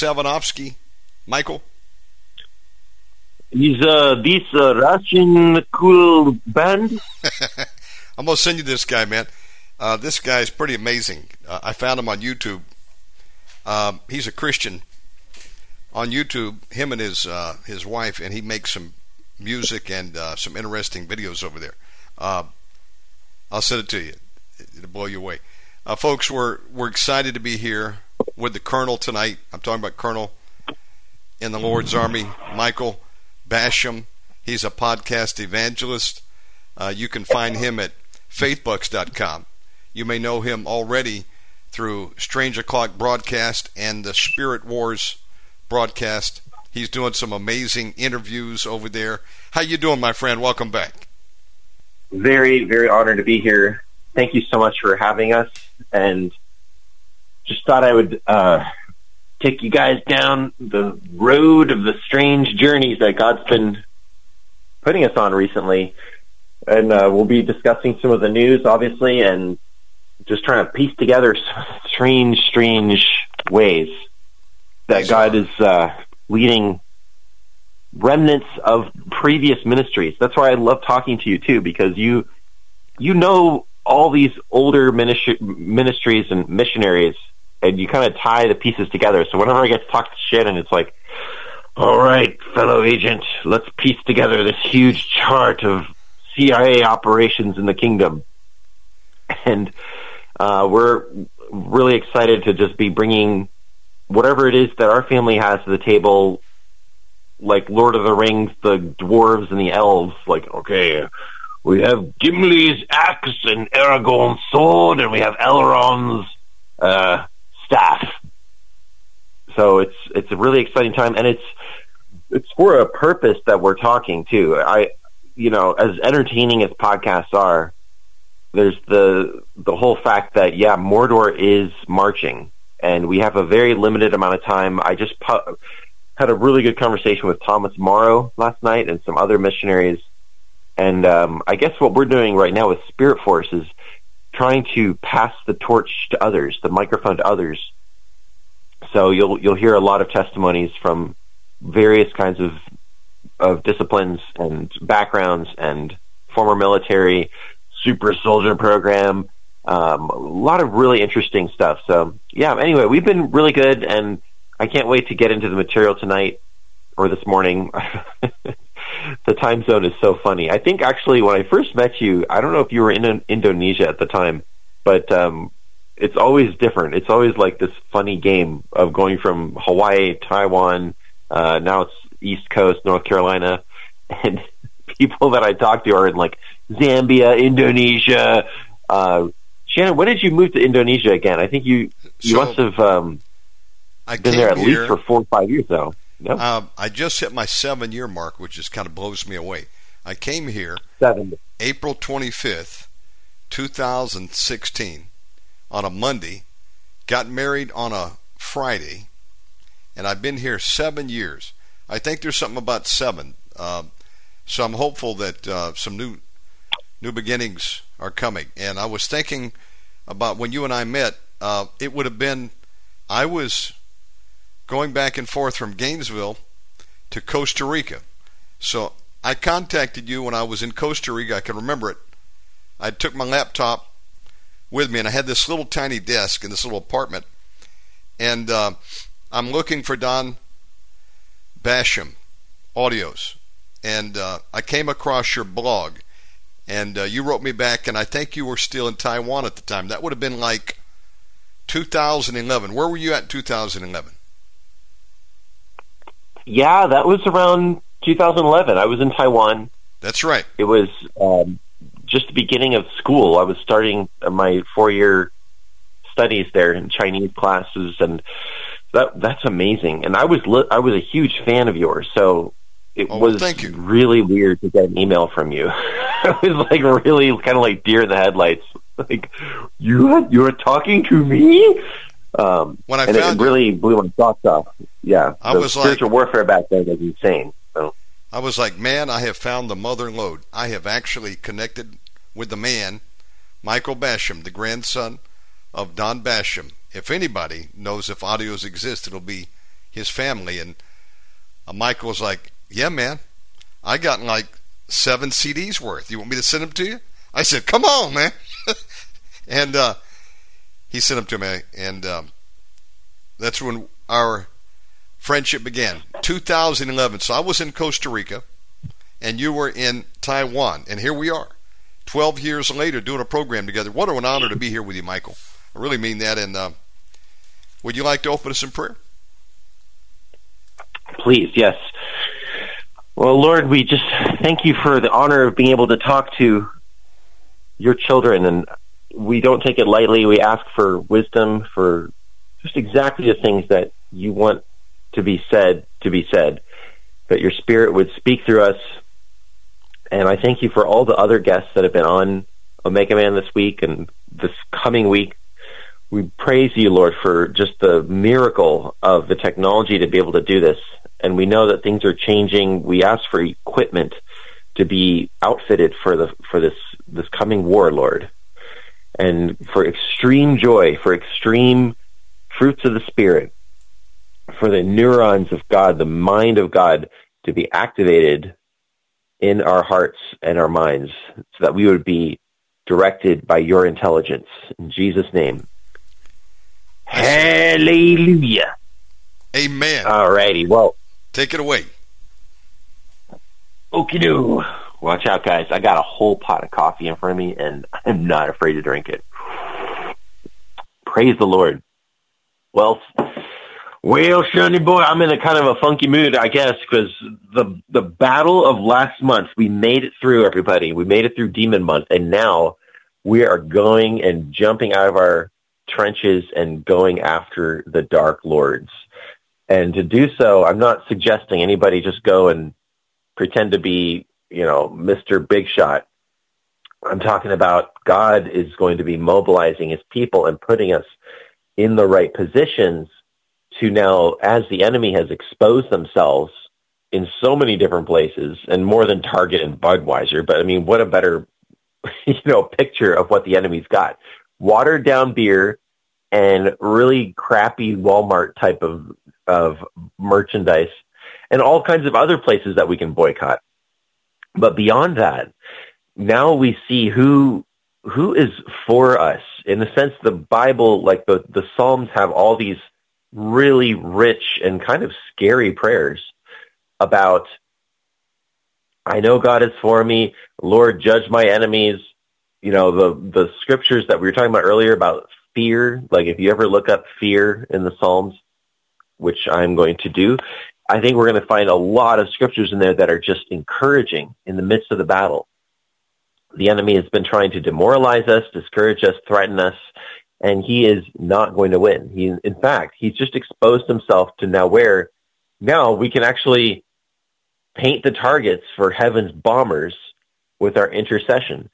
Have you heard of Savanovsky, Michael? Is uh, this uh, Russian cool band? I'm gonna send you this guy, man. Uh, this guy is pretty amazing. Uh, I found him on YouTube. Um, he's a Christian on YouTube. Him and his uh, his wife, and he makes some music and uh, some interesting videos over there. Uh, I'll send it to you. It'll blow you away, uh, folks. We're we're excited to be here with the Colonel tonight. I'm talking about Colonel in the Lord's Army, Michael Basham. He's a podcast evangelist. Uh, you can find him at faithbucks.com. You may know him already through Strange O'Clock broadcast and the Spirit Wars broadcast. He's doing some amazing interviews over there. How you doing, my friend? Welcome back. Very, very honored to be here. Thank you so much for having us, and just thought I would uh, take you guys down the road of the strange journeys that God's been putting us on recently. And uh, we'll be discussing some of the news, obviously, and just trying to piece together some strange, strange ways that God is uh, leading remnants of previous ministries. That's why I love talking to you too, because you you know all these older ministry, ministries and missionaries, and you kind of tie the pieces together. So whenever I get to talk to Shannon, it's like, all right, fellow agent, let's piece together this huge chart of CIA operations in the kingdom. And uh, we're really excited to just be bringing whatever it is that our family has to the table, like Lord of the Rings, the dwarves and the elves. Like, okay, we have Gimli's axe and Aragorn's sword, and we have Elrond's uh, staff. So it's it's a really exciting time, and it's it's for a purpose that we're talking too. I, you know, as entertaining as podcasts are, there's the the whole fact that yeah, Mordor is marching, and we have a very limited amount of time. I just pu- had a really good conversation with Thomas Morrow last night and some other missionaries, and um, I guess what we're doing right now with Spirit Force is trying to pass the torch to others, the microphone to others. So you'll you'll hear a lot of testimonies from various kinds of of disciplines and backgrounds and former military, super soldier program, um, a lot of really interesting stuff. So yeah, anyway, we've been really good, and I can't wait to get into the material tonight or this morning. the time zone is so funny. I think actually when I first met you, I don't know if you were in Indonesia at the time, but um, it's always different. It's always like this funny game of going from Hawaii, Taiwan, uh, now it's East Coast, North Carolina, and people that I talk to are in like Zambia, Indonesia, Uh, Shannon, when did you move to Indonesia again? I think you you So, must have um, I been there at here, least for four or five years, though. No, um, I just hit my seven year mark, which just kind of blows me away. I came here seven. April 25th, 2016, on a Monday, got married on a Friday, and I've been here seven years. I think there's something about seven. Um, so I'm hopeful that uh, some new new beginnings are coming. And I was thinking about when you and I met, uh, it would have been, I was going back and forth from Gainesville to Costa Rica. So I contacted you when I was in Costa Rica. I can remember it. I took my laptop with me, and I had this little tiny desk in this little apartment. And uh, I'm looking for Don Basham audios. And uh, I came across your blog, and uh, you wrote me back, and I think you were still in Taiwan at the time. That would have been like 2011. Where were you at in 2011? Yeah, that was around 2011. I was in Taiwan. That's right. It was um, just the beginning of school. I was starting my four-year studies there in Chinese classes, and that that's amazing. And I was li- I was a huge fan of yours, so it Oh, was thank you. really weird to get an email from you. it was like really kind of like deer in the headlights. Like you you were talking to me. Um, When I and it found you- really blew my socks off. Yeah, I the was like- spiritual warfare back then was insane. So I was like, man, I have found the mother lode. I have actually connected with the man, Michael Basham, the grandson of Don Basham. If anybody knows if audios exist, it'll be his family. And uh, Michael was like, yeah, man, I got like seven CDs worth. You want me to send them to you? I said, come on, man. and uh, he sent them to me, and um, that's when our friendship began. 2011. So I was in Costa Rica, and you were in Taiwan, and here we are, 12 years later, doing a program together. What an honor to be here with you, Michael. I really mean that. And uh, would you like to open us in prayer? Please, yes. Well, Lord, we just thank you for the honor of being able to talk to your children, and we don't take it lightly. We ask for wisdom for just exactly the things that you want to be said to be said, that your spirit would speak through us. And I thank you for all the other guests that have been on Omega Man this week and this coming week. We praise you, Lord, for just the miracle of the technology to be able to do this. And we know that things are changing. We ask for equipment to be outfitted for the for this this coming war, Lord, and for extreme joy, for extreme fruits of the Spirit, for the neurons of God, the mind of God, to be activated in our hearts and our minds, so that we would be directed by your intelligence. In Jesus' name. Hallelujah. Amen. All righty. Well, Take it away. okie doo. Watch out, guys. I got a whole pot of coffee in front of me, and I'm not afraid to drink it. Praise the Lord. Well, well, Shiny boy, I'm in a kind of a funky mood, I guess, because the the battle of last month, we made it through. Everybody, we made it through Demon Month, and now we are going and jumping out of our trenches and going after the Dark Lords. And to do so, I'm not suggesting anybody just go and pretend to be, you know, Mr. Big Shot. I'm talking about God is going to be mobilizing his people and putting us in the right positions to now, as the enemy has exposed themselves in so many different places and more than Target and Budweiser, but I mean, what a better, you know, picture of what the enemy's got. Watered down beer and really crappy Walmart type of, of merchandise and all kinds of other places that we can boycott. But beyond that, now we see who who is for us. In a sense, the Bible, like the, the Psalms, have all these really rich and kind of scary prayers about, I know God is for me. Lord, judge my enemies. You know, the, the scriptures that we were talking about earlier about fear, like if you ever look up fear in the Psalms, which I'm going to do, I think we're going to find a lot of scriptures in there that are just encouraging in the midst of the battle. The enemy has been trying to demoralize us, discourage us, threaten us, and he is not going to win. He, in fact, he's just exposed himself to now where now we can actually paint the targets for heaven's bombers with our intercession.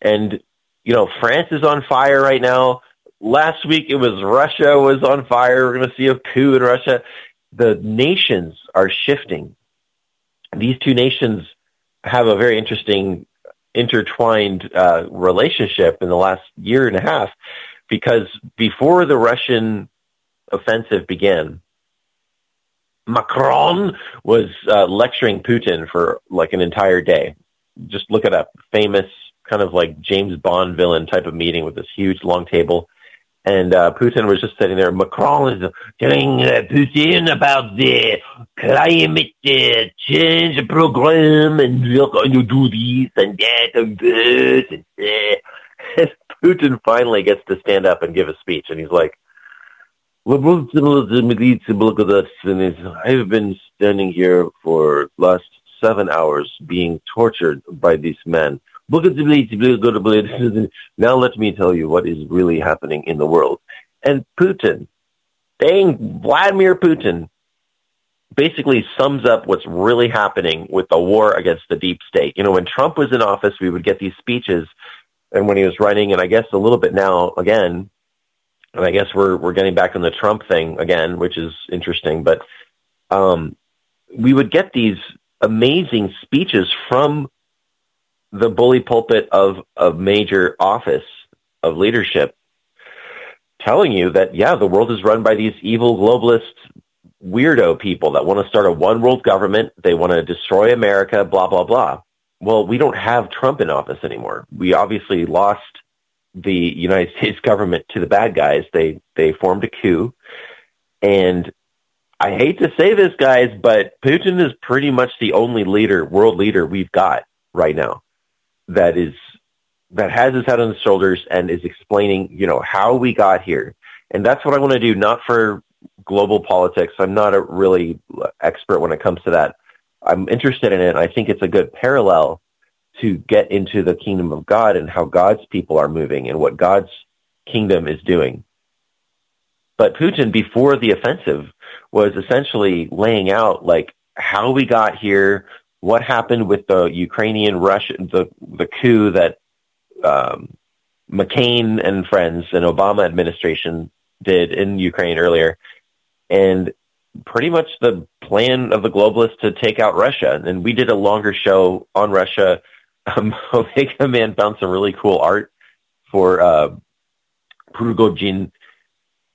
And, you know, France is on fire right now. Last week it was Russia was on fire. We're going to see a coup in Russia. The nations are shifting. These two nations have a very interesting intertwined uh, relationship in the last year and a half because before the Russian offensive began, Macron was uh, lecturing Putin for like an entire day. Just look at a famous kind of like James Bond villain type of meeting with this huge long table. And uh, Putin was just sitting there. Macron is telling uh, Putin about the climate uh, change program, and we're going to do this and that and this. And, and Putin finally gets to stand up and give a speech, and he's like, I've been standing here for last seven hours being tortured by these men. Now let me tell you what is really happening in the world. And Putin, dang Vladimir Putin, basically sums up what's really happening with the war against the deep state. You know, when Trump was in office, we would get these speeches, and when he was running, and I guess a little bit now again, and I guess we're we're getting back on the Trump thing again, which is interesting. But um, we would get these amazing speeches from the bully pulpit of a major office of leadership telling you that, yeah, the world is run by these evil globalist weirdo people that want to start a one world government. They want to destroy America, blah, blah, blah. Well, we don't have Trump in office anymore. We obviously lost the United States government to the bad guys. They, they formed a coup. And I hate to say this, guys, but Putin is pretty much the only leader, world leader we've got right now that is that has his head on his shoulders and is explaining, you know, how we got here. And that's what I want to do, not for global politics. I'm not a really expert when it comes to that. I'm interested in it. I think it's a good parallel to get into the kingdom of God and how God's people are moving and what God's kingdom is doing. But Putin, before the offensive, was essentially laying out like how we got here, what happened with the Ukrainian Russian the the coup that um, McCain and friends and Obama administration did in Ukraine earlier, and pretty much the plan of the globalists to take out Russia. And we did a longer show on Russia. Um, Omega Man found some really cool art for uh,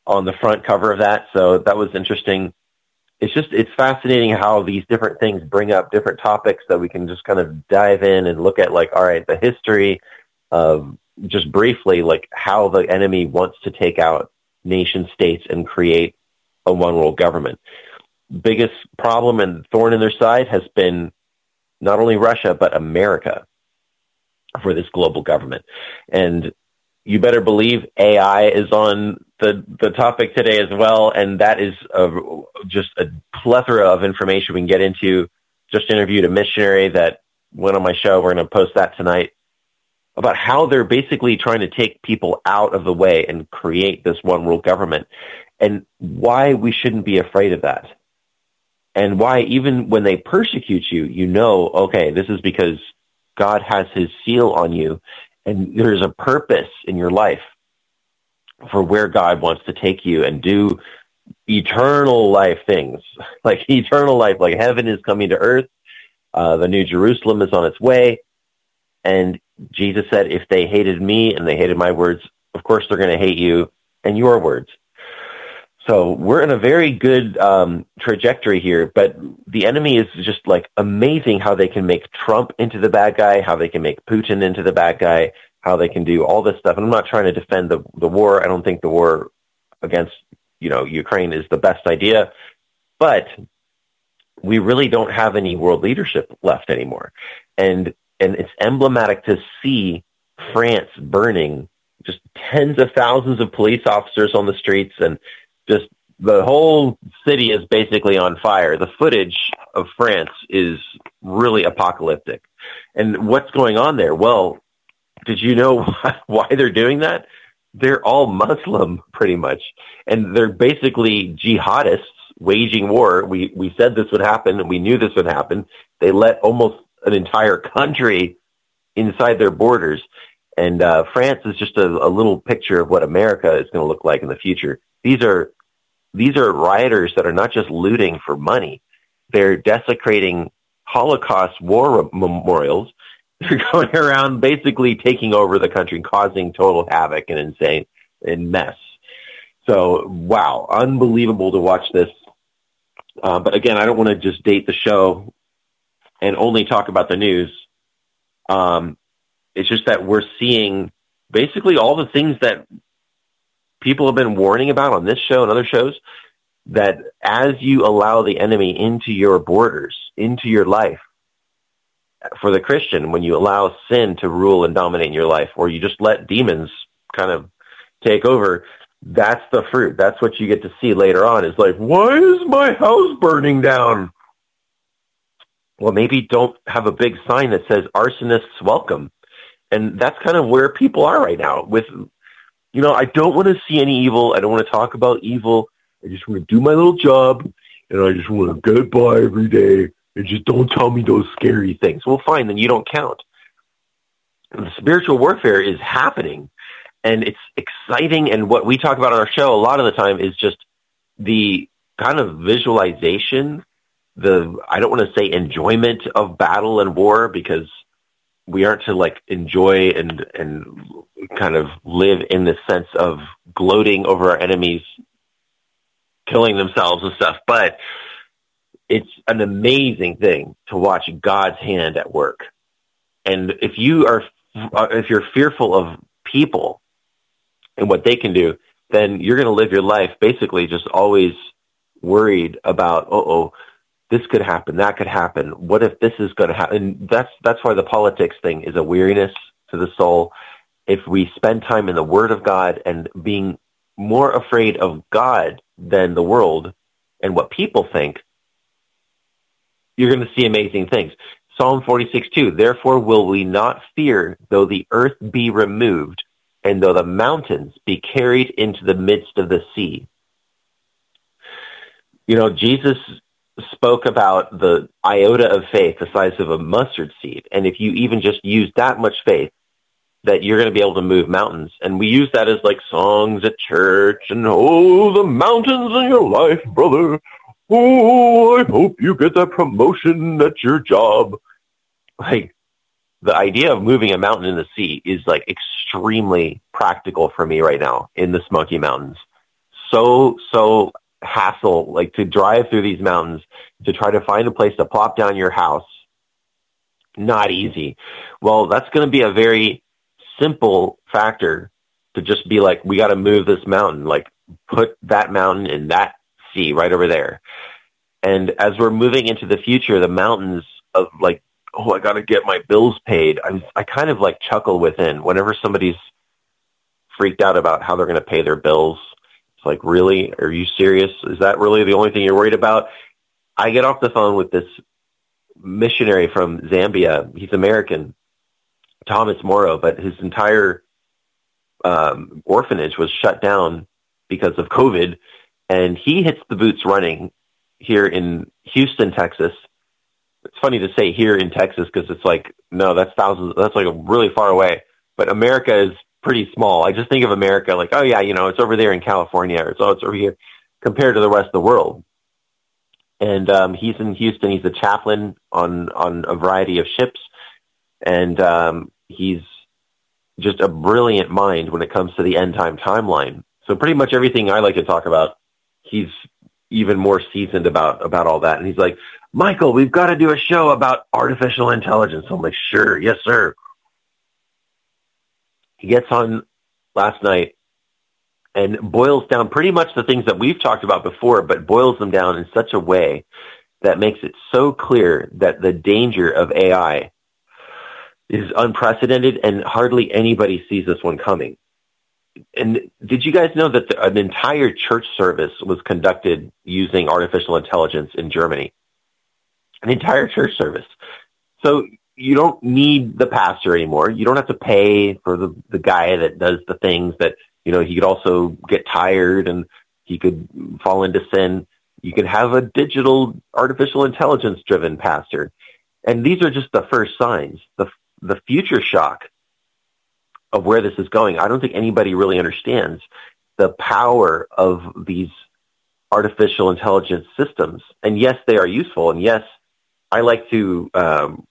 on the front cover of that, so that was interesting it's just it's fascinating how these different things bring up different topics that we can just kind of dive in and look at like all right the history of just briefly like how the enemy wants to take out nation states and create a one world government. Biggest problem and thorn in their side has been not only Russia but America for this global government. And you better believe AI is on the the topic today as well, and that is a, just a plethora of information we can get into. Just interviewed a missionary that went on my show. We're going to post that tonight about how they're basically trying to take people out of the way and create this one world government, and why we shouldn't be afraid of that, and why even when they persecute you, you know, okay, this is because God has His seal on you, and there's a purpose in your life for where God wants to take you and do eternal life things, like eternal life, like heaven is coming to earth. Uh, the new Jerusalem is on its way. And Jesus said, if they hated me and they hated my words, of course they're going to hate you and your words. So we're in a very good um, trajectory here, but the enemy is just like amazing how they can make Trump into the bad guy, how they can make Putin into the bad guy, how they can do all this stuff. And I'm not trying to defend the the war. I don't think the war against you know Ukraine is the best idea, but we really don't have any world leadership left anymore, and and it's emblematic to see France burning just tens of thousands of police officers on the streets and just the whole city is basically on fire. The footage of France is really apocalyptic. And what's going on there? Well, did you know why they're doing that? They're all Muslim, pretty much, and they're basically jihadists waging war. We we said this would happen. We knew this would happen. They let almost an entire country inside their borders. And uh, France is just a, a little picture of what America is going to look like in the future. These are these are rioters that are not just looting for money; they're desecrating Holocaust war memorials. They're going around basically taking over the country, causing total havoc and insane and mess. So, wow, unbelievable to watch this. Uh, but again, I don't want to just date the show and only talk about the news. Um, it's just that we're seeing basically all the things that people have been warning about on this show and other shows that as you allow the enemy into your borders, into your life, for the Christian, when you allow sin to rule and dominate in your life, or you just let demons kind of take over, that's the fruit. That's what you get to see later on. Is like, why is my house burning down? Well, maybe don't have a big sign that says arsonists welcome. And that's kind of where people are right now with, you know, I don't want to see any evil. I don't want to talk about evil. I just want to do my little job and I just want to get by every day and just don't tell me those scary things. Well, fine, then you don't count. And the spiritual warfare is happening and it's exciting. And what we talk about on our show a lot of the time is just the kind of visualization, the, I don't want to say enjoyment of battle and war because we aren't to like enjoy and and kind of live in the sense of gloating over our enemies killing themselves and stuff but it's an amazing thing to watch God's hand at work and if you are if you're fearful of people and what they can do then you're going to live your life basically just always worried about uh oh this could happen, that could happen. What if this is going to happen? And that's that's why the politics thing is a weariness to the soul. If we spend time in the Word of God and being more afraid of God than the world and what people think, you're going to see amazing things. Psalm 46, 2, Therefore will we not fear, though the earth be removed, and though the mountains be carried into the midst of the sea. You know, Jesus spoke about the iota of faith the size of a mustard seed. And if you even just use that much faith, that you're going to be able to move mountains. And we use that as like songs at church and, oh, the mountains in your life, brother. Oh, I hope you get that promotion at your job. Like the idea of moving a mountain in the sea is like extremely practical for me right now in the Smoky Mountains. So, so hassle, like to drive through these mountains to try to find a place to plop down your house. Not easy. Well, that's going to be a very simple factor to just be like, we got to move this mountain, like put that mountain in that sea right over there. And as we're moving into the future, the mountains of like, oh, I got to get my bills paid. I I kind of like chuckle within whenever somebody's freaked out about how they're going to pay their bills it's like, really? Are you serious? Is that really the only thing you're worried about? I get off the phone with this missionary from Zambia. He's American, Thomas Morrow, but his entire um, orphanage was shut down because of COVID, and he hits the boots running here in Houston, Texas. It's funny to say here in Texas because it's like no, that's thousands. That's like really far away. But America is pretty small. I just think of America like, oh yeah, you know, it's over there in California, or so it's over here compared to the rest of the world. And um, he's in Houston. He's a chaplain on on a variety of ships, and um, he's just a brilliant mind when it comes to the end time timeline. So pretty much everything I like to talk about, he's even more seasoned about about all that. And he's like, Michael, we've got to do a show about artificial intelligence. I'm like, sure, yes, sir. He gets on last night and boils down pretty much the things that we've talked about before, but boils them down in such a way that makes it so clear that the danger of AI is unprecedented and hardly anybody sees this one coming. And did you guys know that the, an entire church service was conducted using artificial intelligence in Germany? An entire church service. So you don't need the pastor anymore. You don't have to pay for the, the guy that does the things that, you know, he could also get tired and he could fall into sin. You can have a digital artificial intelligence driven pastor. And these are just the first signs. The, the future shock of where this is going, I don't think anybody really understands the power of these artificial intelligence systems. And yes, they are useful. And yes, I like to um,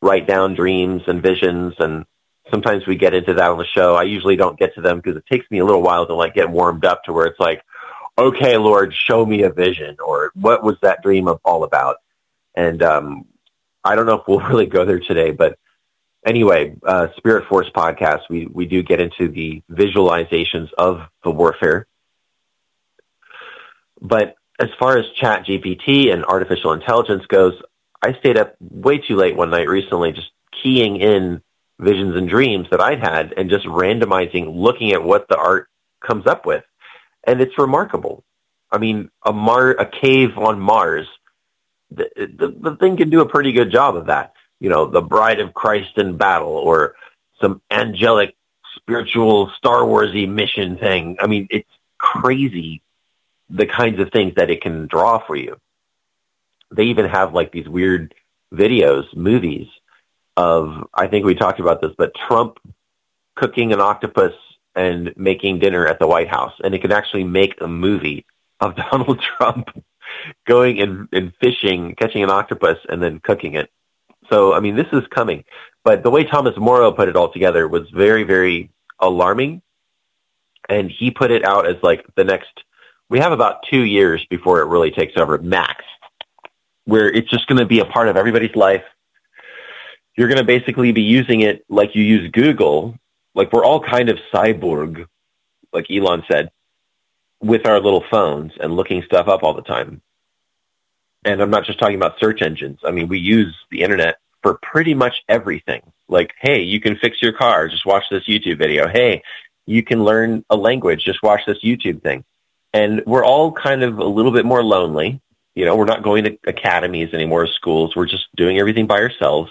write down dreams and visions and sometimes we get into that on the show. I usually don't get to them because it takes me a little while to like get warmed up to where it's like, okay, Lord, show me a vision or what was that dream of all about? And um, I don't know if we'll really go there today, but anyway, uh, Spirit Force podcast, we, we do get into the visualizations of the warfare. But as far as ChatGPT and artificial intelligence goes, I stayed up way too late one night recently just keying in visions and dreams that I'd had and just randomizing, looking at what the art comes up with. And it's remarkable. I mean, a Mar, a cave on Mars, the, the, the thing can do a pretty good job of that. You know, the bride of Christ in battle or some angelic spiritual Star Warsy mission thing. I mean, it's crazy the kinds of things that it can draw for you. They even have like these weird videos, movies of, I think we talked about this, but Trump cooking an octopus and making dinner at the White House. And it can actually make a movie of Donald Trump going and, and fishing, catching an octopus and then cooking it. So, I mean, this is coming. But the way Thomas Morrow put it all together was very, very alarming. And he put it out as like the next, we have about two years before it really takes over, max, where it's just going to be a part of everybody's life you're going to basically be using it like you use Google. Like we're all kind of cyborg, like Elon said, with our little phones and looking stuff up all the time. And I'm not just talking about search engines. I mean, we use the internet for pretty much everything. Like, hey, you can fix your car. Just watch this YouTube video. Hey, you can learn a language. Just watch this YouTube thing. And we're all kind of a little bit more lonely. You know, we're not going to academies anymore, schools. We're just doing everything by ourselves.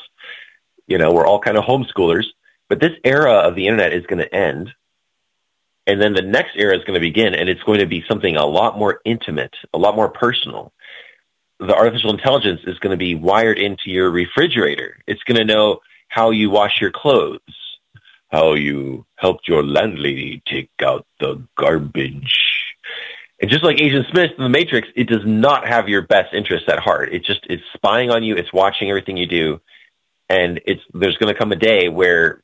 You know, we're all kind of homeschoolers. But this era of the internet is going to end. And then the next era is going to begin, and it's going to be something a lot more intimate, a lot more personal. The artificial intelligence is going to be wired into your refrigerator. It's going to know how you wash your clothes, how you helped your landlady take out the garbage. And just like Agent Smith in The Matrix, it does not have your best interests at heart. It just it's spying on you. It's watching everything you do, and it's there's going to come a day where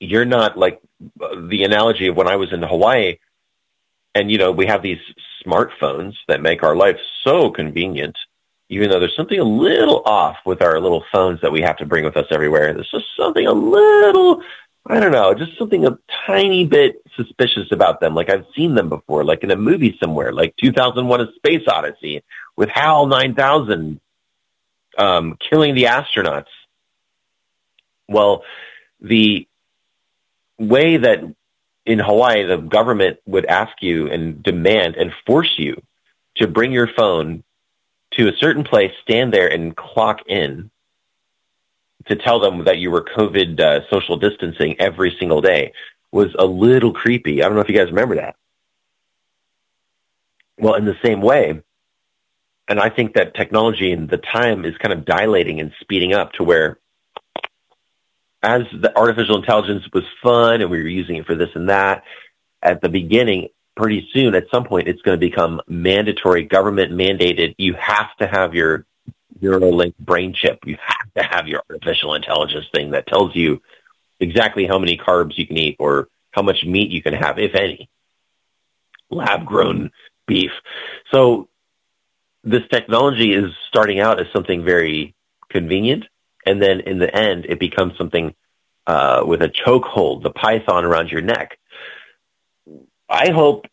you're not like uh, the analogy of when I was in Hawaii, and you know we have these smartphones that make our life so convenient. Even though there's something a little off with our little phones that we have to bring with us everywhere, there's just something a little, I don't know, just something a tiny bit suspicious about them. Like I've seen them before, like in a movie somewhere, like 2001: A Space Odyssey with HAL 9000 um, killing the astronauts well, the way that in Hawaii the government would ask you and demand and force you to bring your phone to a certain place, stand there and clock in to tell them that you were COVID uh, social distancing every single day was a little creepy. I don't know if you guys remember that. Well, in the same way, and I think that technology and the time is kind of dilating and speeding up to where as the artificial intelligence was fun and we were using it for this and that at the beginning, pretty soon at some point it's going to become mandatory, government mandated. You have to have your Neuralink brain chip. You have to have your artificial intelligence thing that tells you exactly how many carbs you can eat or how much meat you can have, if any. Lab grown beef. So this technology is starting out as something very convenient and then in the end, it becomes something uh, with a chokehold, the python around your neck. I hope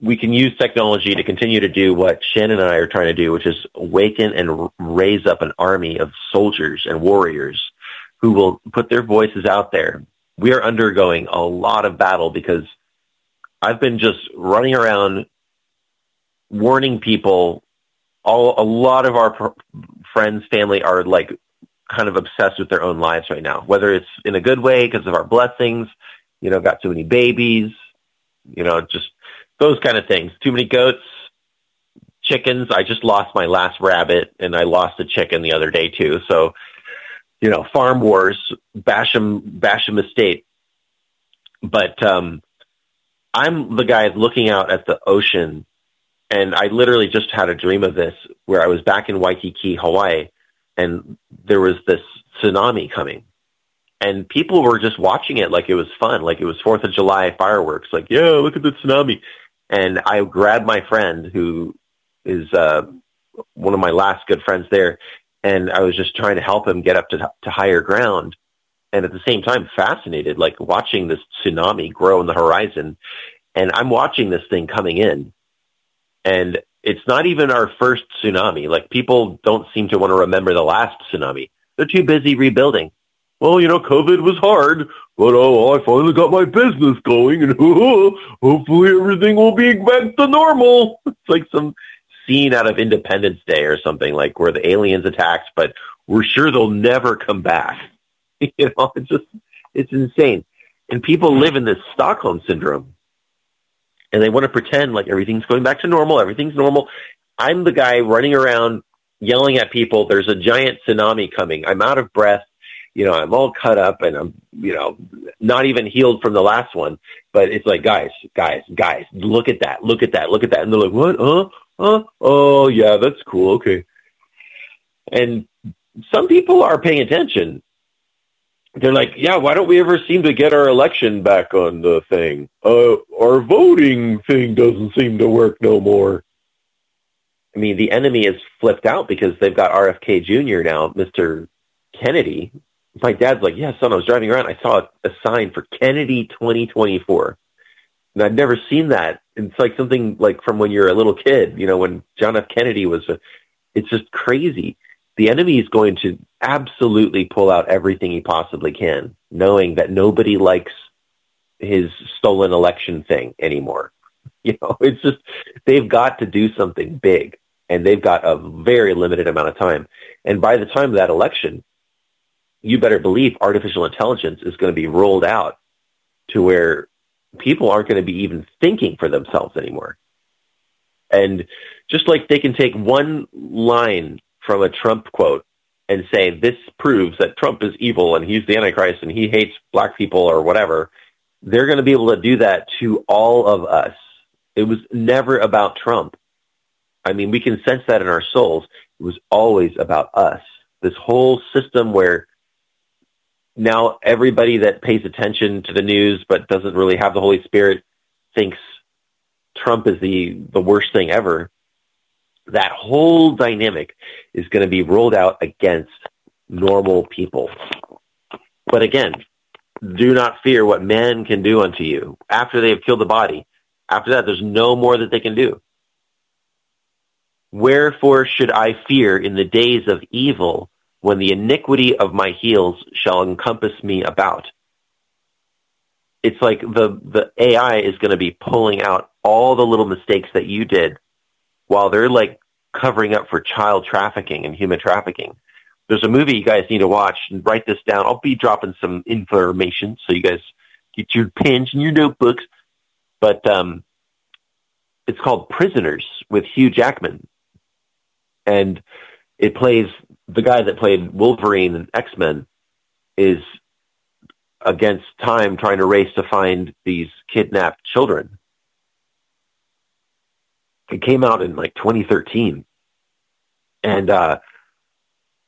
we can use technology to continue to do what Shannon and I are trying to do, which is awaken and raise up an army of soldiers and warriors who will put their voices out there. We are undergoing a lot of battle because I've been just running around warning people. All a lot of our friends, family are like kind of obsessed with their own lives right now, whether it's in a good way because of our blessings, you know, got too many babies, you know, just those kind of things. Too many goats, chickens. I just lost my last rabbit and I lost a chicken the other day too. So, you know, farm wars, Basham, Basham estate. But, um, I'm the guy looking out at the ocean and I literally just had a dream of this where I was back in Waikiki, Hawaii, and there was this tsunami coming. And people were just watching it like it was fun, like it was Fourth of July fireworks, like, yeah, look at the tsunami. And I grabbed my friend who is uh, one of my last good friends there, and I was just trying to help him get up to, to higher ground. And at the same time, fascinated, like watching this tsunami grow in the horizon. And I'm watching this thing coming in and it's not even our first tsunami. Like people don't seem to want to remember the last tsunami. They're too busy rebuilding. Well, you know, COVID was hard, but oh, I finally got my business going, and hopefully everything will be back to normal. It's like some scene out of Independence Day or something, like where the aliens attacked, but we're sure they'll never come back. you know, it's just it's insane, and people live in this Stockholm syndrome and they want to pretend like everything's going back to normal, everything's normal. I'm the guy running around yelling at people, there's a giant tsunami coming. I'm out of breath. You know, I'm all cut up and I'm, you know, not even healed from the last one. But it's like, guys, guys, guys, look at that, look at that, look at that. And they're like, what? Huh? Huh? Oh, yeah, that's cool. Okay. And some people are paying attention they're like, yeah, why don't we ever seem to get our election back on the thing? Uh, our voting thing doesn't seem to work no more. I mean, the enemy is flipped out because they've got RFK Jr. now, Mr. Kennedy. My dad's like, yeah, son, I was driving around. I saw a sign for Kennedy 2024. And I'd never seen that. It's like something like from when you're a little kid, you know, when John F. Kennedy was, a, it's just crazy the enemy is going to absolutely pull out everything he possibly can, knowing that nobody likes his stolen election thing anymore. You know, it's just they've got to do something big and they've got a very limited amount of time. And by the time of that election, you better believe artificial intelligence is going to be rolled out to where people aren't going to be even thinking for themselves anymore. And just like they can take one line from a Trump quote and say this proves that Trump is evil and he's the Antichrist and he hates black people or whatever, they're going to be able to do that to all of us. It was never about Trump. I mean, we can sense that in our souls. It was always about us. This whole system where now everybody that pays attention to the news but doesn't really have the Holy Spirit thinks Trump is the, the worst thing ever that whole dynamic is going to be rolled out against normal people. But again, do not fear what man can do unto you after they have killed the body. After that, there's no more that they can do. Wherefore should I fear in the days of evil when the iniquity of my heels shall encompass me about? It's like the, the AI is going to be pulling out all the little mistakes that you did while they're like covering up for child trafficking and human trafficking. There's a movie you guys need to watch and write this down. I'll be dropping some information so you guys get your pens and your notebooks. But um, it's called Prisoners with Hugh Jackman. And it plays the guy that played Wolverine and X-Men is against time trying to race to find these kidnapped children. It came out in like 2013. And uh,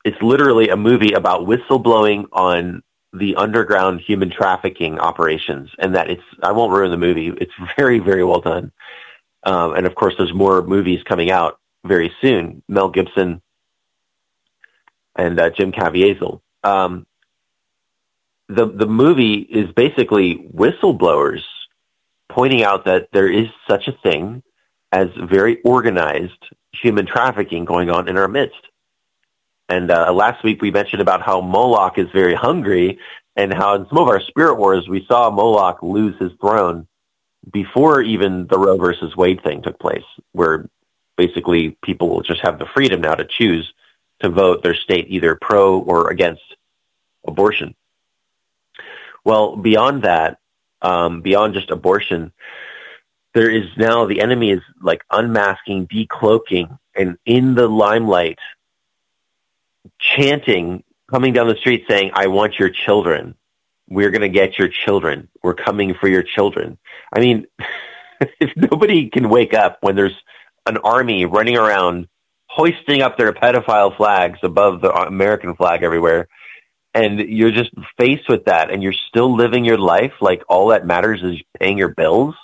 it's literally a movie about whistleblowing on the underground human trafficking operations. And that it's, I won't ruin the movie. It's very, very well done. Um, and of course, there's more movies coming out very soon. Mel Gibson and uh, Jim Caviezel. Um, the the movie is basically whistleblowers pointing out that there is such a thing as very organized human trafficking going on in our midst. And uh, last week we mentioned about how Moloch is very hungry and how in some of our spirit wars we saw Moloch lose his throne before even the Roe versus Wade thing took place, where basically people will just have the freedom now to choose to vote their state either pro or against abortion. Well, beyond that, um, beyond just abortion, there is now the enemy is like unmasking, decloaking, and in the limelight, chanting, coming down the street saying, I want your children. We're going to get your children. We're coming for your children. I mean, if nobody can wake up when there's an army running around hoisting up their pedophile flags above the American flag everywhere, and you're just faced with that and you're still living your life like all that matters is paying your bills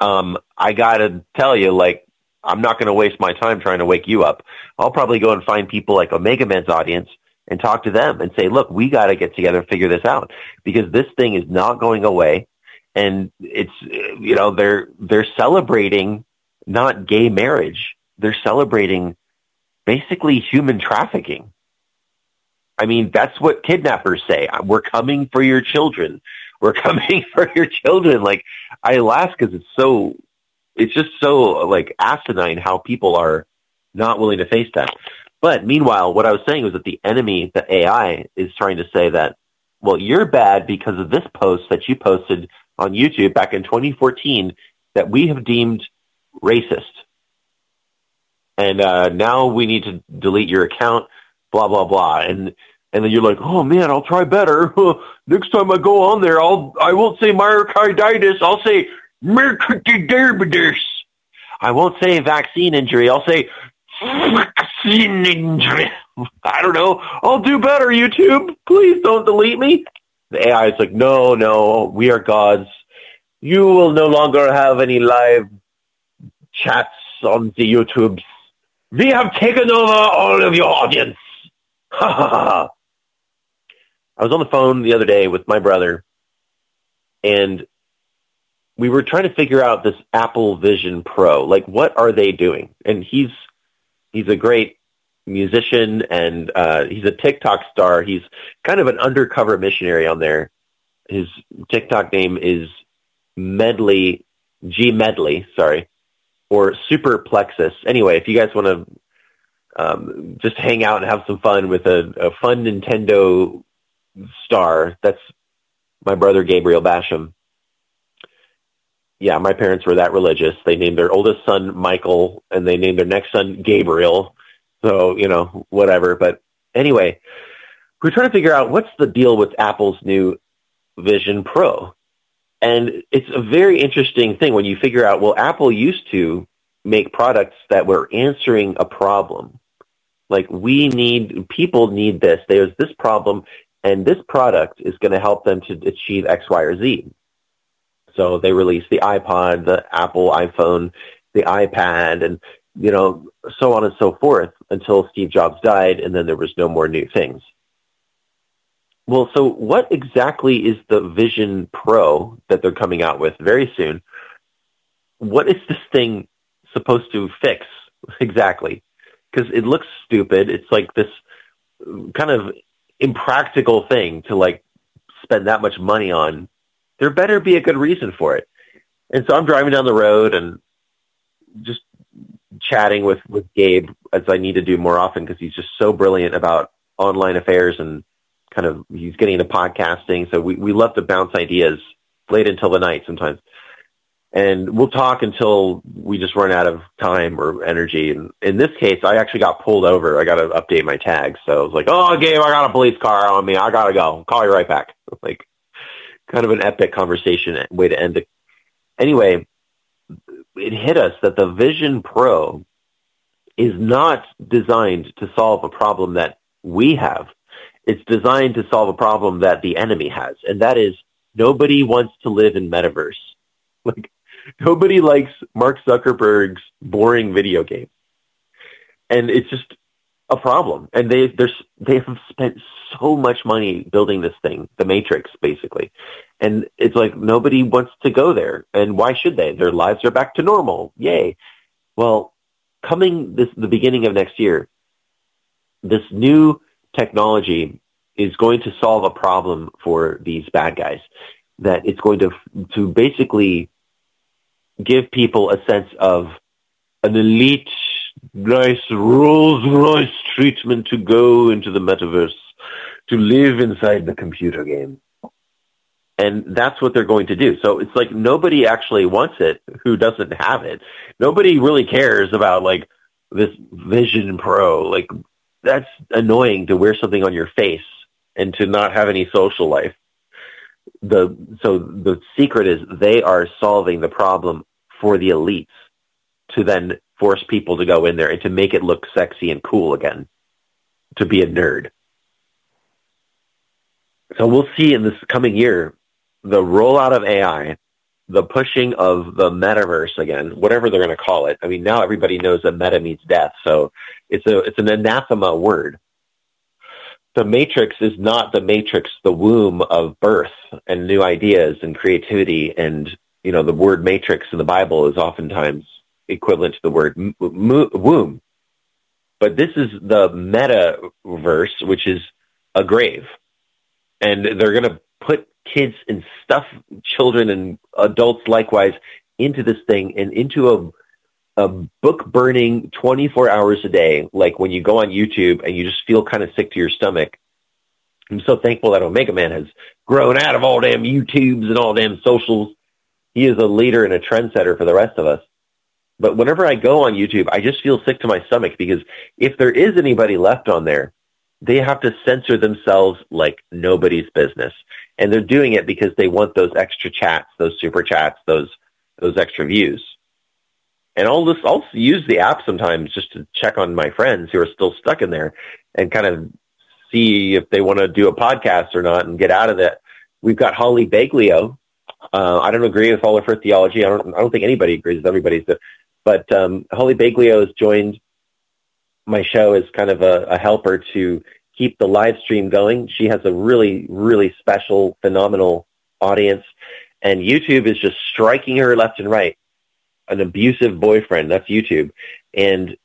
um i gotta tell you like i'm not going to waste my time trying to wake you up i'll probably go and find people like Omega Man's audience and talk to them and say look we got to get together and figure this out because this thing is not going away and it's you know they're they're celebrating not gay marriage they're celebrating basically human trafficking I mean, that's what kidnappers say. We're coming for your children. We're coming for your children. Like, I laugh because it's so, it's just so like asinine how people are not willing to face that. But meanwhile, what I was saying was that the enemy, the AI, is trying to say that, well, you're bad because of this post that you posted on YouTube back in 2014 that we have deemed racist. And uh, now we need to delete your account blah blah blah, and and then you're like, oh man, I'll try better. Next time I go on there, I'll I won't say myocarditis. I'll say myocarditis. I won't say vaccine injury. I'll say vaccine injury. I don't know. I'll do better. YouTube, please don't delete me. The AI is like, no, no, we are gods. You will no longer have any live chats on the YouTubes. We have taken over all of your audience. I was on the phone the other day with my brother, and we were trying to figure out this Apple Vision Pro. Like, what are they doing? And he's he's a great musician, and uh, he's a TikTok star. He's kind of an undercover missionary on there. His TikTok name is Medley G Medley, sorry, or Super Plexus. Anyway, if you guys want to um, just hang out and have some fun with a, a fun Nintendo star. That's my brother Gabriel Basham. Yeah, my parents were that religious. They named their oldest son Michael, and they named their next son Gabriel. So you know, whatever. But anyway, we're trying to figure out what's the deal with Apple's new Vision Pro. And it's a very interesting thing when you figure out, well, Apple used to make products that were answering a problem. Like we need, people need this. There's this problem and this product is going to help them to achieve X, Y, or Z. So they released the iPod, the Apple iPhone, the iPad, and you know, so on and so forth until Steve Jobs died, and then there was no more new things. Well, so what exactly is the Vision Pro that they're coming out with very soon? What is this thing supposed to fix exactly? because it looks stupid. It's like this kind of impractical thing to like spend that much money on. There better be a good reason for it. And so I'm driving down the road and just chatting with with Gabe as I need to do more often because he's just so brilliant about online affairs and kind of he's getting into podcasting. So we we love to bounce ideas late until the night sometimes and we'll talk until we just run out of time or energy. And in this case, I actually got pulled over. I got to update my tags. So I was like, "Oh, Gabe, I got a police car on me. I gotta go. Call you right back." Like, kind of an epic conversation way to end it. Anyway, it hit us that the Vision Pro is not designed to solve a problem that we have. It's designed to solve a problem that the enemy has, and that is nobody wants to live in metaverse. Like Nobody likes Mark Zuckerberg's boring video game. And it's just a problem. And they they're, they have spent so much money building this thing, the Matrix, basically. And it's like nobody wants to go there. And why should they? Their lives are back to normal. Yay. Well, coming this the beginning of next year, this new technology is going to solve a problem for these bad guys. That it's going to to basically give people a sense of an elite nice Rolls Royce treatment to go into the metaverse, to live inside the computer game. And that's what they're going to do. So it's like nobody actually wants it who doesn't have it. Nobody really cares about like this Vision Pro. Like that's annoying to wear something on your face and to not have any social life. The so the secret is they are solving the problem for the elites to then force people to go in there and to make it look sexy and cool again, to be a nerd. So we'll see in this coming year the rollout of AI, the pushing of the metaverse again, whatever they're going to call it. I mean, now everybody knows that meta means death, so it's a it's an anathema word. The matrix is not the matrix, the womb of birth and new ideas and creativity. And you know, the word matrix in the Bible is oftentimes equivalent to the word m- m- womb. But this is the metaverse, which is a grave, and they're going to put kids and stuff children and adults likewise into this thing and into a a book burning 24 hours a day, like when you go on YouTube and you just feel kind of sick to your stomach. I'm so thankful that Omega Man has grown out of all damn YouTubes and all damn socials. He is a leader and a trendsetter for the rest of us. But whenever I go on YouTube, I just feel sick to my stomach because if there is anybody left on there, they have to censor themselves like nobody's business. And they're doing it because they want those extra chats, those super chats, those, those extra views. And I'll just, I'll use the app sometimes just to check on my friends who are still stuck in there and kind of see if they want to do a podcast or not and get out of that. We've got Holly Baglio. Uh, I don't agree with all of her theology. I don't, I don't think anybody agrees with everybody's, but, um, Holly Baglio has joined my show as kind of a, a helper to keep the live stream going. She has a really, really special, phenomenal audience. And YouTube is just striking her left and right. An abusive boyfriend, that's YouTube. And,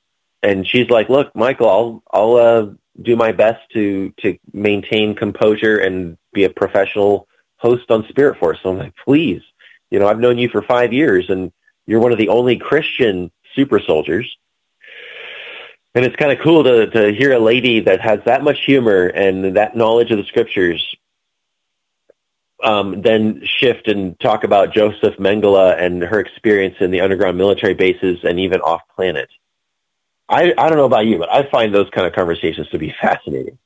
and she's like, look, Michael, I'll, I'll, uh, do my best to, to maintain composure and be a professional host on Spirit Force. So I'm like, please, you know, I've known you for five years and you're one of the only Christian super soldiers and it's kind of cool to to hear a lady that has that much humor and that knowledge of the scriptures um, then shift and talk about Joseph Mengele and her experience in the underground military bases and even off planet. I, I don't know about you, but I find those kind of conversations to be fascinating.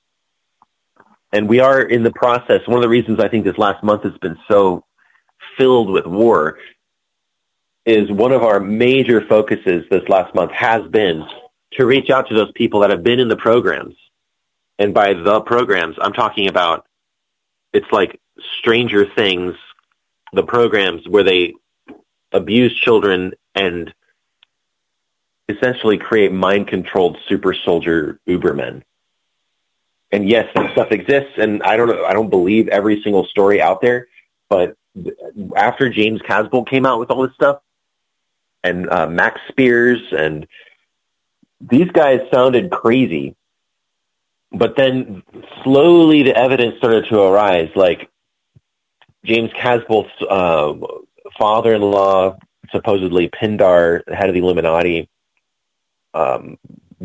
And we are in the process. One of the reasons I think this last month has been so filled with war is one of our major focuses this last month has been to reach out to those people that have been in the programs. And by the programs, I'm talking about it's like Stranger Things, the programs where they abuse children and essentially create mind controlled super soldier Ubermen. And yes, that stuff exists, and I don't know, I don't believe every single story out there, but after James Casbolt came out with all this stuff, and uh, Max Spiers and these guys sounded crazy, but then slowly the evidence started to arise. Like James Casbolt's uh, father-in-law, supposedly Pindar, head of the Illuminati, um,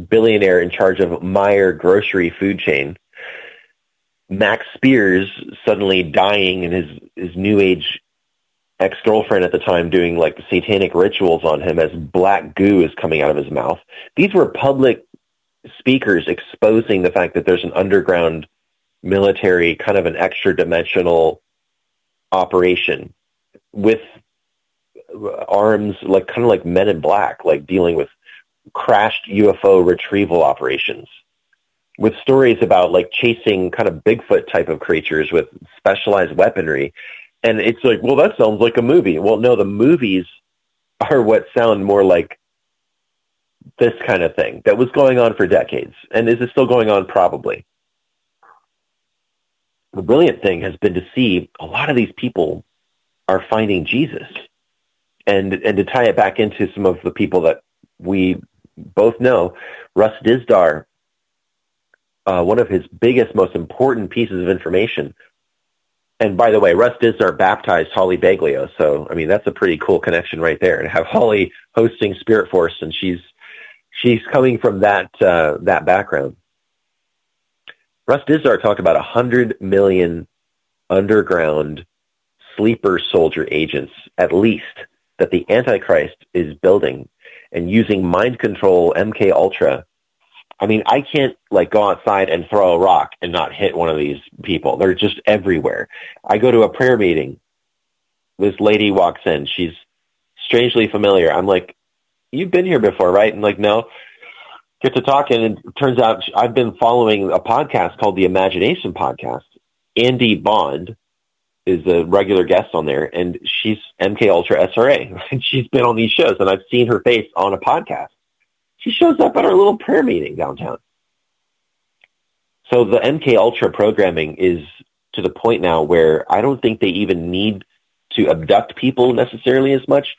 billionaire in charge of Meyer grocery food chain. Max Spiers suddenly dying and his, his new age ex-girlfriend at the time doing like satanic rituals on him as black goo is coming out of his mouth. These were public speakers exposing the fact that there's an underground military kind of an extra dimensional operation with arms like kind of like men in black, like dealing with crashed UFO retrieval operations with stories about like chasing kind of Bigfoot type of creatures with specialized weaponry and it's like, well, that sounds like a movie. Well, no, the movies are what sound more like this kind of thing that was going on for decades. And is it still going on? Probably. The brilliant thing has been to see a lot of these people are finding Jesus. And, and to tie it back into some of the people that we both know, Russ Dizdar, uh, one of his biggest, most important pieces of information and by the way, Russ Dizdar baptized Holly Baglio, so I mean that's a pretty cool connection right there. And have Holly hosting Spirit Force, and she's she's coming from that uh, that background. Russ Dizdar talked about a hundred million underground sleeper soldier agents, at least, that the Antichrist is building and using mind control MK Ultra. I mean, I can't like go outside and throw a rock and not hit one of these people. They're just everywhere. I go to a prayer meeting. This lady walks in. She's strangely familiar. I'm like, you've been here before, right? And like, no. Get to talking, and it turns out I've been following a podcast called the Imagination Podcast. Andy Bond is a regular guest on there, and she's MK Ultra SRA, and she's been on these shows, and I've seen her face on a podcast. She shows up at our little prayer meeting downtown. So the MK Ultra programming is to the point now where I don't think they even need to abduct people necessarily as much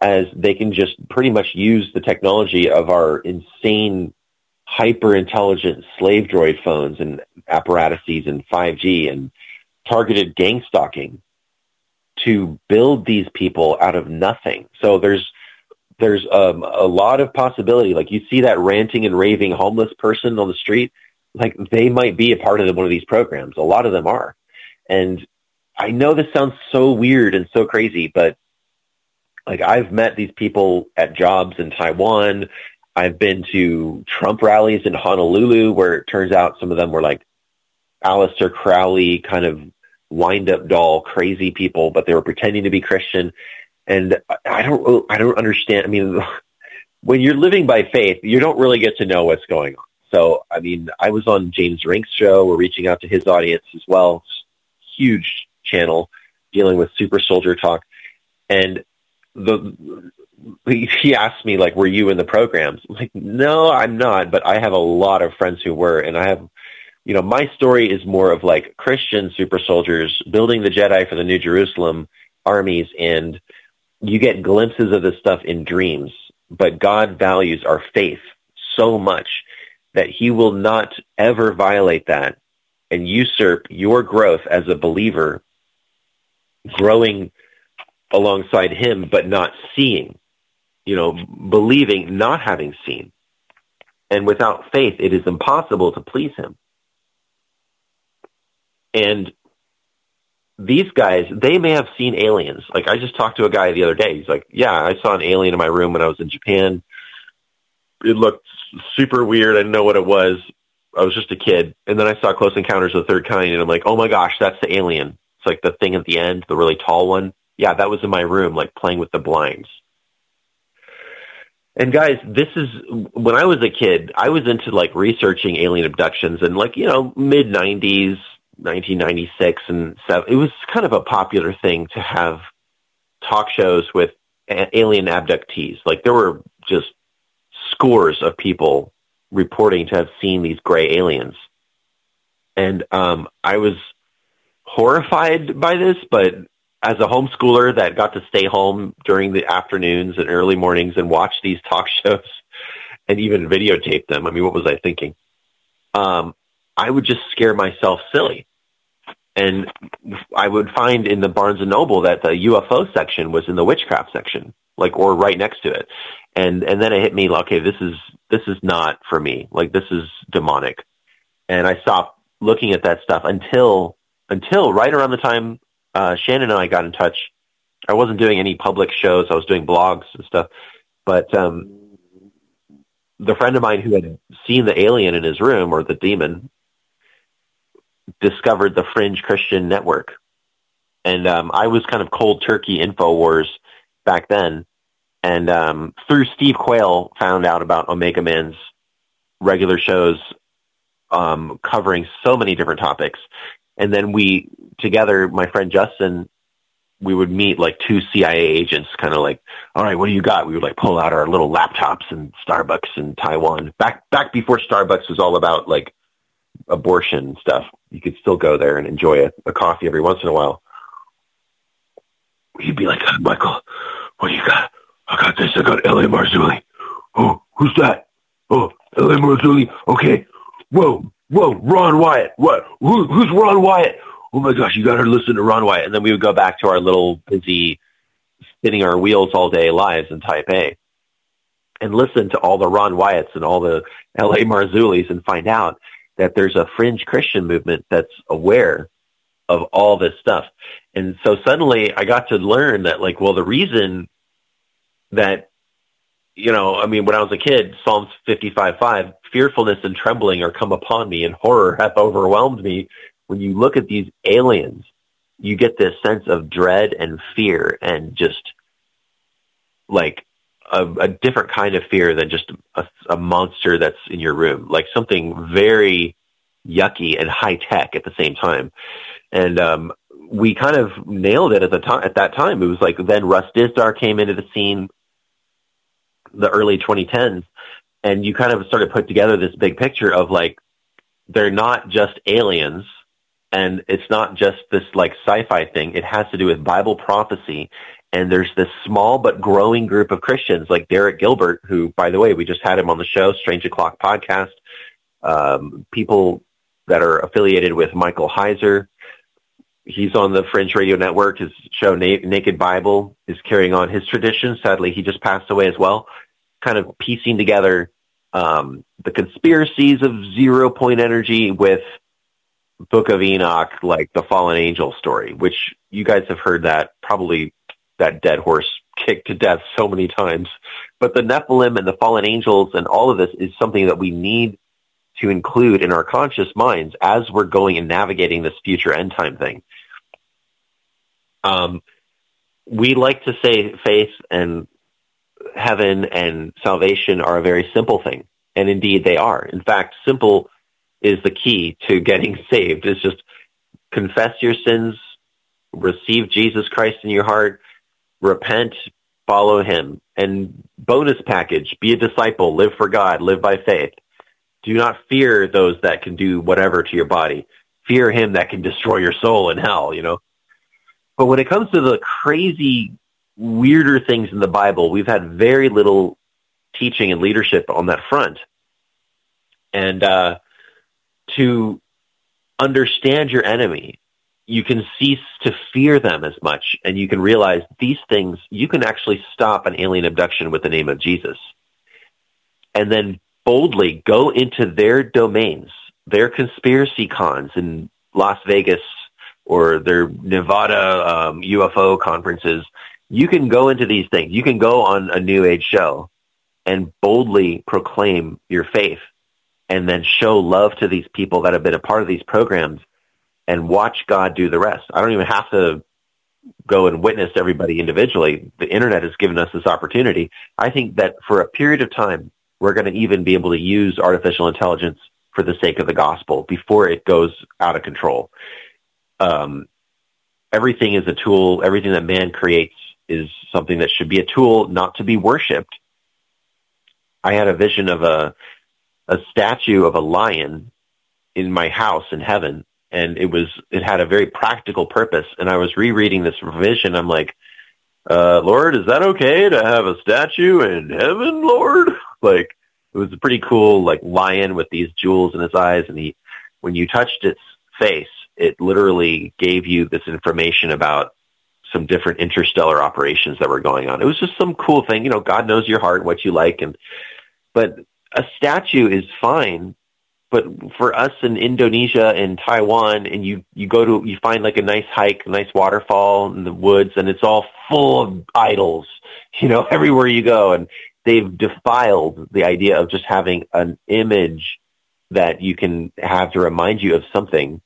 as they can just pretty much use the technology of our insane hyper intelligent slave droid phones and apparatuses and 5G and targeted gang stalking to build these people out of nothing. So there's there's um, a lot of possibility. Like you see that ranting and raving homeless person on the street, like they might be a part of one of these programs. A lot of them are. And I know this sounds so weird and so crazy, but like I've met these people at jobs in Taiwan. I've been to Trump rallies in Honolulu where it turns out some of them were like Aleister Crowley kind of wind up doll crazy people, but they were pretending to be Christian. And I don't, I don't understand. I mean, when you're living by faith, you don't really get to know what's going on. So, I mean, I was on James Rink's show. We're reaching out to his audience as well. Huge channel dealing with super soldier talk. And the, he asked me like, were you in the programs? I'm like, no, I'm not, but I have a lot of friends who were, and I have you know, my story is more of like Christian super soldiers building the Jedi for the New Jerusalem armies, and you get glimpses of this stuff in dreams. But God values our faith so much that He will not ever violate that and usurp your growth as a believer, growing alongside Him, but not seeing. You know, believing, not having seen. And without faith, it is impossible to please Him. And these guys, they may have seen aliens. Like I just talked to a guy the other day. He's like, "Yeah, I saw an alien in my room when I was in Japan. It looked super weird. I didn't know what it was. I was just a kid. And then I saw Close Encounters of the Third Kind, and I'm like, oh my gosh, that's the alien. It's like the thing at the end, the really tall one. Yeah, that was in my room, like playing with the blinds. And guys, this is when I was a kid. I was into like researching alien abductions, and like you know, mid '90s, 1996 and seven, it was kind of a popular thing to have talk shows with alien abductees. Like there were just scores of people reporting to have seen these gray aliens. And um, I was horrified by this, but as a homeschooler that got to stay home during the afternoons and early mornings and watch these talk shows and even videotape them, I mean, what was I thinking? Um, I would just scare myself silly. And I would find in the Barnes and Noble that the UFO section was in the witchcraft section, like or right next to it. And and then it hit me, like, okay, this is this is not for me. Like this is demonic. And I stopped looking at that stuff until until right around the time uh, Shannon and I got in touch. I wasn't doing any public shows. I was doing blogs and stuff. But um, the friend of mine who had seen the alien in his room or the demon discovered the Fringe Christian Network. And um, I was kind of cold turkey InfoWars back then. And um, through Steve Quayle, found out about Omega Man's regular shows um, covering so many different topics. And then we, together, my friend Justin, we would meet like two CIA agents, kind of like, all right, what do you got? We would like pull out our little laptops and Starbucks in Taiwan. Back back before Starbucks was all about like abortion stuff, you could still go there and enjoy a, a coffee every once in a while. You'd be like, uh, Michael, what do you got? I got this. I got L.A. Marzulli. Oh, who's that? Oh, L.A. Marzulli. Okay. Whoa, whoa, Ron Wyatt. What? Who, who's Ron Wyatt? Oh my gosh, you got to listen to Ron Wyatt. And then we would go back to our little busy spinning our wheels all day lives in Taipei. and listen to all the Ron Wyatts and all the L.A. Marzullis and find out that there's a fringe Christian movement that's aware of all this stuff. And so suddenly I got to learn that like, well, the reason that, you know, I mean, when I was a kid, Psalms 55, 5, fearfulness and trembling are come upon me and horror hath overwhelmed me. When you look at these aliens, you get this sense of dread and fear and just like a, a different kind of fear than just a, a monster that's in your room, like something very yucky and high tech at the same time. And um, we kind of nailed it at the time. At that time, it was like then Russ Dizdar came into the scene, the early 2010s, and you kind of started put together this big picture of like they're not just aliens and it's not just this like sci-fi thing. It has to do with Bible prophecy. And there's this small but growing group of Christians like Derek Gilbert, who, by the way, we just had him on the show, Strange O'Clock podcast. Um, people that are affiliated with Michael Heiser. He's on the Fringe Radio Network. His show Na- Naked Bible is carrying on his tradition. Sadly, he just passed away as well. Kind of piecing together um, the conspiracies of zero point energy with Book of Enoch, like the fallen angel story, which you guys have heard that probably that dead horse kicked to death so many times. But the Nephilim and the fallen angels and all of this is something that we need to include in our conscious minds as we're going and navigating this future end time thing. Um, we like to say faith and heaven and salvation are a very simple thing. And indeed they are. In fact, simple is the key to getting saved. Is just confess your sins, receive Jesus Christ in your heart, repent, follow him. And bonus package, be a disciple, live for God, live by faith. Do not fear those that can do whatever to your body. Fear him that can destroy your soul in hell, you know. But when it comes to the crazy, weirder things in the Bible, we've had very little teaching and leadership on that front. And uh, to understand your enemy, you can cease to fear them as much, and you can realize these things, you can actually stop an alien abduction with the name of Jesus. And then boldly go into their domains, their conspiracy cons in Las Vegas or their Nevada um, UFO conferences. You can go into these things. You can go on a New Age show and boldly proclaim your faith and then show love to these people that have been a part of these programs and watch God do the rest. I don't even have to go and witness everybody individually. The internet has given us this opportunity. I think that for a period of time, we're going to even be able to use artificial intelligence for the sake of the gospel before it goes out of control. Um, everything is a tool. Everything that man creates is something that should be a tool, not to be worshipped. I had a vision of a a statue of a lion in my house in heaven and it was it had a very practical purpose and i was rereading this vision. i'm like uh lord is that okay to have a statue in heaven lord like it was a pretty cool like lion with these jewels in his eyes and he when you touched its face it literally gave you this information about some different interstellar operations that were going on. It was just some cool thing you know god knows your heart what you like and but a statue is fine, but for us in Indonesia and Taiwan, and you you go to you find like a nice hike, a nice waterfall in the woods, and it's all full of idols, you know, everywhere you go, and they've defiled the idea of just having an image that you can have to remind you of something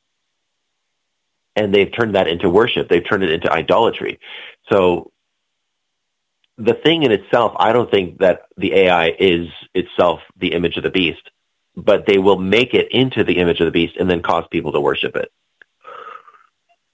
and they've turned that into worship. They've turned it into idolatry. So the thing in itself, I don't think that the AI is itself the image of the beast, but they will make it into the image of the beast and then cause people to worship it.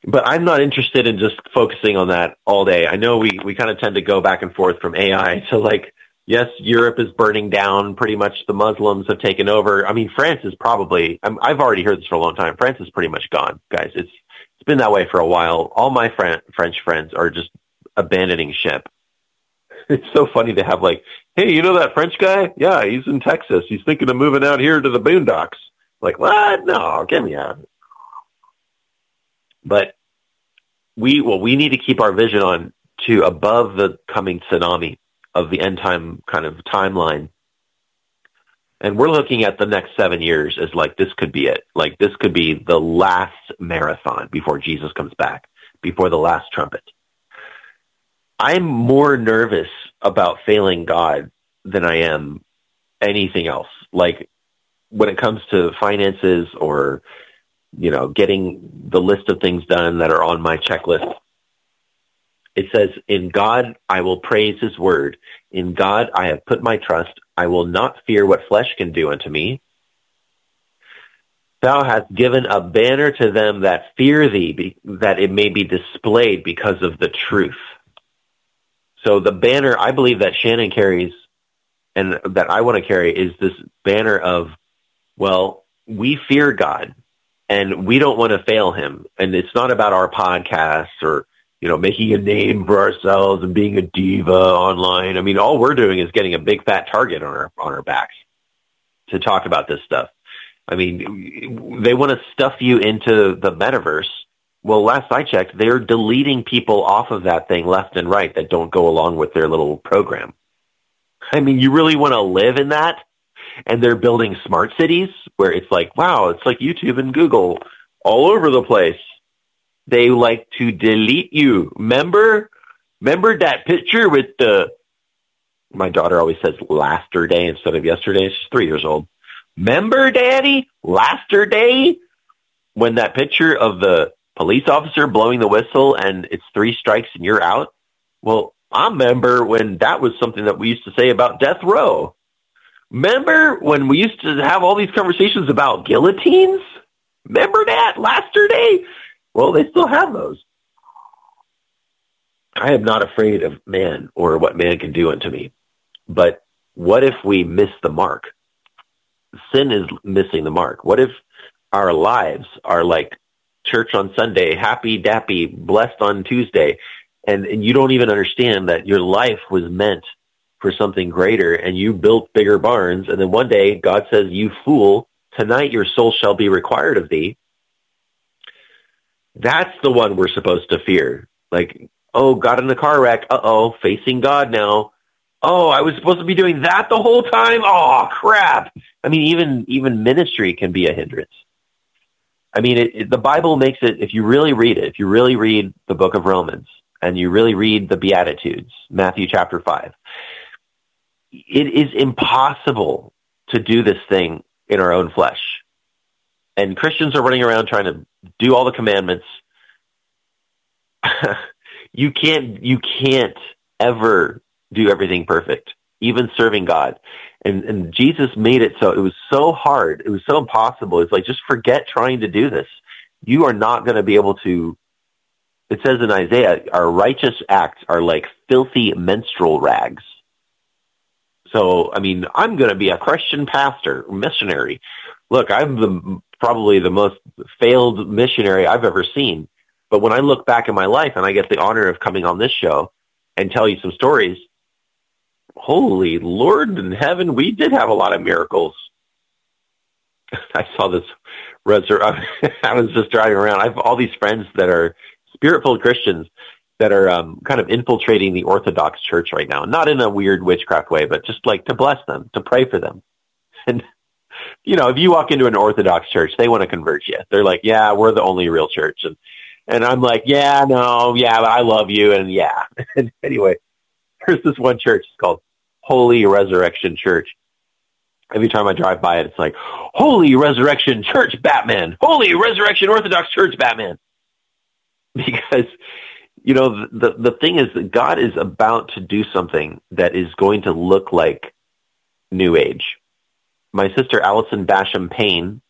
But I'm not interested in just focusing on that all day. I know we, we kind of tend to go back and forth from AI to like, yes, Europe is burning down. Pretty much the Muslims have taken over. I mean, France is probably, i have already heard this for a long time. France is pretty much gone, guys. It's, it's been that way for a while. All my fran- French friends are just abandoning ship it's so funny to have like, hey, you know that French guy? Yeah, he's in Texas. He's thinking of moving out here to the boondocks. Like, what? No, get me out. But we, well, we need to keep our vision on to above the coming tsunami of the end time kind of timeline. And we're looking at the next seven years as like this could be it. Like this could be the last marathon before Jesus comes back, before the last trumpet. I'm more nervous about failing God than I am anything else. Like when it comes to finances or, you know, getting the list of things done that are on my checklist, it says, in God I will praise his word. In God I have put my trust. I will not fear what flesh can do unto me. Thou hast given a banner to them that fear thee, that it may be displayed because of the truth. So the banner I believe that Shannon carries and that I want to carry is this banner of, well, we fear God and we don't want to fail him. And it's not about our podcasts or you know, making a name for ourselves and being a diva online. I mean, all we're doing is getting a big fat target on our on our backs to talk about this stuff. I mean, they want to stuff you into the metaverse. Well, last I checked, they're deleting people off of that thing left and right that don't go along with their little program. I mean, you really want to live in that? And they're building smart cities where it's like, wow, it's like YouTube and Google all over the place they like to delete you. Remember? Remember that picture with the, my daughter always says laughter day instead of yesterday. She's three years old. Remember, daddy? Laughter day? When that picture of the police officer blowing the whistle and it's three strikes and you're out? Well, I remember when that was something that we used to say about death row. Remember when we used to have all these conversations about guillotines? Remember that? Laughter day? Well, they still have those. I am not afraid of man or what man can do unto me. But what if we miss the mark? Sin is missing the mark. What if our lives are like church on Sunday, happy, dappy, blessed on Tuesday, and, and you don't even understand that your life was meant for something greater and you built bigger barns and then one day God says, you fool, tonight your soul shall be required of thee that's the one we're supposed to fear. Like, oh, got in a car wreck. Uh-oh, facing God now. Oh, I was supposed to be doing that the whole time? Oh, crap. I mean, even, even ministry can be a hindrance. I mean, it, it, the Bible makes it, if you really read it, if you really read the book of Romans and you really read the Beatitudes, Matthew chapter 5, it is impossible to do this thing in our own flesh. And Christians are running around trying to do all the commandments. you can't you can't ever do everything perfect, even serving God. And and Jesus made it so it was so hard, it was so impossible. It's like just forget trying to do this. You are not going to be able to it says in Isaiah, our righteous acts are like filthy menstrual rags. So, I mean, I'm going to be a Christian pastor, missionary. Look, I'm the probably the most failed missionary I've ever seen. But when I look back in my life and I get the honor of coming on this show and tell you some stories, holy Lord in heaven, we did have a lot of miracles. I saw this resur- I was just driving around. I have all these friends that are spirit-filled Christians that are um, kind of infiltrating the Orthodox Church right now. Not in a weird witchcraft way, but just like to bless them, to pray for them. And you know, if you walk into an Orthodox church, they want to convert you. They're like, yeah, we're the only real church. And, and I'm like, yeah, no, yeah, I love you. And yeah. And anyway, there's this one church it's called Holy Resurrection Church. Every time I drive by it, it's like, Holy Resurrection Church Batman, Holy Resurrection Orthodox Church Batman. Because, you know, the, the thing is that God is about to do something that is going to look like New Age my sister Allison Basham Payne,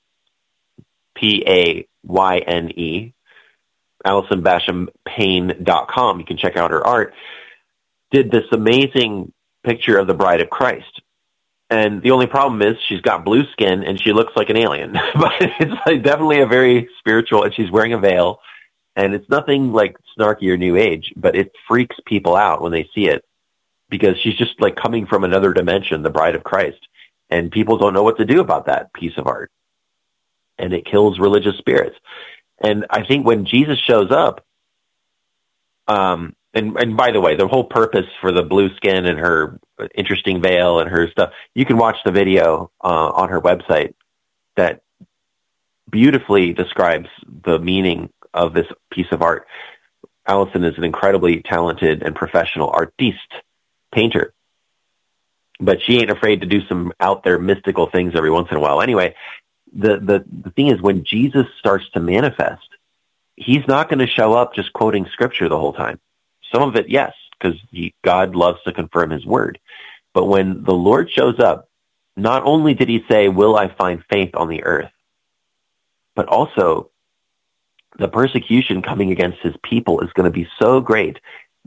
P A Y N E, AllisonBashamPayne.com. You can check out her art. Did this amazing picture of the Bride of Christ. And the only problem is she's got blue skin and she looks like an alien. but it's like definitely a very spiritual, and she's wearing a veil. And it's nothing like snarky or new age, but it freaks people out when they see it because she's just like coming from another dimension, the Bride of Christ and people don't know what to do about that piece of art. And it kills religious spirits. And I think when Jesus shows up, um, and and by the way, the whole purpose for the blue skin and her interesting veil and her stuff, you can watch the video uh, on her website that beautifully describes the meaning of this piece of art. Allison is an incredibly talented and professional artiste, painter, but she ain't afraid to do some out there mystical things every once in a while. Anyway, the the, the thing is when Jesus starts to manifest, he's not going to show up just quoting scripture the whole time some of it, yes, because God loves to confirm his word. But when the Lord shows up, not only did he say, will I find faith on the earth, but also the persecution coming against his people is going to be so great.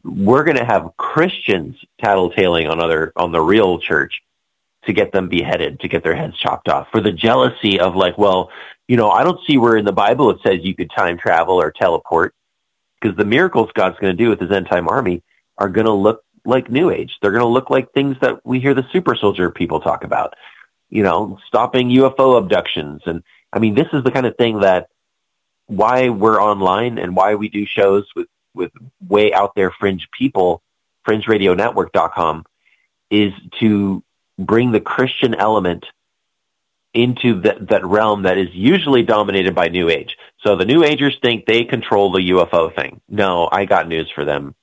We're going to have Christians tattletaling on other, on the real church to get them beheaded, to get their heads chopped off for the jealousy of like, well, you know, I don't see where in the Bible it says you could time travel or teleport because the miracles God's going to do with his end time army are going to look like New Age. They're going to look like things that we hear the super soldier people talk about, you know, stopping UFO abductions. And I mean, this is the kind of thing that why we're online and why we do shows with, with way out there fringe people, fringeradionetwork.com is to bring the Christian element into that, that realm that is usually dominated by New Age. So the New Agers think they control the UFO thing. No, I got news for them.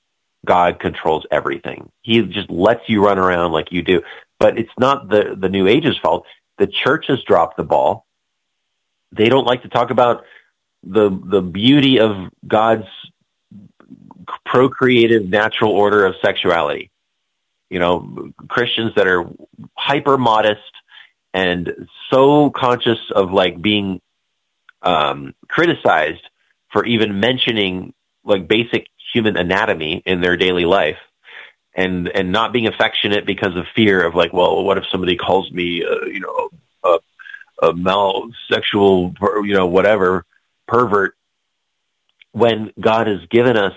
God controls everything. He just lets you run around like you do. But it's not the, the New Age's fault. The church has dropped the ball. They don't like to talk about the, the beauty of God's procreative natural order of sexuality. You know, Christians that are hyper modest, and so conscious of like being um, criticized for even mentioning like basic human anatomy in their daily life and and not being affectionate because of fear of like well what if somebody calls me uh, you know a, a malsexual you know whatever pervert when god has given us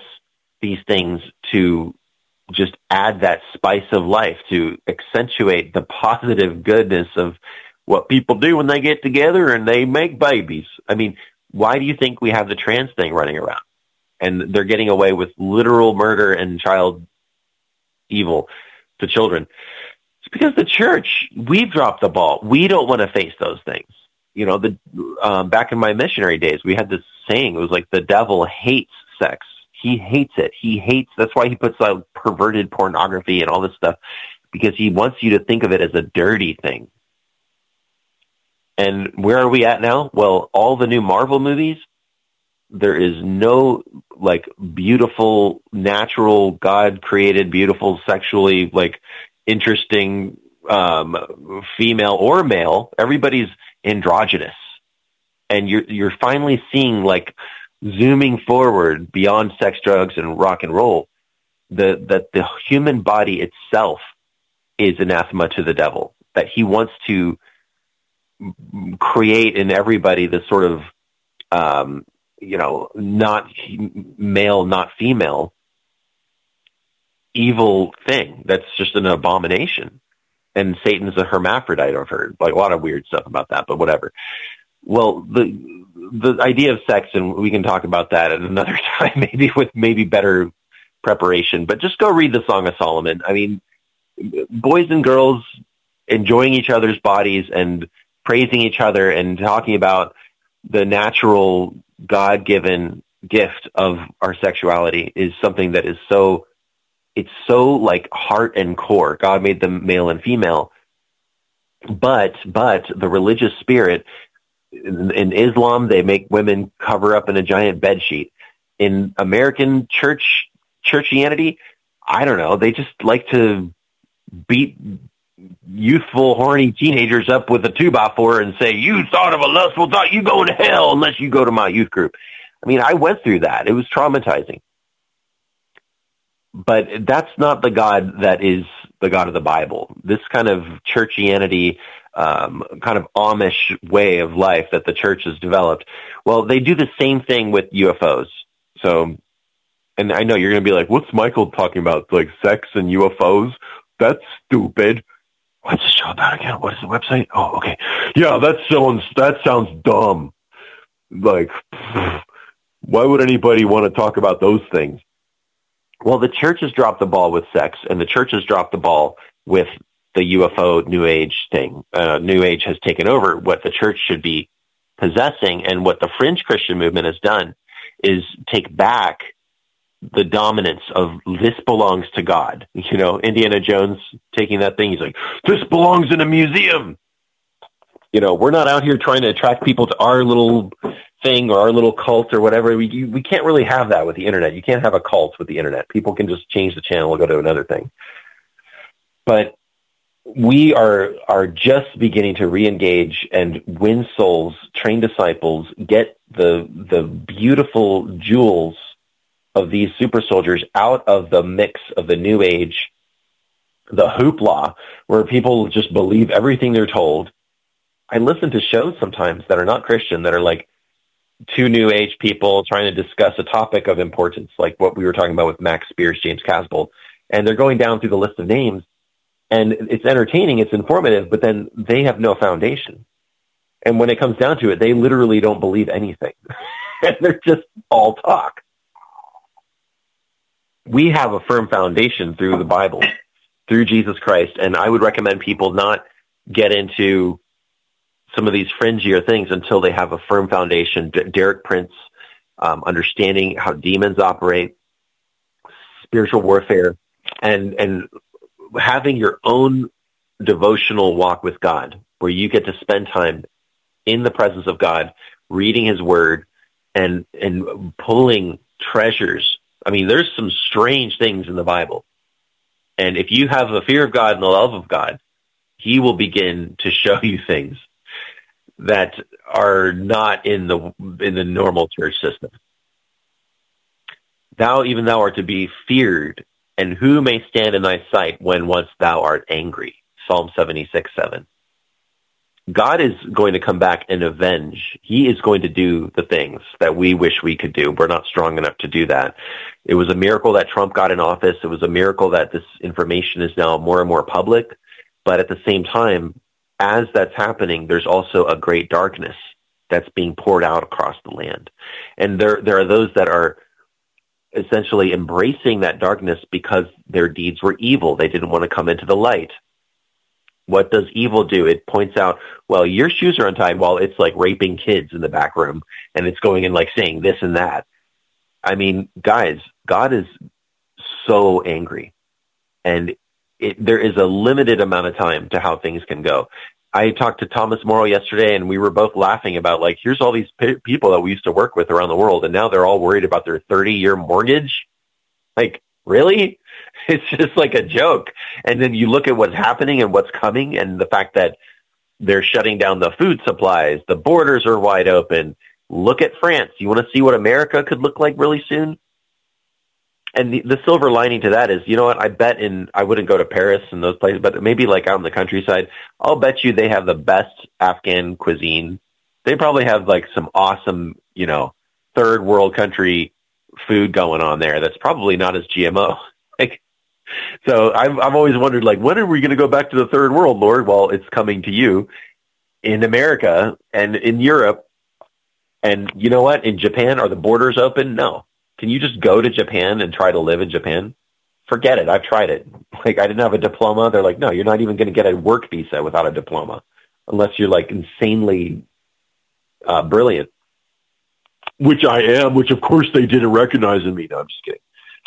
these things to just add that spice of life to accentuate the positive goodness of what people do when they get together and they make babies. I mean, why do you think we have the trans thing running around? And they're getting away with literal murder and child evil to children. It's because the church, we've dropped the ball. We don't want to face those things. You know, the um, back in my missionary days, we had this saying. It was like the devil hates sex he hates it. He hates, that's why he puts like perverted pornography and all this stuff because he wants you to think of it as a dirty thing. And where are we at now? Well, all the new Marvel movies, there is no like beautiful, natural, God created, beautiful, sexually like interesting um, female or male. Everybody's androgynous, and you're you're finally seeing like zooming forward beyond sex, drugs, and rock and roll, the, that the human body itself is anathema to the devil. That he wants to create in everybody this sort of, um, you know, not male, not female, evil thing that's just an abomination. And Satan's a hermaphrodite. I've heard like a lot of weird stuff about that, but whatever. Well, the the idea of sex, and we can talk about that at another time, maybe with maybe better preparation. But just go read the Song of Solomon. I mean, boys and girls enjoying each other's bodies and praising each other and talking about the natural God-given gift of our sexuality is something that is so it's so like heart and core. God made them male and female. But but the religious spirit in, in Islam, they make women cover up in a giant bed sheet. In American church churchianity, I don't know. They just like to beat youthful, horny teenagers up with a two by four and say, "You thought of a lustful thought, you go to hell unless you go to my youth group." I mean, I went through that. It was traumatizing. But that's not the God that is the God of the Bible. This kind of churchianity um, kind of Amish way of life that the church has developed. Well, they do the same thing with UFOs. So, and I know you're going to be like, what's Michael talking about? Like sex and UFOs? That's stupid. What's the show about again? What is the website? Oh, okay. Yeah, that sounds, that sounds dumb. Like, why would anybody want to talk about those things? Well, the church has dropped the ball with sex, and the church has dropped the ball with the UFO New Age thing. Uh, New Age has taken over what the church should be possessing, and what the fringe Christian movement has done is take back the dominance of this belongs to God. You know, Indiana Jones taking that thing, he's like, this belongs in a museum. You know, we're not out here trying to attract people to our little thing or our little cult or whatever. We, we can't really have that with the internet. You can't have a cult with the internet. People can just change the channel and go to another thing. But we are are just beginning to re-engage and win souls, train disciples, get the the beautiful jewels of these super soldiers out of the mix of the new age, the hoopla, where people just believe everything they're told. I listen to shows sometimes that are not Christian that are like two new age people trying to discuss a topic of importance, like what we were talking about with Max Spiers, James Casbolt, and they're going down through the list of names and it's entertaining, it's informative, but then they have no foundation. And when it comes down to it, they literally don't believe anything. and they're just all talk. We have a firm foundation through the Bible, through Jesus Christ, and I would recommend people not get into some of these fringier things until they have a firm foundation. D- Derek Prince, um, understanding how demons operate, spiritual warfare, and and having your own devotional walk with God, where you get to spend time in the presence of God, reading His Word, and and pulling treasures. I mean, there's some strange things in the Bible, and if you have the fear of God and the love of God, He will begin to show you things that are not in the in the normal church system. Thou, even thou, art to be feared and who may stand in thy sight when once thou art angry? Psalm 76, 7. God is going to come back and avenge. He is going to do the things that we wish we could do. We're not strong enough to do that. It was a miracle that Trump got in office. It was a miracle that this information is now more and more public. But at the same time, as that's happening, there's also a great darkness that's being poured out across the land. And there, there are those that are essentially embracing that darkness because their deeds were evil. They didn't want to come into the light. What does evil do? It points out, well, your shoes are untied while it's like raping kids in the back room and it's going and like saying this and that. I mean, guys, God is so angry and it, there is a limited amount of time to how things can go. I talked to Thomas Morrow yesterday, and we were both laughing about like, here's all these p- people that we used to work with around the world, and now they're all worried about their 30 year mortgage. Like, really? It's just like a joke. And then you look at what's happening and what's coming, and the fact that they're shutting down the food supplies, the borders are wide open. Look at France. You want to see what America could look like really soon? And the, the silver lining to that is, you know what? I bet in I wouldn't go to Paris and those places, but maybe like out in the countryside, I'll bet you they have the best Afghan cuisine. They probably have like some awesome, you know, third world country food going on there. That's probably not as GMO. Like, so I've I've always wondered, like, when are we going to go back to the third world, Lord? Well, it's coming to you in America and in Europe. And you know what? In Japan, are the borders open? No can you just go to Japan and try to live in Japan? Forget it. I've tried it. Like I didn't have a diploma. They're like, no, you're not even going to get a work visa without a diploma, unless you're like insanely uh, brilliant. Which I am. Which of course they didn't recognize in me. No, I'm just kidding.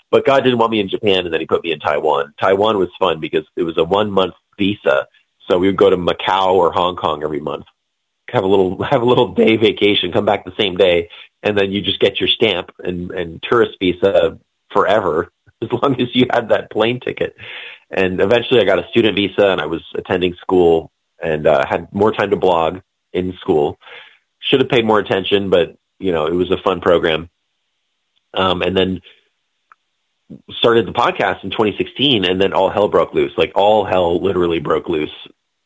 But God didn't want me in Japan, and then He put me in Taiwan. Taiwan was fun because it was a one month visa, so we would go to Macau or Hong Kong every month have a little have a little day vacation, come back the same day, and then you just get your stamp and, and tourist visa forever as long as you had that plane ticket. And eventually, I got a student visa, and I was attending school and uh, had more time to blog in school. Should have paid more attention, but you know it was a fun program. Um, and then started the podcast in 2016, and then all hell broke loose. Like all hell literally broke loose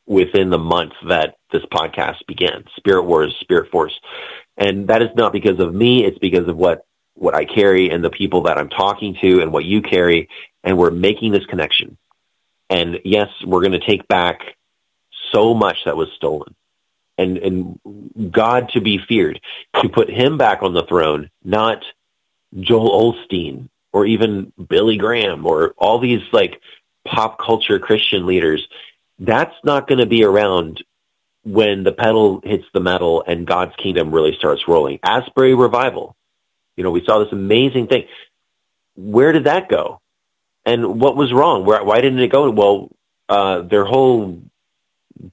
within the month that this podcast began, Spirit Wars, Spirit Force. And that is not because of me, it's because of what, what I carry and the people that I'm talking to and what you carry. And we're making this connection. And yes, we're going to take back so much that was stolen. And, and God to be feared, to put him back on the throne, not Joel Osteen or even Billy Graham or all these like pop culture Christian leaders, that's not going to be around when the pedal hits the metal and God's kingdom really starts rolling. Asbury Revival, you know, we saw this amazing thing. Where did that go? And what was wrong? Where, why didn't it go? Well, uh, their whole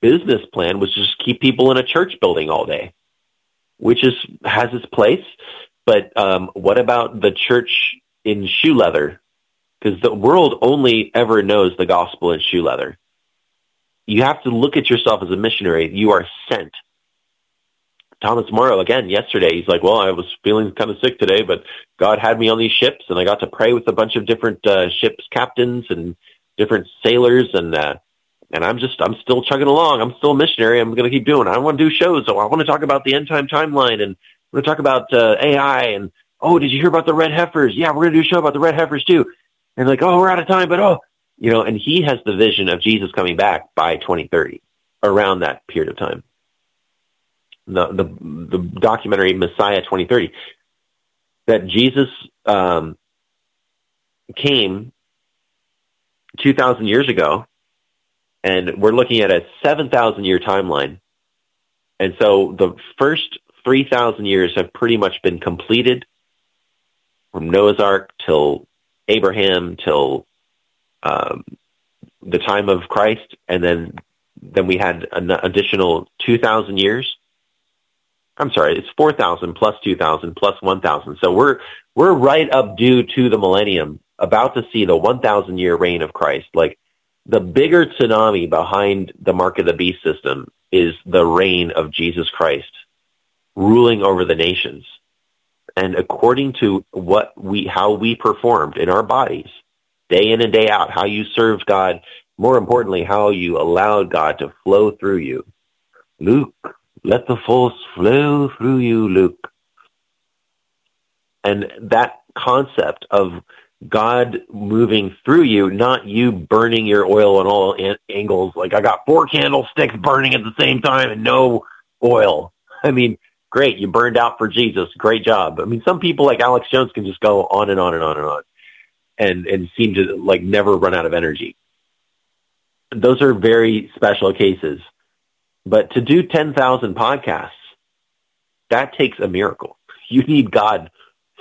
business plan was just keep people in a church building all day, which is has its place. But um, what about the church in shoe leather? Because the world only ever knows the gospel in shoe leather. You have to look at yourself as a missionary. You are sent. Thomas Morrow, again, yesterday, he's like, well, I was feeling kind of sick today, but God had me on these ships and I got to pray with a bunch of different uh, ships captains and different sailors and uh, and I'm just I'm still chugging along. I'm still a missionary. I'm going to keep doing. It. I want to do shows. So I want to talk about the end time timeline and we're going to talk about uh, AI and oh, did you hear about the red heifers? Yeah, we're going to do a show about the red heifers too. And like, oh, we're out of time, but oh, you know, and he has the vision of Jesus coming back by 2030, around that period of time. The the, the documentary Messiah 2030, that Jesus um, came 2,000 years ago and we're looking at a 7,000 year timeline. And so the first 3,000 years have pretty much been completed from Noah's Ark till Abraham till um, the time of Christ, and then then we had an additional 2,000 years. I'm sorry, it's 4,000 plus 2,000 plus 1,000. So we're we're right up due to the millennium, about to see the 1,000 year reign of Christ. Like the bigger tsunami behind the mark of the beast system is the reign of Jesus Christ ruling over the nations. And according to what we, how we performed in our bodies, day in and day out, how you served God, more importantly, how you allowed God to flow through you. Luke, let the force flow through you, Luke. And that concept of God moving through you, not you burning your oil on all an- angles. Like I got four candlesticks burning at the same time and no oil. I mean, great, you burned out for Jesus. Great job. I mean, some people like Alex Jones can just go on and on and on and on and, and seem to like never run out of energy. Those are very special cases. But to do 10,000 podcasts, that takes a miracle. You need God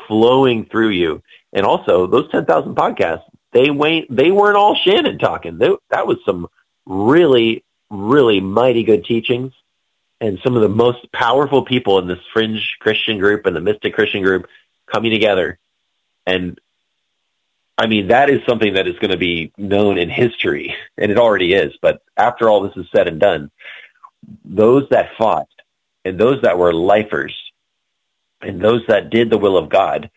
flowing through you and also, those 10,000 podcasts, they wait, they weren't all Shannon talking. They, that was some really, really mighty good teachings and some of the most powerful people in this fringe Christian group and the mystic Christian group coming together. And I mean, that is something that is going to be known in history, and it already is. But after all this is said and done, those that fought and those that were lifers and those that did the will of God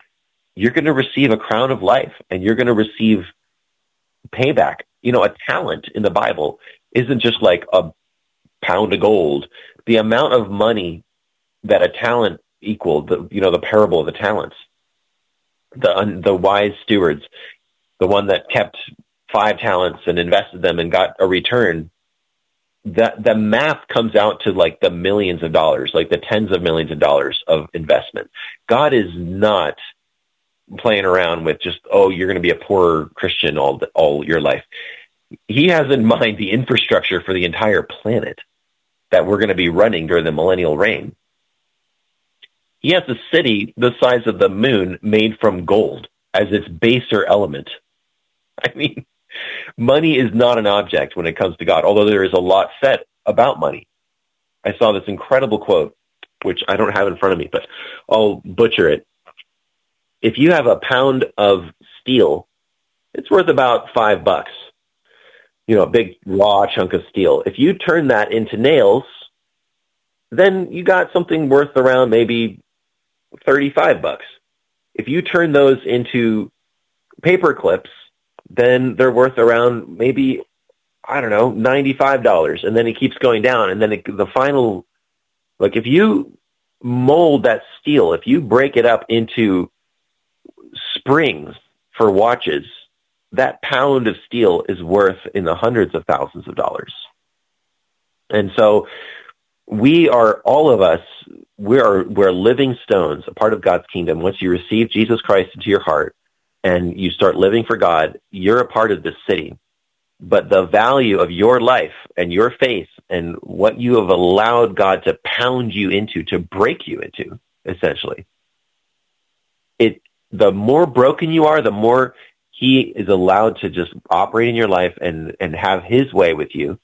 you're going to receive a crown of life and you're going to receive payback. You know, a talent in the Bible isn't just like a pound of gold. The amount of money that a talent equaled, the, you know, the parable of the talents, the, the wise stewards, the one that kept five talents and invested them and got a return, that the math comes out to like the millions of dollars, like the tens of millions of dollars of investment. God is not playing around with just oh you're going to be a poor Christian all all your life. He has in mind the infrastructure for the entire planet that we're going to be running during the millennial reign. He has a city the size of the moon made from gold as its baser element. I mean, money is not an object when it comes to God, although there is a lot said about money. I saw this incredible quote, which I don't have in front of me, but I'll butcher it if you have a pound of steel, it's worth about five bucks. You know, a big raw chunk of steel. If you turn that into nails, then you got something worth around maybe 35 bucks. If you turn those into paper clips, then they're worth around maybe, I don't know, $95. And then it keeps going down. And then it, the final, like if you mold that steel, if you break it up into springs for watches, that pound of steel is worth in the hundreds of thousands of dollars. And so we are all of us we are we're living stones, a part of God's kingdom. Once you receive Jesus Christ into your heart, and you start living for God, you're a part of this city. But the value of your life and your faith and what you have allowed God to pound you into, to break you into, essentially, it the more broken you are, the more he is allowed to just operate in your life and, and have his way with you.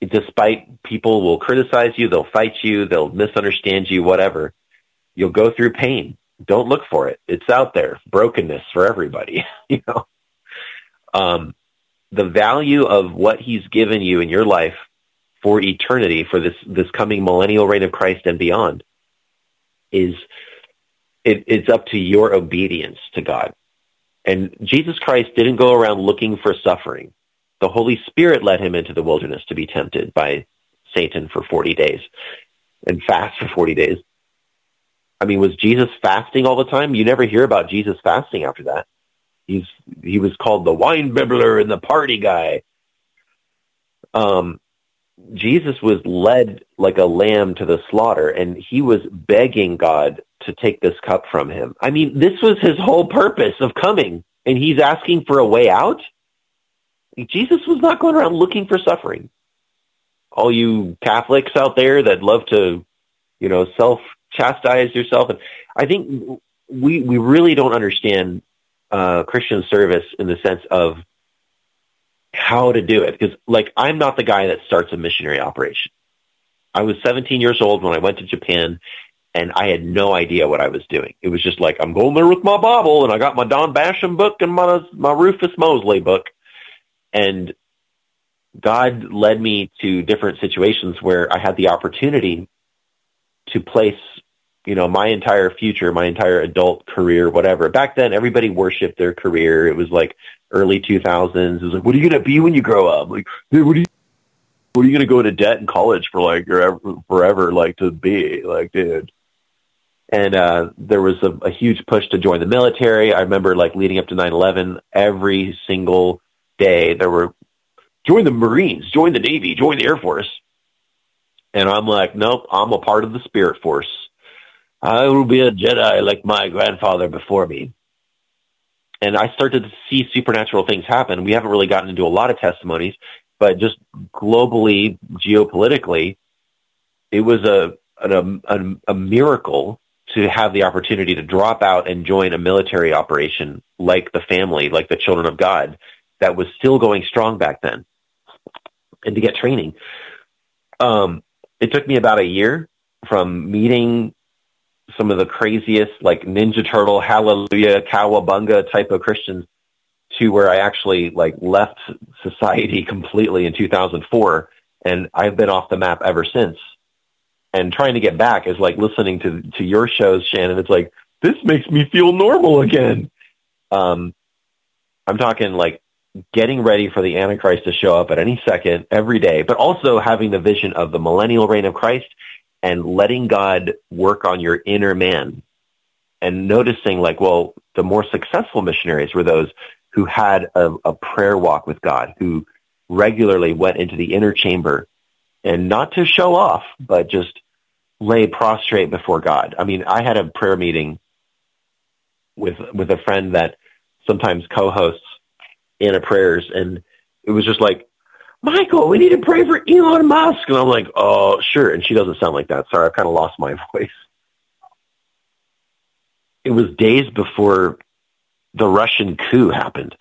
Despite people will criticize you, they'll fight you, they'll misunderstand you, whatever. You'll go through pain. Don't look for it. It's out there. Brokenness for everybody, you know. Um, the value of what he's given you in your life for eternity, for this, this coming millennial reign of Christ and beyond, is it, it's up to your obedience to God. And Jesus Christ didn't go around looking for suffering. The Holy Spirit led him into the wilderness to be tempted by Satan for 40 days and fast for 40 days. I mean, was Jesus fasting all the time? You never hear about Jesus fasting after that. He's he was called the wine bibbler and the party guy. Um, Jesus was led like a lamb to the slaughter, and he was begging God to take this cup from him. I mean, this was his whole purpose of coming, and he's asking for a way out. Jesus was not going around looking for suffering. All you Catholics out there that love to, you know, self chastise yourself, and I think we we really don't understand uh, Christian service in the sense of how to do it. Because, like, I'm not the guy that starts a missionary operation. I was 17 years old when I went to Japan, and I had no idea what I was doing. It was just like, I'm going there with my Bible, and I got my Don Basham book and my, my Rufus Moseley book. And God led me to different situations where I had the opportunity to place, you know, my entire future, my entire adult career, whatever. Back then, everybody worshipped their career. It was like early 2000s. It was like, what are you going to be when you grow up? Like, what are you, what are you going to go into debt in college for like forever, forever, like to be like, dude? And, uh, there was a, a huge push to join the military. I remember like leading up to 9-11, every single day there were, join the Marines, join the Navy, join the Air Force. And I'm like, nope, I'm a part of the Spirit Force. I will be a Jedi like my grandfather before me and I started to see supernatural things happen. We haven't really gotten into a lot of testimonies, but just globally, geopolitically, it was a a, a, a miracle to have the opportunity to drop out and join a military operation like the family, like the Children of God, that was still going strong back then, and to get training. Um, it took me about a year from meeting some of the craziest like Ninja Turtle, Hallelujah, Cowabunga type of Christians to where I actually like left society completely in 2004 and I've been off the map ever since. And trying to get back is like listening to to your shows, Shannon. It's like this makes me feel normal again. Um, I'm talking like getting ready for the Antichrist to show up at any second, every day, but also having the vision of the millennial reign of Christ and letting God work on your inner man and noticing like, well, the more successful missionaries were those who had a, a prayer walk with God, who regularly went into the inner chamber and not to show off, but just lay prostrate before God. I mean, I had a prayer meeting with with a friend that sometimes co-hosts in a prayers and it was just like Michael, we need to pray for Elon Musk. And I'm like, oh, sure. And she doesn't sound like that. Sorry, I've kind of lost my voice. It was days before the Russian coup happened.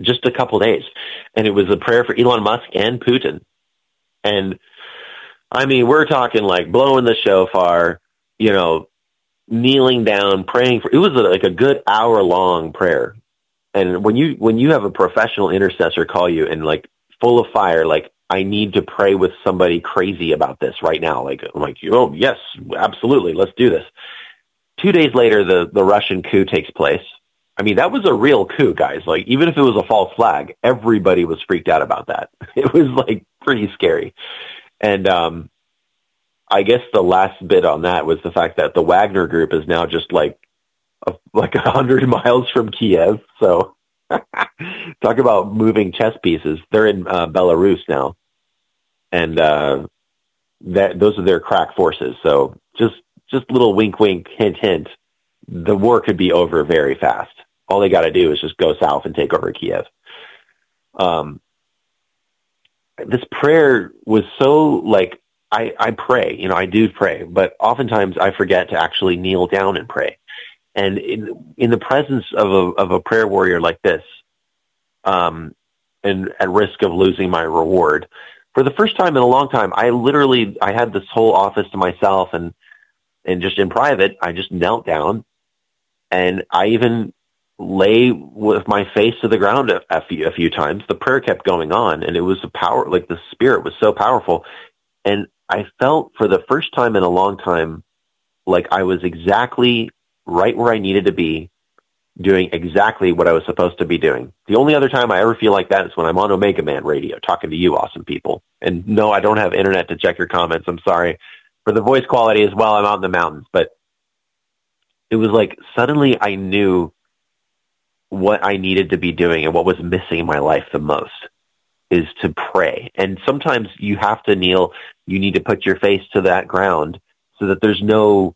Just a couple days. And it was a prayer for Elon Musk and Putin. And I mean, we're talking like blowing the shofar, you know, kneeling down, praying for, it was like a good hour long prayer and when you when you have a professional intercessor call you and like full of fire, like I need to pray with somebody crazy about this right now. Like I'm like, oh yes, absolutely, let's do this. Two days later, the the Russian coup takes place. I mean, that was a real coup, guys. Like even if it was a false flag, everybody was freaked out about that. It was like pretty scary. And um I guess the last bit on that was the fact that the Wagner group is now just like like a hundred miles from Kiev. So talk about moving chess pieces. They're in uh, Belarus now, and uh, that those are their crack forces. So just just little wink, wink, hint, hint. the war could be over very fast. All they got to do is just go south and take over Kiev. Um, this prayer was so like I, I pray, you know, I do pray, but oftentimes I forget to actually kneel down and pray. And in in the presence of a of a prayer warrior like this, um, and at risk of losing my reward, for the first time in a long time, I literally I had this whole office to myself, and and just in private, I just knelt down, and I even lay with my face to the ground a, a, few, a few times. The prayer kept going on, and it was a power, like the spirit was so powerful. And I felt for the first time in a long time, like I was exactly right where I needed to be, doing exactly what I was supposed to be doing. The only other time I ever feel like that is when I'm on Omega Man radio talking to you awesome people. And no, I don't have internet to check your comments. I'm sorry for the voice quality as well. I'm out in the mountains, but it was like suddenly I knew what I needed to be doing and what was missing in my life the most is to pray. And sometimes you have to kneel. You need to put your face to that ground so that there's no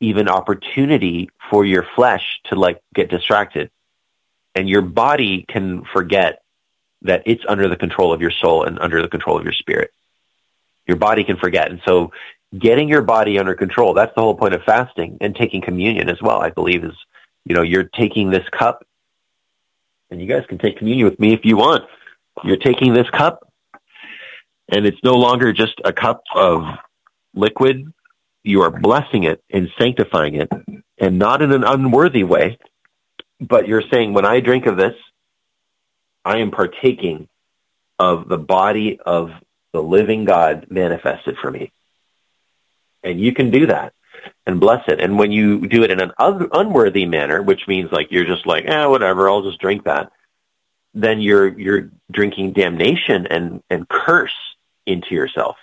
even opportunity for your flesh to like get distracted. And your body can forget that it's under the control of your soul and under the control of your spirit. Your body can forget. And so getting your body under control, that's the whole point of fasting and taking communion as well, I believe is, you know, you're taking this cup and you guys can take communion with me if you want. You're taking this cup and it's no longer just a cup of liquid. You are blessing it and sanctifying it and not in an unworthy way, but you're saying when I drink of this, I am partaking of the body of the living God manifested for me. And you can do that and bless it. And when you do it in an un- unworthy manner, which means like you're just like, eh, whatever, I'll just drink that, then you're you're drinking damnation and and curse into yourself.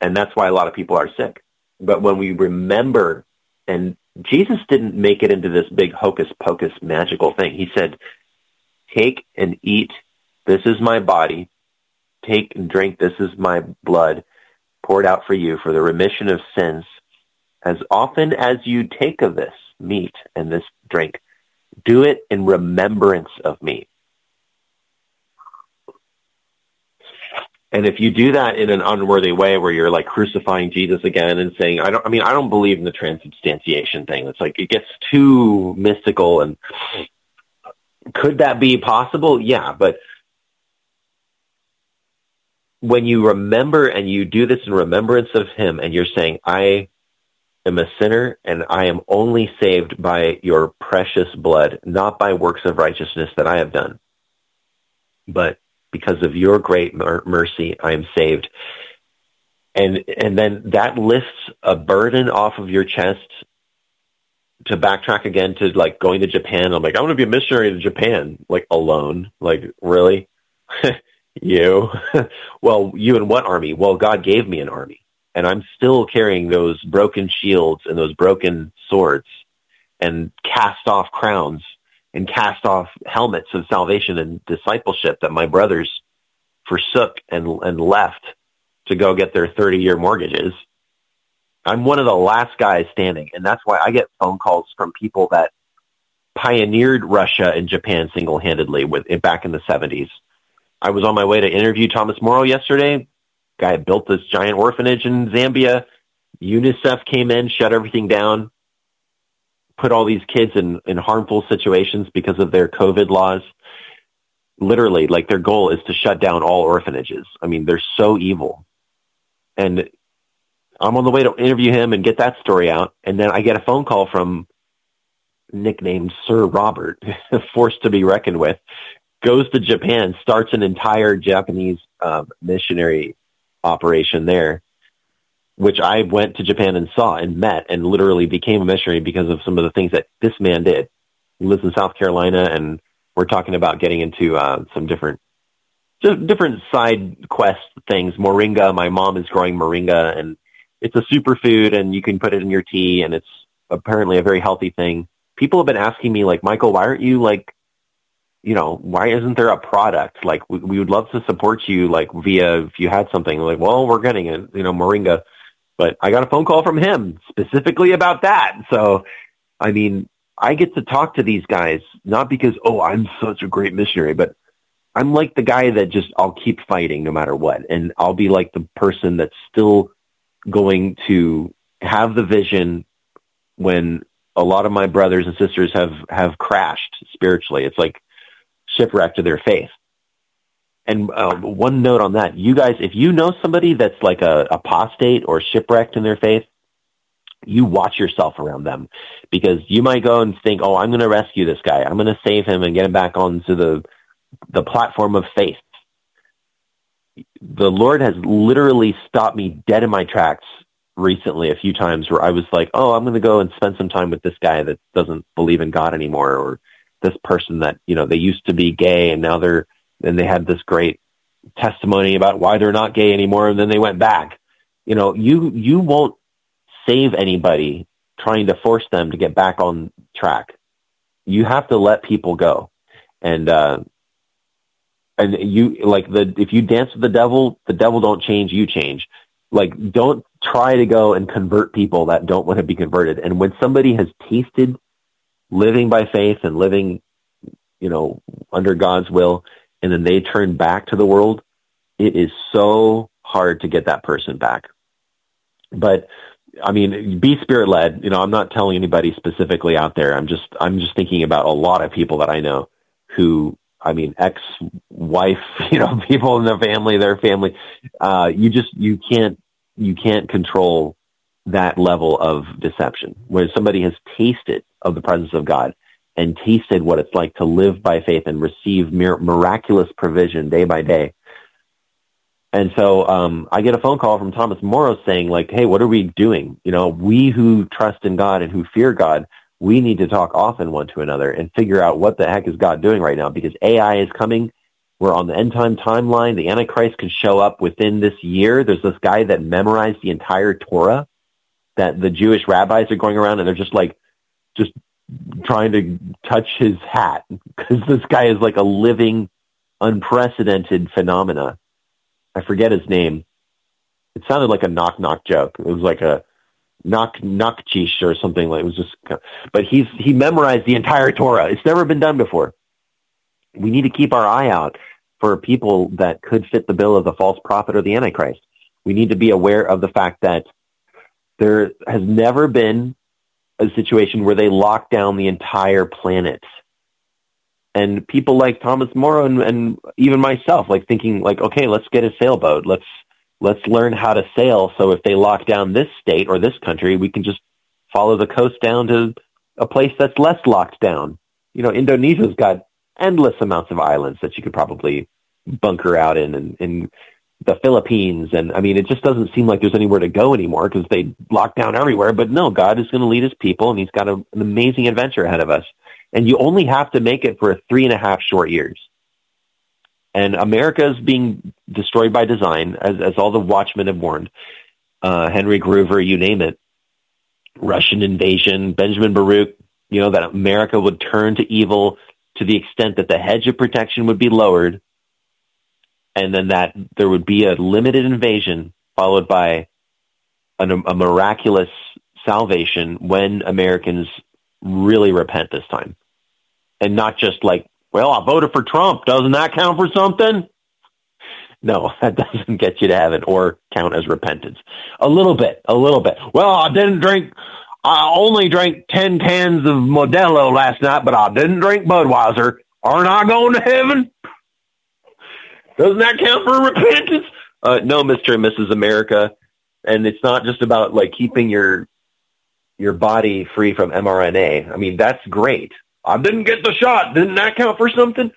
And that's why a lot of people are sick. But when we remember and Jesus didn't make it into this big hocus pocus magical thing. He said, "Take and eat. This is my body. Take and drink. This is my blood." poured out for you for the remission of sins. As often as you take of this meat and this drink, do it in remembrance of me. And if you do that in an unworthy way where you're like crucifying Jesus again and saying, I don't, I mean, I don't believe in the transubstantiation thing. It's like, it gets too mystical and could that be possible? Yeah, but when you remember and you do this in remembrance of him and you're saying, I am a sinner and I am only saved by your precious blood, not by works of righteousness that I have done, but because of your great mer- mercy, I am saved. And, and then that lifts a burden off of your chest to backtrack again to like going to Japan. I'm like, I want to be a missionary to Japan, like alone. Like, really? you? well, you and what army? Well, God gave me an army and I'm still carrying those broken shields and those broken swords and cast off crowns and cast off helmets of salvation and discipleship that my brothers forsook and, and left to go get their 30 year mortgages. I'm one of the last guys standing. And that's why I get phone calls from people that pioneered Russia and Japan single handedly with back in the 70s. I was on my way to interview Thomas Morrow yesterday guy built this giant orphanage in Zambia. UNICEF came in, shut everything down, put all these kids in, in harmful situations because of their COVID laws. Literally, like their goal is to shut down all orphanages. I mean, they're so evil. And I'm on the way to interview him and get that story out. And then I get a phone call from nicknamed Sir Robert, forced to be reckoned with, goes to Japan, starts an entire Japanese um, missionary operation there, which I went to Japan and saw and met and literally became a missionary because of some of the things that this man did. He lives in South Carolina, and we're talking about getting into uh, some different just different side quest things. Moringa, my mom is growing moringa, and it's a superfood, and you can put it in your tea, and it's apparently a very healthy thing. People have been asking me, like, Michael, why aren't you like you know, why isn't there a product? Like, we, we would love to support you, like, via, if you had something, like, well, we're getting it, you know, Moringa. But I got a phone call from him specifically about that. So I mean, I get to talk to these guys not because oh I'm such a great missionary, but I'm like the guy that just I'll keep fighting no matter what, and I'll be like the person that's still going to have the vision when a lot of my brothers and sisters have have crashed spiritually. It's like shipwrecked to their faith. And uh, one note on that, you guys, if you know somebody that's like a apostate or shipwrecked in their faith, you watch yourself around them because you might go and think, "Oh, I'm going to rescue this guy. I'm going to save him and get him back onto the the platform of faith." The Lord has literally stopped me dead in my tracks recently a few times where I was like, "Oh, I'm going to go and spend some time with this guy that doesn't believe in God anymore," or this person that you know they used to be gay and now they're and they had this great testimony about why they're not gay anymore, and then they went back. You know, you you won't save anybody trying to force them to get back on track. You have to let people go. And, uh, and you, like the, if you dance with the devil, the devil don't change, you change. Like, don't try to go and convert people that don't want to be converted. And when somebody has tasted living by faith and living, you know, under God's will, and then they turn back to the world, it is so hard to get that person back. But I mean, be spirit led. You know, I'm not telling anybody specifically out there. I'm just, I'm just thinking about a lot of people that I know who, I mean, ex-wife, you know, people in their family, their family. Uh, you just, you can't, you can't control that level of deception. Where somebody has tasted of the presence of God and tasted what it's like to live by faith and receive mir- miraculous provision day by day and so um, I get a phone call from Thomas Morrow saying, like, hey, what are we doing? You know, we who trust in God and who fear God, we need to talk often one to another and figure out what the heck is God doing right now because AI is coming. We're on the end time timeline. The Antichrist can show up within this year. There's this guy that memorized the entire Torah that the Jewish rabbis are going around and they're just like, just trying to touch his hat because this guy is like a living, unprecedented phenomena I forget his name. It sounded like a knock knock joke. It was like a knock knock cheesh or something like it was just but he's he memorized the entire Torah. It's never been done before. We need to keep our eye out for people that could fit the bill of the false prophet or the antichrist. We need to be aware of the fact that there has never been a situation where they lock down the entire planet and people like Thomas Morrow and, and even myself, like thinking like, okay, let's get a sailboat. Let's let's learn how to sail. So if they lock down this state or this country, we can just follow the coast down to a place that's less locked down. You know, Indonesia's got endless amounts of islands that you could probably bunker out in, and in the Philippines. And I mean, it just doesn't seem like there's anywhere to go anymore because they lock down everywhere. But no, God is going to lead his people, and he's got a, an amazing adventure ahead of us and you only have to make it for three and a half short years. And America is being destroyed by design, as, as all the watchmen have warned. Uh, Henry Gruver, you name it. Russian invasion, Benjamin Baruch, you know, that America would turn to evil to the extent that the hedge of protection would be lowered and then that there would be a limited invasion followed by an, a miraculous salvation when Americans really repent this time and not just like, well, I voted for Trump. Doesn't that count for something? No, that doesn't get you to heaven or count as repentance. A little bit, a little bit. Well, I didn't drink, I only drank 10 cans of Modelo last night, but I didn't drink Budweiser. Aren't I going to heaven? Doesn't that count for repentance? Uh, no, Mr. and Mrs. America. And it's not just about like keeping your your body free from mRNA. I mean, that's great. I didn't get the shot. Didn't that count for something?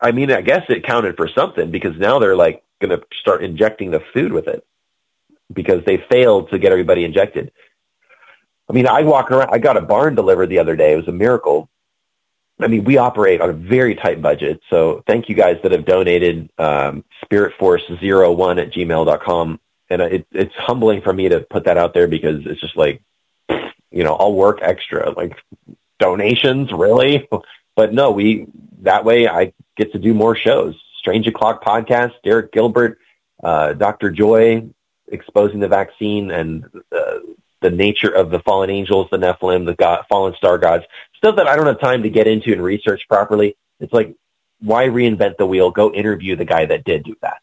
I mean, I guess it counted for something because now they're like going to start injecting the food with it because they failed to get everybody injected. I mean, I walk around, I got a barn delivered the other day. It was a miracle. I mean, we operate on a very tight budget. So thank you guys that have donated, um, spiritforce01 at gmail.com. And it, it's humbling for me to put that out there because it's just like, you know, I'll work extra. Like donations, really? But no, we that way I get to do more shows. Strange O'clock podcast, Derek Gilbert, uh, Dr. Joy exposing the vaccine, and uh, the nature of the fallen angels, the Nephilim, the god, fallen star gods, stuff that I don't have time to get into and research properly. It's like, why reinvent the wheel? Go interview the guy that did do that.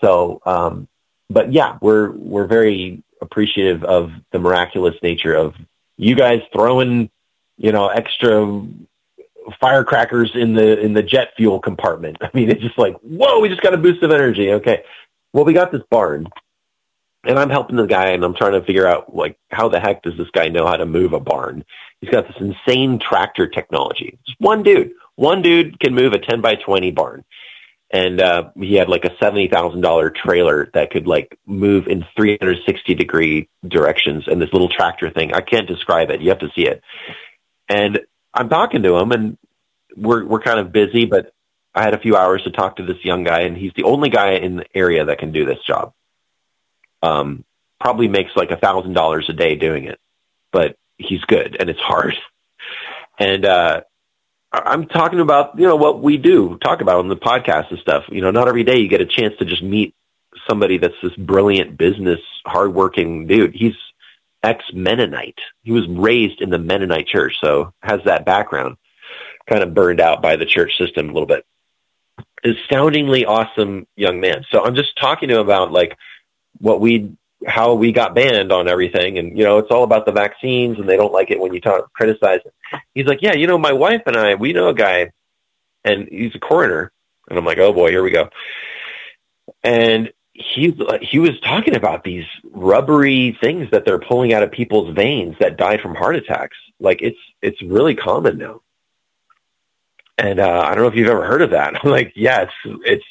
So, um, but yeah, we're we're very appreciative of the miraculous nature of you guys throwing, you know, extra firecrackers in the in the jet fuel compartment. I mean, it's just like, whoa, we just got a boost of energy. Okay, well, we got this barn, and I'm helping the guy, and I'm trying to figure out like how the heck does this guy know how to move a barn? He's got this insane tractor technology. One dude, one dude can move a 10 by 20 barn and uh, he had like a seventy thousand dollar trailer that could like move in three hundred sixty degree directions, and this little tractor thing. I can't describe it. You have to see it. And I'm talking to him, and we're we're kind of busy, but I had a few hours to talk to this young guy, and he's the only guy in the area that can do this job. Um, probably makes like a thousand dollars a day doing it, but he's good and it's hard. And uh, I'm talking about, you know, what we do talk about on the podcast and stuff. You know, not every day you get a chance to just meet somebody that's this brilliant business, hardworking dude. He's ex Mennonite. He was raised in the Mennonite church, so has that background. Kind of burned out by the church system a little bit. Astoundingly awesome young man. So I'm just talking to him about like what we how we got banned on everything. And you know it's all about the vaccines and they don't like it when you talk criticize it. He's like yeah you know my wife and i we know a guy and he's a coroner. And i'm like oh boy here we go. And he he was talking about these rubbery things that they're pulling out of people's veins that died from heart attacks. Like it's it's really common now. And uh i don't know if you've ever heard of that. I'm like yeah, it's, it's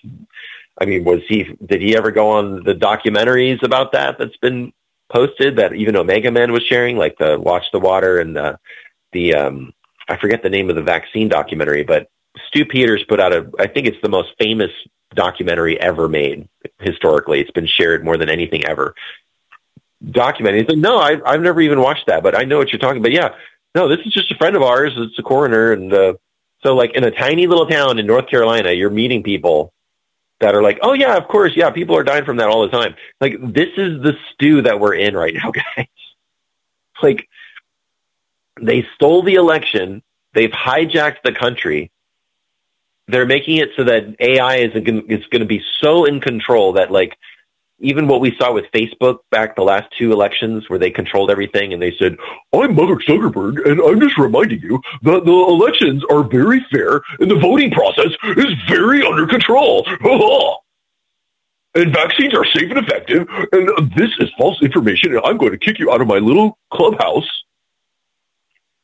I mean, was he? Did he ever go on the documentaries about that? That's been posted that even Omega Man was sharing, like the Watch the Water and the the um, I forget the name of the vaccine documentary, but Stu Peters put out a. I think it's the most famous documentary ever made historically. It's been shared more than anything ever. Documenting. Like, no, I, I've never even watched that, but I know what you're talking about. Yeah, no, this is just a friend of ours. It's a coroner, and uh, so like in a tiny little town in North Carolina, you're meeting people that are like, oh yeah, of course, yeah, people are dying from that all the time. Like this is the stew that we're in right now, guys. like they stole the election, they've hijacked the country. They're making it so that AI is is going to be so in control that like even what we saw with Facebook back the last two elections where they controlled everything and they said, I'm Mark Zuckerberg and I'm just reminding you that the elections are very fair and the voting process is very under control. and vaccines are safe and effective and this is false information and I'm going to kick you out of my little clubhouse.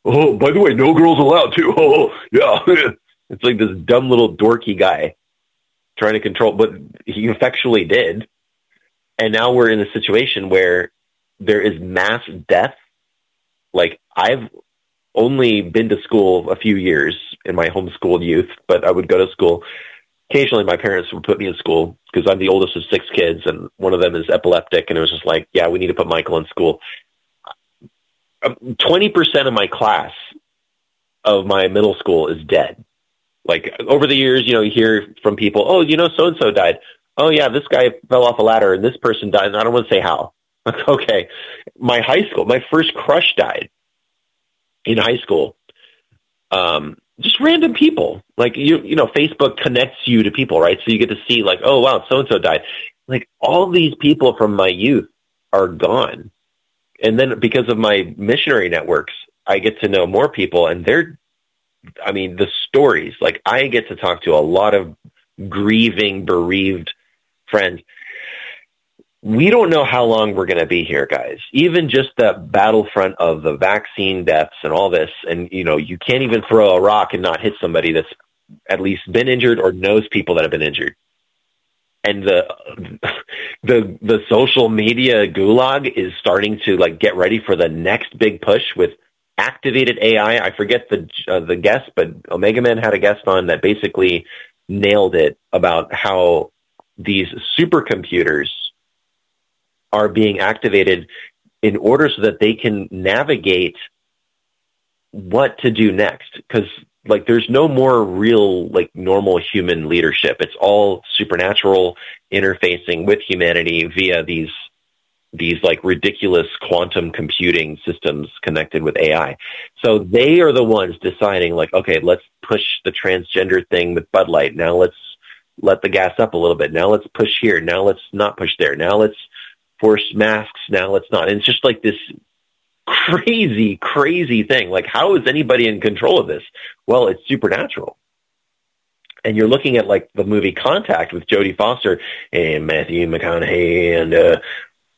Oh, by the way, no girls allowed too. Oh, yeah. it's like this dumb little dorky guy trying to control, but he effectually did and now we're in a situation where there is mass death. Like I've only been to school a few years in my homeschooled youth, but I would go to school. Occasionally, my parents would put me in school because I'm the oldest of six kids, and one of them is epileptic, and it was just like, yeah, we need to put Michael in school. Um, twenty percent of my class of my middle school is dead. Like over the years, you know, you hear from people, oh, you know, so and so died oh yeah, this guy fell off a ladder and this person died. And I don't want to say how. okay. My high school, my first crush died in high school. Um, just random people. Like you, you know, Facebook connects you to people, right? So you get to see like, oh wow, so and so died. Like all these people from my youth are gone. And then because of my missionary networks, I get to know more people and they're, I mean, the stories, like I get to talk to a lot of grieving, bereaved friends, we don't know how long we're going to be here, guys. Even just the battlefront of the vaccine deaths and all this, and you know, you can't even throw a rock and not hit somebody that's at least been injured or knows people that have been injured. And the the the social media gulag is starting to like get ready for the next big push with activated AI. I forget the uh, the guest, but Omega Man had a guest on that basically nailed it about how these supercomputers are being activated in order so that they can navigate what to do next. Because like there's no more real like normal human leadership. It's all supernatural interfacing with humanity via these these like ridiculous quantum computing systems connected with AI. So they are the ones deciding like, okay, let's push the transgender thing with Bud Light. Now let's let the gas up a little bit. Now let's push here. Now let's not push there. Now let's force masks. Now let's not. And it's just like this crazy, crazy thing. Like, how is anybody in control of this? Well, it's supernatural. And you're looking at like the movie Contact with Jodie Foster and Matthew McConaughey, and uh,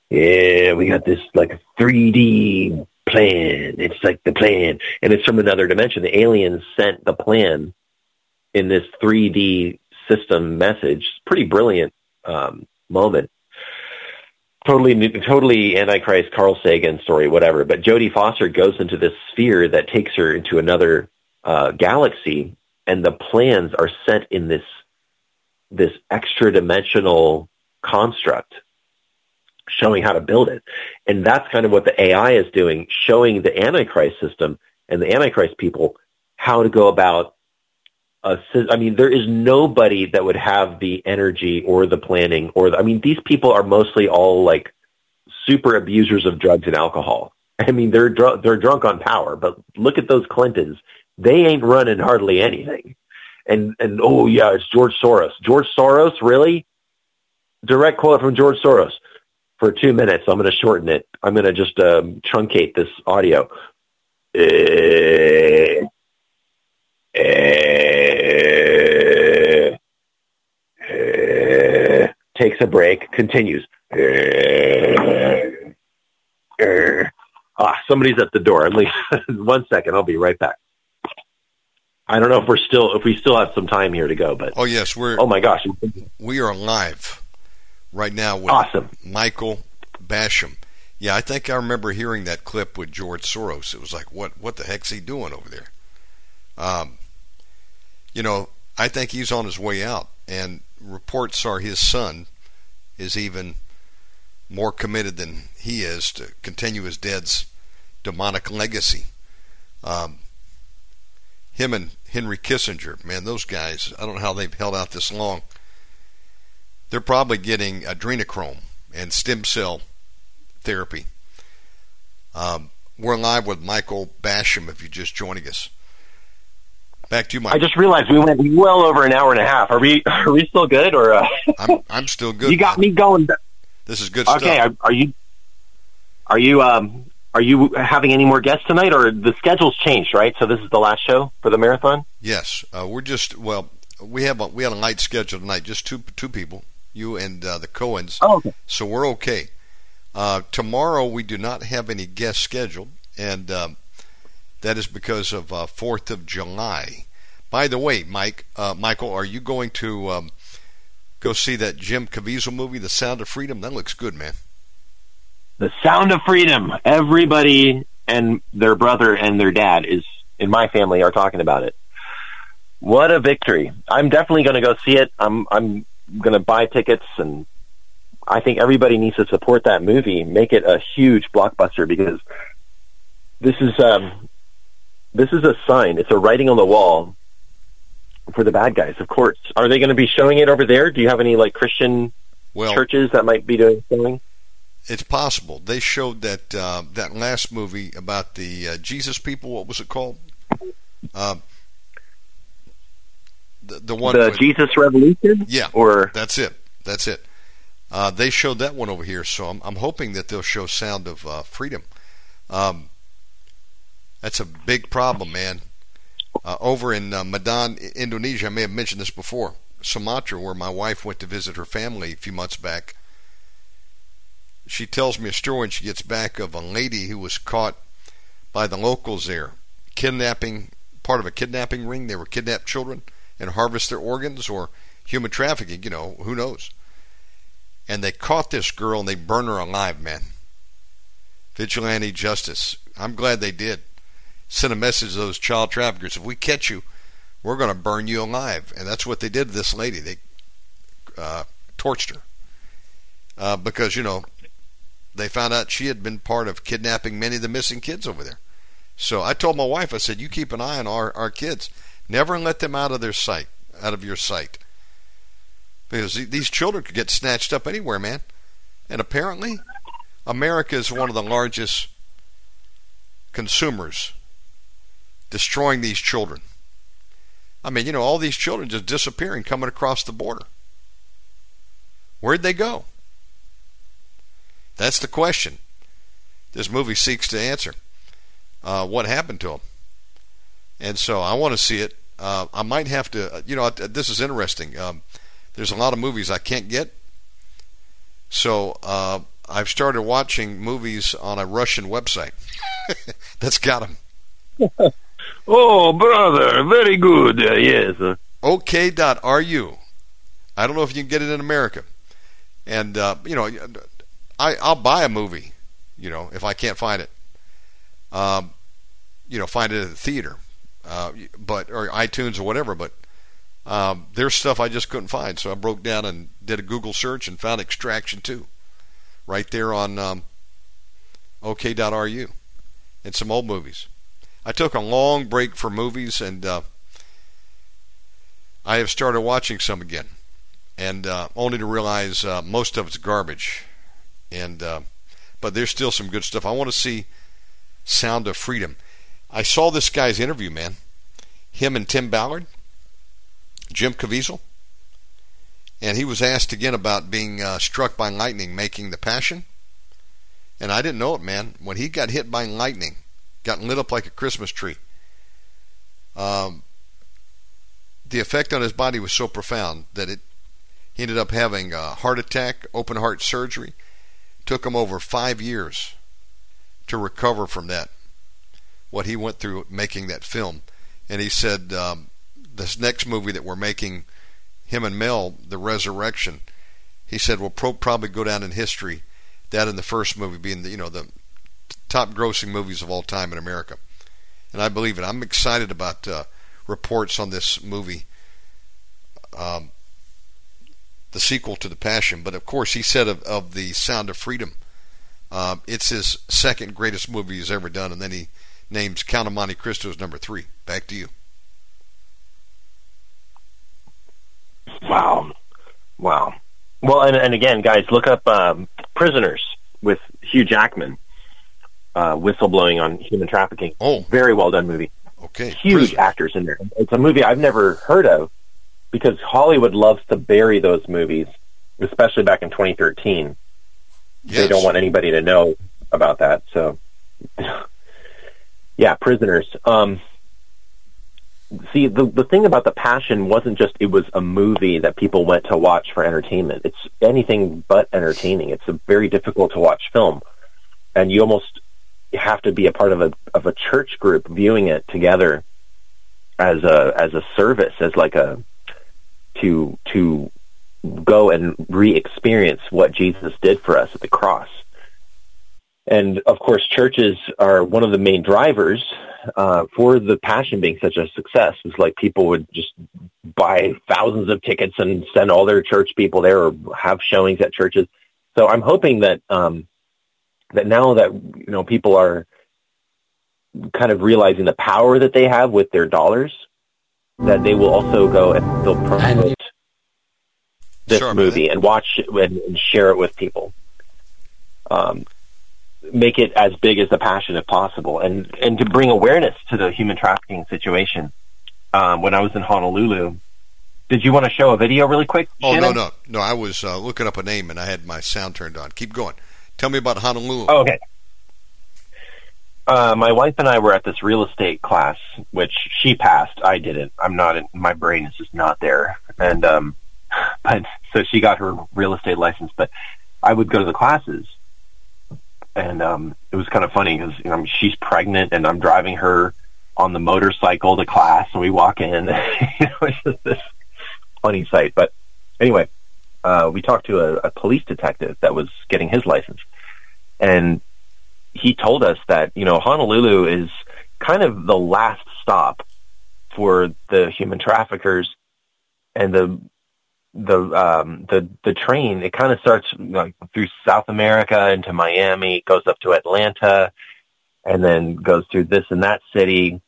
yeah, we got this like 3D plan. It's like the plan, and it's from another dimension. The aliens sent the plan in this 3D system message. Pretty brilliant um, moment totally totally antichrist carl sagan story whatever but jodie foster goes into this sphere that takes her into another uh, galaxy and the plans are set in this this extra dimensional construct showing how to build it and that's kind of what the ai is doing showing the antichrist system and the antichrist people how to go about a, I mean, there is nobody that would have the energy or the planning or the, I mean, these people are mostly all like super abusers of drugs and alcohol. I mean, they're dr- they're drunk on power, but look at those Clintons. They ain't running hardly anything. And and oh yeah, it's George Soros. George Soros, really? Direct quote from George Soros. For two minutes, I'm going to shorten it. I'm going to just um, truncate this audio. Uh, uh, takes a break, continues. Ah, somebody's at the door. At least. One second, I'll be right back. I don't know if we're still if we still have some time here to go, but oh yes, we're oh my gosh, we are live right now with awesome Michael Basham. Yeah, I think I remember hearing that clip with George Soros. It was like, what what the heck's he doing over there? Um, you know, I think he's on his way out, and reports are his son is even more committed than he is to continue his dad's demonic legacy. Um, him and Henry Kissinger, man, those guys, I don't know how they've held out this long. They're probably getting adrenochrome and stem cell therapy. Um, we're live with Michael Basham if you're just joining us. Back to you, Mike. I just realized we went well over an hour and a half. Are we are we still good or? Uh... I'm I'm still good. you got me going. This is good okay, stuff. Okay, are, are, you are you um are you having any more guests tonight, or the schedule's changed? Right, so this is the last show for the marathon. Yes, uh, we're just well, we have a, we had a light schedule tonight, just two two people, you and uh, the Cohens. Oh, okay. So we're okay. Uh, tomorrow we do not have any guests scheduled, and um, that is because of uh, Fourth of July. By the way, Mike, uh, Michael, are you going to um, go see that Jim Caviezel movie, The Sound of Freedom? That looks good, man. The Sound of Freedom. Everybody and their brother and their dad is in my family are talking about it. What a victory! I'm definitely going to go see it. I'm I'm going to buy tickets and I think everybody needs to support that movie, make it a huge blockbuster because this is um, this is a sign. It's a writing on the wall for the bad guys. Of course, are they going to be showing it over there? Do you have any like Christian well, churches that might be doing something? It's possible. They showed that uh, that last movie about the uh, Jesus people. What was it called? Uh, the, the one the with, Jesus Revolution. Yeah, or that's it. That's it. Uh, they showed that one over here, so I'm, I'm hoping that they'll show Sound of uh, Freedom. Um, that's a big problem, man. Uh, over in uh, Medan, Indonesia, I may have mentioned this before, Sumatra, where my wife went to visit her family a few months back. She tells me a story when she gets back of a lady who was caught by the locals there, kidnapping, part of a kidnapping ring. They were kidnapped children and harvest their organs or human trafficking, you know, who knows. And they caught this girl and they burned her alive, man. Vigilante justice. I'm glad they did sent a message to those child traffickers: if we catch you, we're going to burn you alive. And that's what they did to this lady. They uh, torched her uh, because you know they found out she had been part of kidnapping many of the missing kids over there. So I told my wife, I said, you keep an eye on our, our kids. Never let them out of their sight, out of your sight. Because these children could get snatched up anywhere, man. And apparently, America is one of the largest consumers destroying these children. I mean, you know, all these children just disappearing, coming across the border. Where'd they go? That's the question. This movie seeks to answer. Uh, what happened to them? And so I want to see it. Uh, I might have to, you know, this is interesting. Um, there's a lot of movies I can't get. So uh, I've started watching movies on a Russian website that's got them. oh, brother, very good. Uh, yes. OK.ru. I don't know if you can get it in America. And, uh, you know, I, I'll buy a movie, you know, if I can't find it. Um, you know, find it at the theater, uh, but or iTunes or whatever. But um, there's stuff I just couldn't find, so I broke down and did a Google search and found Extraction 2 right there on um, OK.ru and some old movies. I took a long break for movies and uh, I have started watching some again, and uh, only to realize uh, most of it's garbage. And uh, but there's still some good stuff. I want to see Sound of Freedom. I saw this guy's interview, man. Him and Tim Ballard, Jim Caviezel, and he was asked again about being uh, struck by lightning, making the Passion. And I didn't know it, man. When he got hit by lightning, got lit up like a Christmas tree. Um, the effect on his body was so profound that it he ended up having a heart attack, open heart surgery. It Took him over five years to recover from that. What he went through making that film, and he said um, this next movie that we're making, him and Mel, The Resurrection. He said will pro- probably go down in history. That in the first movie being the you know the top grossing movies of all time in America. And I believe it. I'm excited about uh, reports on this movie, um, the sequel to The Passion. But of course, he said of, of The Sound of Freedom, uh, it's his second greatest movie he's ever done. And then he names Count of Monte Cristo as number three. Back to you. Wow. Wow. Well, and, and again, guys, look up um, Prisoners with Hugh Jackman uh, whistleblowing on human trafficking. Oh, very well done movie. Okay, huge actors in there. It's a movie I've never heard of because Hollywood loves to bury those movies, especially back in 2013. Yes. They don't want anybody to know about that. So, yeah, prisoners. Um, see, the the thing about the Passion wasn't just it was a movie that people went to watch for entertainment. It's anything but entertaining. It's a very difficult to watch film, and you almost have to be a part of a of a church group viewing it together as a as a service as like a to to go and re-experience what Jesus did for us at the cross. And of course, churches are one of the main drivers uh, for the Passion being such a success. It's like people would just buy thousands of tickets and send all their church people there, or have showings at churches. So I'm hoping that um, that now that you know people are kind of realizing the power that they have with their dollars, that they will also go and they'll promote this sure, movie man. and watch it and, and, share it with people. Um, make it as big as the passion if possible, and and to bring awareness to the human trafficking situation. Um, when I was in Honolulu, did you want to show a video really quick? Oh Shannon? no no no! I was uh, looking up a name and I had my sound turned on. Keep going. Tell me about Honolulu. Oh, okay. Uh, my wife and I were at this real estate class, which she passed. I didn't. I'm not. In, my brain is just not there. And um, but so she got her real estate license. But I would go to the classes, and um, it was kind of funny because you know, she's pregnant, and I'm driving her on the motorcycle to class, and we walk in. you know, it's just this funny sight. But anyway, uh, we talked to a, a police detective that was getting his license, and he told us that you know Honolulu is kind of the last stop for the human traffickers, and the the um, the the train. It kind of starts like, through South America into Miami, goes up to Atlanta, and then goes through this and that city,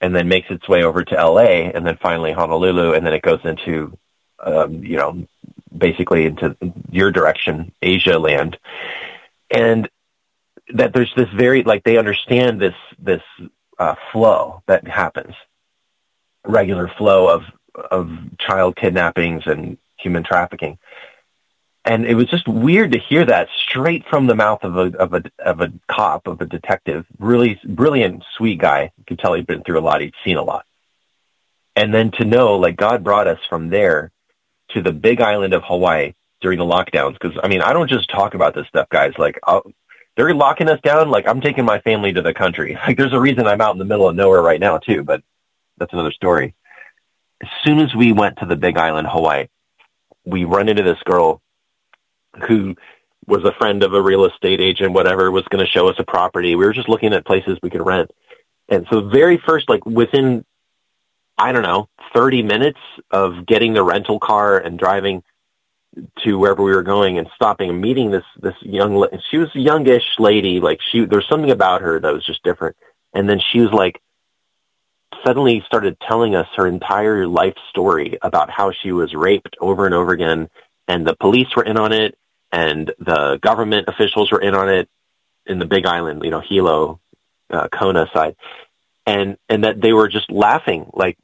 and then makes its way over to L.A. and then finally Honolulu, and then it goes into um, you know basically into your direction, Asia land. and that there's this very like they understand this this uh, flow that happens, regular flow of of child kidnappings and human trafficking. And it was just weird to hear that straight from the mouth of a of a of a cop of a detective. Really brilliant, sweet guy. You could tell he'd been through a lot. He'd seen a lot. And then to know, like God brought us from there to the Big Island of Hawaii during the lockdowns. Because I mean, I don't just talk about this stuff, guys. Like I'll, they're locking us down. Like I'm taking my family to the country. Like there's a reason I'm out in the middle of nowhere right now too. But that's another story. As soon as we went to the Big Island, Hawaii, we run into this girl who was a friend of a real estate agent, whatever, was going to show us a property. We were just looking at places we could rent. And so very first, like within, I don't know, 30 minutes of getting the rental car and driving to wherever we were going and stopping and meeting this, this young, she was a youngish lady. Like she, there's something about her that was just different. And then she was like, suddenly started telling us her entire life story about how she was raped over and over again and the police were in on it and the government officials were in on it in the Big Island, you know, Hilo, uh, Kona side, and and that they were just laughing like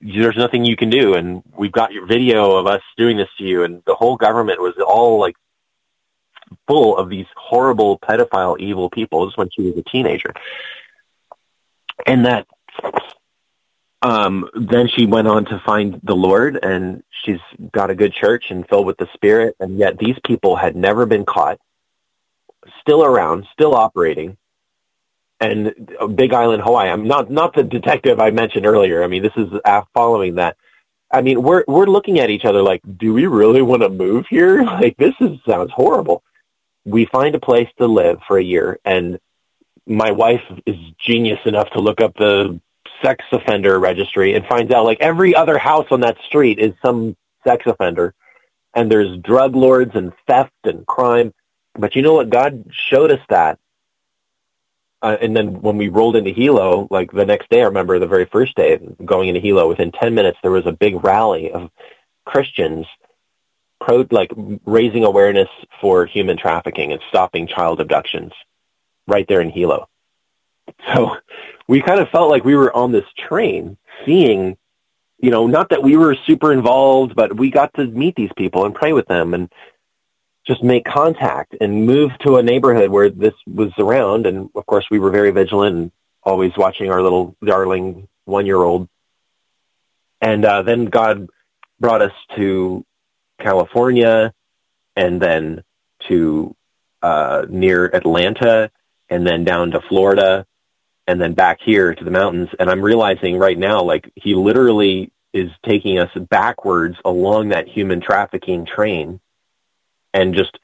there's nothing you can do, and we've got your video of us doing this to you, and the whole government was all like full of these horrible pedophile evil people. This when she was a teenager, and that um, then she went on to find the Lord, and she's got a good church and filled with the Spirit. And yet, these people had never been caught, still around, still operating. And uh, Big Island, Hawaii. I'm not not the detective I mentioned earlier. I mean, this is uh, following that. I mean, we're we're looking at each other like, do we really want to move here? Like, this is sounds horrible. We find a place to live for a year, and my wife is genius enough to look up the sex offender registry and finds out like every other house on that street is some sex offender and there's drug lords and theft and crime. But you know what? God showed us that. Uh, and then when we rolled into Hilo, like the next day, I remember the very first day going into Hilo, within 10 minutes, there was a big rally of Christians pro, like raising awareness for human trafficking and stopping child abductions right there in Hilo. So we kind of felt like we were on this train seeing, you know, not that we were super involved, but we got to meet these people and pray with them and just make contact and move to a neighborhood where this was around. And of course, we were very vigilant and always watching our little darling one year old. And uh, then God brought us to California and then to uh, near Atlanta and then down to Florida and then back here to the mountains. And I'm realizing right now, like he literally is taking us backwards along that human trafficking train and just,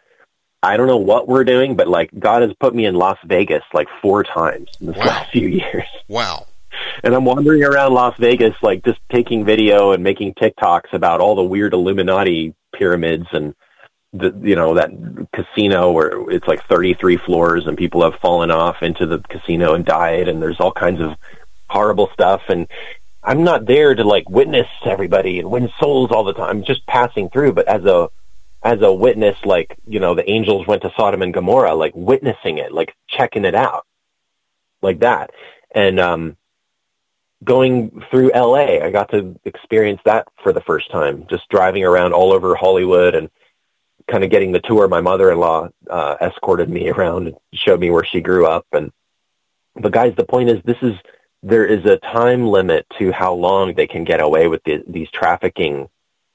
I don't know what we're doing, but like God has put me in Las Vegas like four times in the wow. last few years. Wow. And I'm wandering around Las Vegas, like just taking video and making TikToks about all the weird Illuminati pyramids and the you know that casino where it's like 33 floors and people have fallen off into the casino and died and there's all kinds of horrible stuff and I'm not there to like witness everybody and win souls all the time. I'm just passing through, but as a as a witness, like you know, the angels went to Sodom and Gomorrah, like witnessing it, like checking it out, like that, and um, going through L.A. I got to experience that for the first time, just driving around all over Hollywood and kind of getting the tour. My mother-in-law uh, escorted me around and showed me where she grew up. And but guys, the point is, this is there is a time limit to how long they can get away with the, these trafficking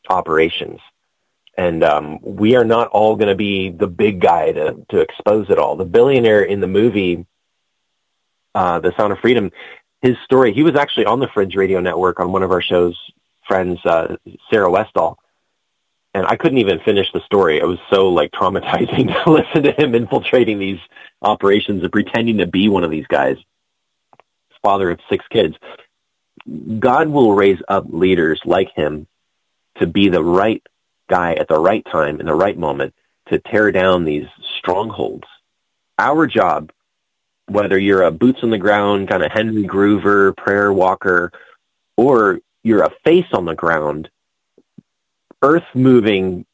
operations. And um, we are not all going to be the big guy to, to expose it all. The billionaire in the movie, uh, The Sound of Freedom, his story, he was actually on the Fringe Radio Network on one of our shows, friends, uh, Sarah Westall and I couldn't even finish the story. It was so like traumatizing to listen to him infiltrating these operations and pretending to be one of these guys. Father of six kids. God will raise up leaders like him to be the right guy at the right time in the right moment to tear down these strongholds. Our job, whether you're a boots on the ground kind of Henry Gruver prayer walker, or you're a face on the ground earth moving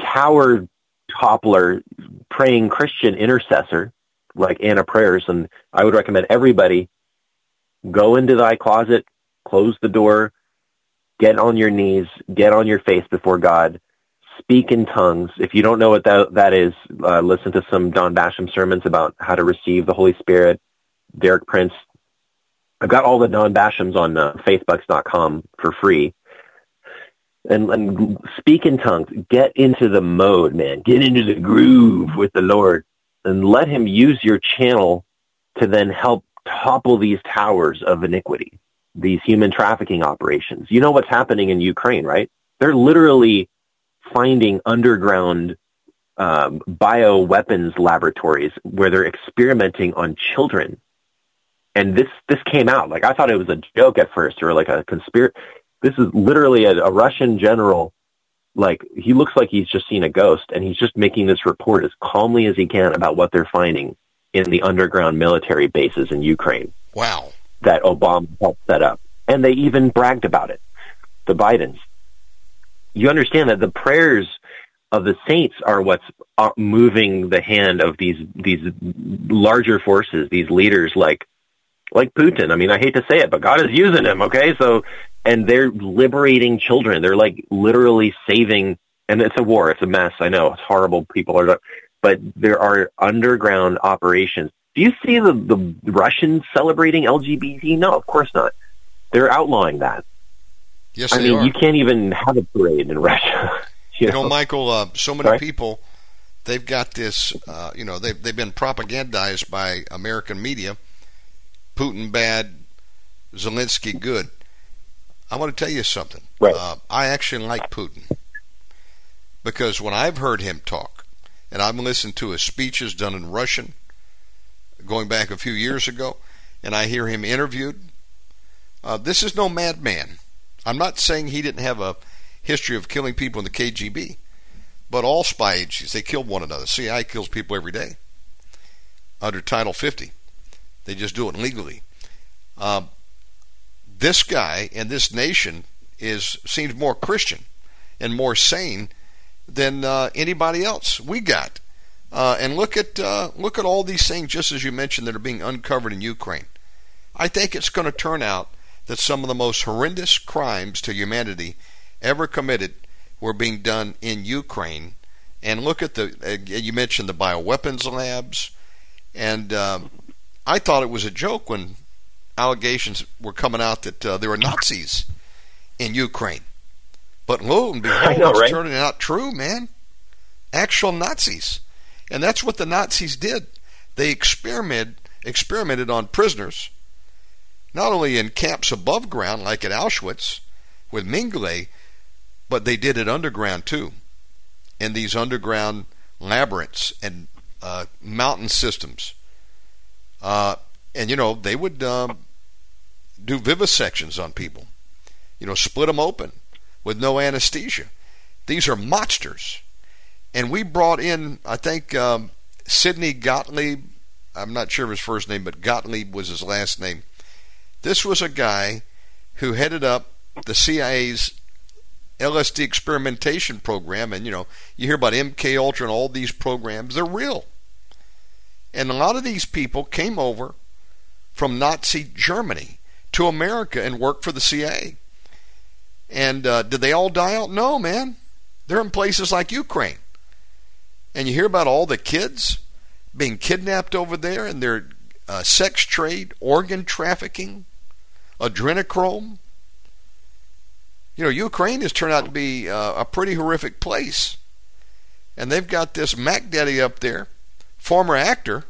tower toppler praying Christian intercessor like Anna Prayers, and I would recommend everybody go into thy closet, close the door, get on your knees, get on your face before God, speak in tongues. If you don't know what that that is, uh, listen to some Don Basham sermons about how to receive the Holy Spirit. Derek Prince. I've got all the Don Bashams on uh, faithbucks.com for free. And, and speak in tongues. Get into the mode, man. Get into the groove with the Lord and let him use your channel to then help topple these towers of iniquity, these human trafficking operations. You know what's happening in Ukraine, right? They're literally finding underground um, bioweapons laboratories where they're experimenting on children. And this this came out like I thought it was a joke at first or like a conspiracy. This is literally a, a Russian general. Like he looks like he's just seen a ghost, and he's just making this report as calmly as he can about what they're finding in the underground military bases in Ukraine. Wow. That Obama helped set up, and they even bragged about it. The Bidens you understand that the prayers of the saints are what's uh, moving the hand of these these larger forces, these leaders like like Putin. I mean, I hate to say it, but God is using him. Okay, so and they're liberating children. They're like literally saving. And it's a war. It's a mess. I know it's horrible. People are, but there are underground operations. Do you see the the Russians celebrating LGBT? No, of course not. They're outlawing that. Yes, I mean, are. you can't even have a parade in Russia. you, You know, Michael, uh, so many Sorry? people, they've got this, uh, you know, they've, they've been propagandized by American media. Putin bad, Zelensky good. I want to tell you something. Right. Uh, I actually like Putin because when I've heard him talk, and I've listened to his speeches done in Russian going back a few years ago, and I hear him interviewed, uh, this is no madman. I'm not saying he didn't have a history of killing people in the KGB, but all spy agencies they kill one another. CIA kills people every day under Title 50. They just do it legally. Um, this guy and this nation is seems more Christian and more sane than uh, anybody else we got. Uh, and look at uh, look at all these things, just as you mentioned, that are being uncovered in Ukraine. I think it's going to turn out that some of the most horrendous crimes to humanity ever committed were being done in Ukraine. And look at the uh, you mentioned the bioweapons labs, and um, I thought it was a joke when allegations were coming out that uh, there were Nazis in Ukraine. But lo and behold, know, it's right? turning out true, man. Actual Nazis. And that's what the Nazis did. They experimented experimented on prisoners, not only in camps above ground like at Auschwitz with Mengele, but they did it underground too, in these underground labyrinths and uh, mountain systems. Uh, and you know they would um, do vivisections on people, you know, split them open with no anesthesia. These are monsters. And we brought in, I think, um, Sidney Gottlieb. I'm not sure of his first name, but Gottlieb was his last name. This was a guy who headed up the CIA's LSD experimentation program, and you know, you hear about MK Ultra and all these programs. They're real, and a lot of these people came over from Nazi Germany to America and worked for the CIA. And uh, did they all die out? No, man. They're in places like Ukraine. And you hear about all the kids being kidnapped over there and their uh, sex trade, organ trafficking, adrenochrome. You know, Ukraine has turned out to be uh, a pretty horrific place. And they've got this Mac Daddy up there, former actor.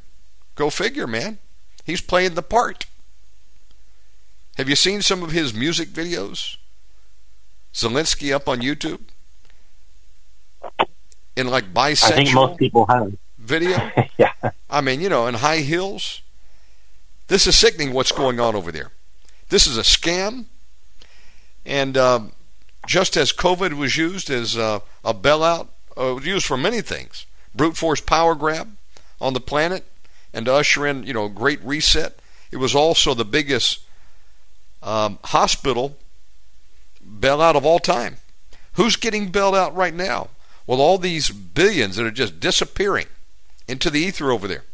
Go figure, man. He's playing the part. Have you seen some of his music videos? Zelensky up on YouTube? In like bisexual I think most people have. video? yeah. I mean, you know, in high heels. This is sickening what's going on over there. This is a scam. And um, just as COVID was used as uh, a bailout, uh, used for many things brute force power grab on the planet and to usher in, you know, great reset. It was also the biggest um, hospital bailout of all time. Who's getting bailed out right now? Well, all these billions that are just disappearing into the ether over there.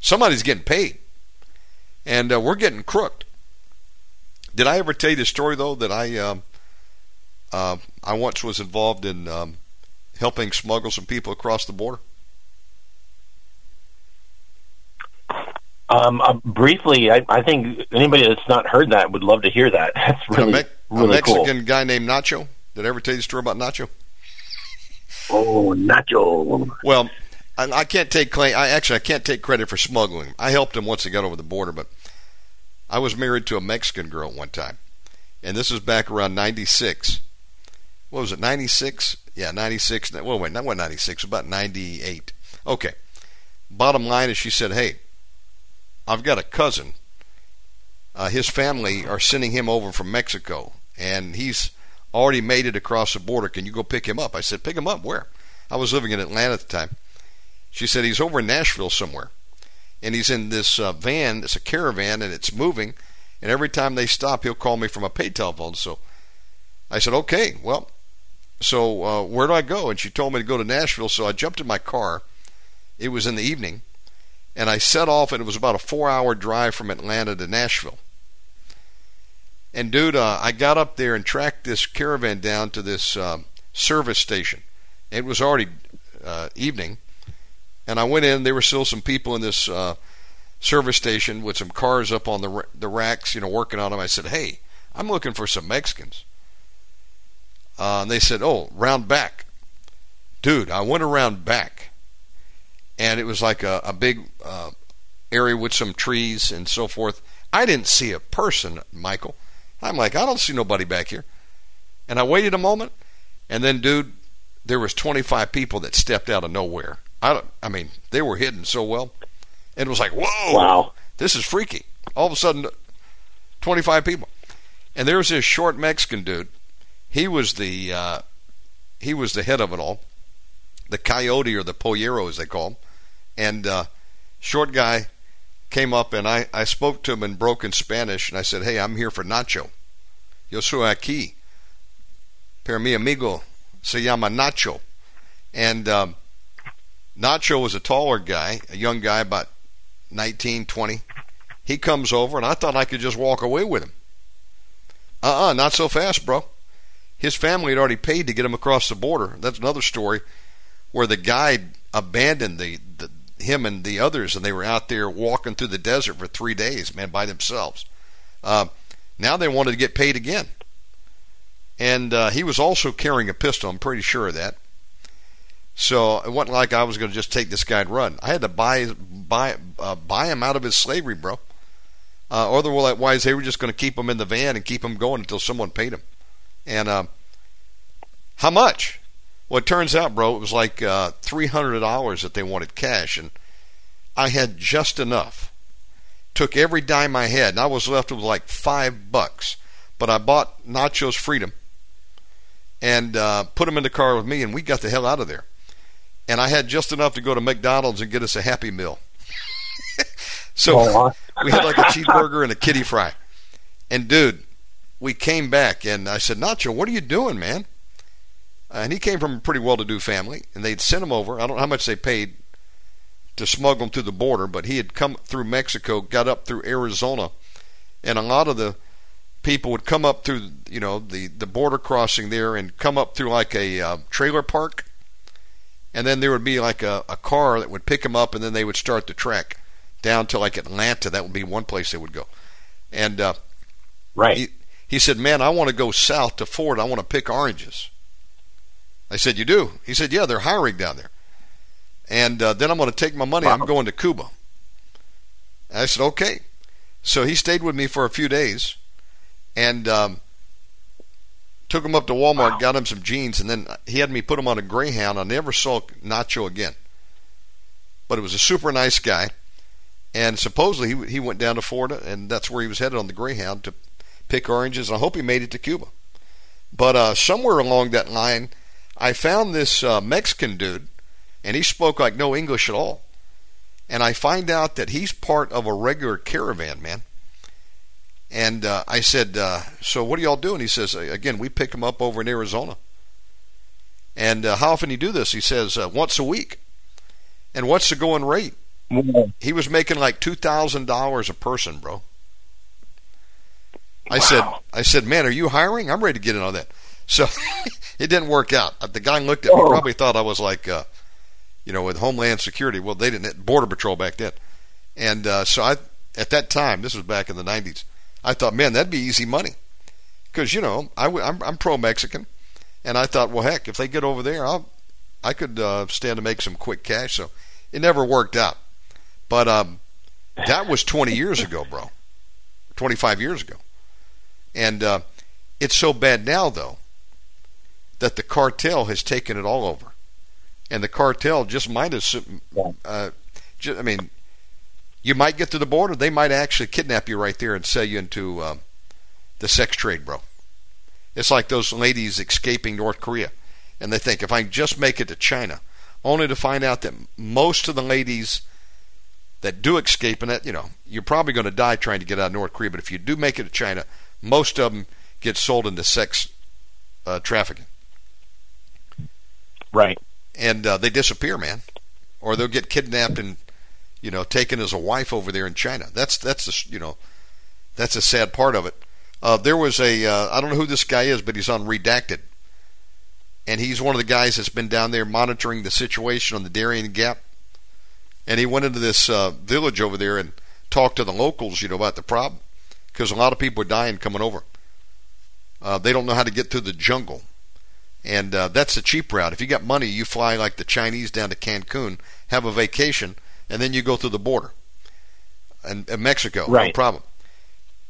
Somebody's getting paid, and uh, we're getting crooked. Did I ever tell you the story though that I um, uh, I once was involved in um, helping smuggle some people across the border? Um, uh, briefly, I, I, think anybody that's not heard that would love to hear that. That's really, a, Me- really a Mexican cool. guy named Nacho. Did I ever tell you the story about Nacho? Oh, Nacho. Well, I, I can't take claim. I actually I can't take credit for smuggling. I helped him once he got over the border, but I was married to a Mexican girl one time, and this was back around '96. What was it? '96? Yeah, '96. Well, wait, not what '96. About '98. Okay. Bottom line is, she said, "Hey, I've got a cousin. Uh, his family are sending him over from Mexico, and he's already made it across the border. Can you go pick him up? I said, pick him up where? I was living in Atlanta at the time. She said he's over in Nashville somewhere, and he's in this uh, van. It's a caravan, and it's moving. And every time they stop, he'll call me from a pay telephone. So I said, okay, well, so uh, where do I go? And she told me to go to Nashville. So I jumped in my car. It was in the evening, and I set off, and it was about a four-hour drive from Atlanta to Nashville. And dude, uh, I got up there and tracked this caravan down to this uh, service station. It was already uh, evening, and I went in. There were still some people in this uh, service station with some cars up on the the racks, you know, working on them. I said, "Hey, I'm looking for some Mexicans." Uh, and they said, "Oh, round back." Dude, I went around back, and it was like a, a big uh, area with some trees and so forth. I didn't see a person, Michael. I'm like, I don't see nobody back here. And I waited a moment, and then, dude, there was 25 people that stepped out of nowhere. I, don't, I mean, they were hidden so well. And it was like, whoa, wow, this is freaky. All of a sudden, 25 people. And there was this short Mexican dude. He was the uh, he was the head of it all, the coyote or the pollero as they call him. And uh, short guy came up and I, I spoke to him in broken Spanish and I said, Hey, I'm here for Nacho. Yo soy aquí. Per mi amigo se llama Nacho. And um, Nacho was a taller guy, a young guy, about 19, 20. He comes over and I thought I could just walk away with him. Uh uh not so fast, bro. His family had already paid to get him across the border. That's another story where the guy abandoned the, the him and the others, and they were out there walking through the desert for three days, man, by themselves. Uh, now they wanted to get paid again. And uh, he was also carrying a pistol, I'm pretty sure of that. So it wasn't like I was going to just take this guy and run. I had to buy buy uh, buy him out of his slavery, bro. Uh, otherwise, they were just going to keep him in the van and keep him going until someone paid him. And uh, how much? Well, it turns out, bro, it was like uh, $300 that they wanted cash, and I had just enough. Took every dime I had, and I was left with like five bucks. But I bought Nacho's Freedom and uh, put him in the car with me, and we got the hell out of there. And I had just enough to go to McDonald's and get us a Happy Meal. so oh, we had like a cheeseburger and a kitty fry. And dude, we came back, and I said, Nacho, what are you doing, man? Uh, and he came from a pretty well-to-do family, and they'd sent him over. I don't know how much they paid to smuggle him through the border, but he had come through Mexico, got up through Arizona, and a lot of the people would come up through, you know, the the border crossing there, and come up through like a uh, trailer park, and then there would be like a, a car that would pick them up, and then they would start the trek down to like Atlanta. That would be one place they would go, and uh, right. He, he said, "Man, I want to go south to Ford. I want to pick oranges." I said, You do? He said, Yeah, they're hiring down there. And uh, then I'm going to take my money. Wow. I'm going to Cuba. And I said, Okay. So he stayed with me for a few days and um, took him up to Walmart, wow. got him some jeans, and then he had me put him on a Greyhound. I never saw Nacho again. But it was a super nice guy. And supposedly he, he went down to Florida, and that's where he was headed on the Greyhound to pick oranges. And I hope he made it to Cuba. But uh, somewhere along that line, I found this uh, Mexican dude, and he spoke like no English at all. And I find out that he's part of a regular caravan, man. And uh, I said, uh, "So what are y'all doing?" He says, "Again, we pick them up over in Arizona." And uh, how often do you do this? He says, uh, "Once a week." And what's the going rate? He was making like two thousand dollars a person, bro. I said, I said, man, are you hiring? I'm ready to get in on that. So it didn't work out. The guy looked at me, Oh. probably thought I was like, uh, you know, with Homeland Security. Well, they didn't Border Patrol back then, and uh, so I, at that time, this was back in the '90s. I thought, man, that'd be easy money, because you know, I, w- I'm, I'm pro Mexican, and I thought, well, heck, if they get over there, I'll, I could uh, stand to make some quick cash. So it never worked out, but um, that was 20 years ago, bro. 25 years ago, and uh, it's so bad now, though, that the cartel has taken it all over, and the cartel just might have, uh, ju- I mean, you might get to the border, they might actually kidnap you right there and sell you into um, the sex trade, bro. It's like those ladies escaping North Korea, and they think if I just make it to China, only to find out that most of the ladies that do escape, and that you know, you're probably going to die trying to get out of North Korea, but if you do make it to China, most of them get sold into sex uh, trafficking, right. and uh, they disappear, man, or they'll get kidnapped and you know taken as a wife over there in China. That's that's the you know that's a sad part of it. Uh, there was a uh, I don't know who this guy is, but he's on redacted, and he's one of the guys that's been down there monitoring the situation on the Darien Gap. And he went into this uh, village over there and talked to the locals, you know, about the problem, because a lot of people are dying coming over. Uh, they don't know how to get through the jungle, and uh, that's the cheap route. If you got money, you fly like the Chinese down to Cancun, have a vacation, and then you go through the border, and, and Mexico, no problem.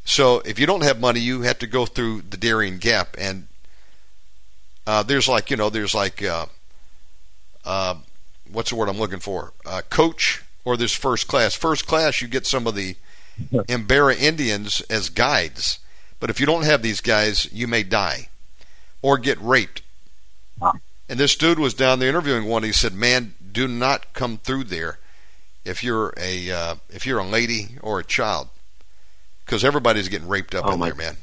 So if you don't have money, you have to go through the Darien Gap, and uh, there's like you know, there's like uh, uh, what's the word I'm looking for? Uh, coach or there's first class. First class, you get some of the Embera Indians as guides, but if you don't have these guys, you may die or get raped. Wow. And this dude was down there interviewing one. He said, "Man, do not come through there if you're a uh, if you're a lady or a child, because everybody's getting raped up Oh, in my- there, man.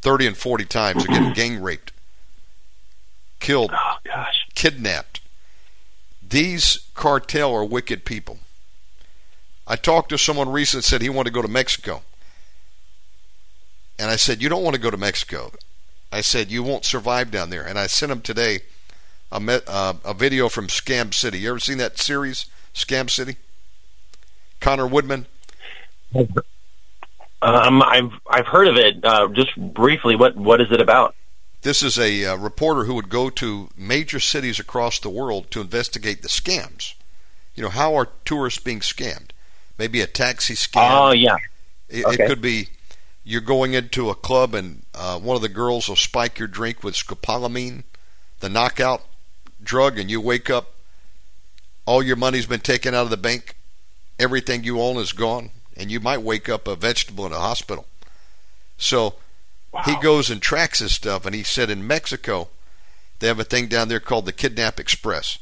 Thirty and forty times they're getting gang raped, killed, Oh gosh. kidnapped. These cartel are wicked people. I talked to someone recently said he wanted to go to Mexico. And I said, You don't want to go to Mexico. I said, You won't survive down there. And I sent him today a, uh, a video from Scam City. You ever seen that series, Scam City? Conor Woodman? Um, I've I've heard of it. Uh, just briefly, what what is it about? This is a uh, reporter who would go to major cities across the world to investigate the scams. You know, how are tourists being scammed? Maybe a taxi scam. Oh yeah. It, Okay. it could be you're going into a club and uh, one of the girls will spike your drink with scopolamine, the knockout drug, and you wake up, all your money's been taken out of the bank, everything you own is gone, and you might wake up a vegetable in a hospital. So he goes and tracks his stuff, and he said in Mexico they have a thing down there called the Kidnap Express,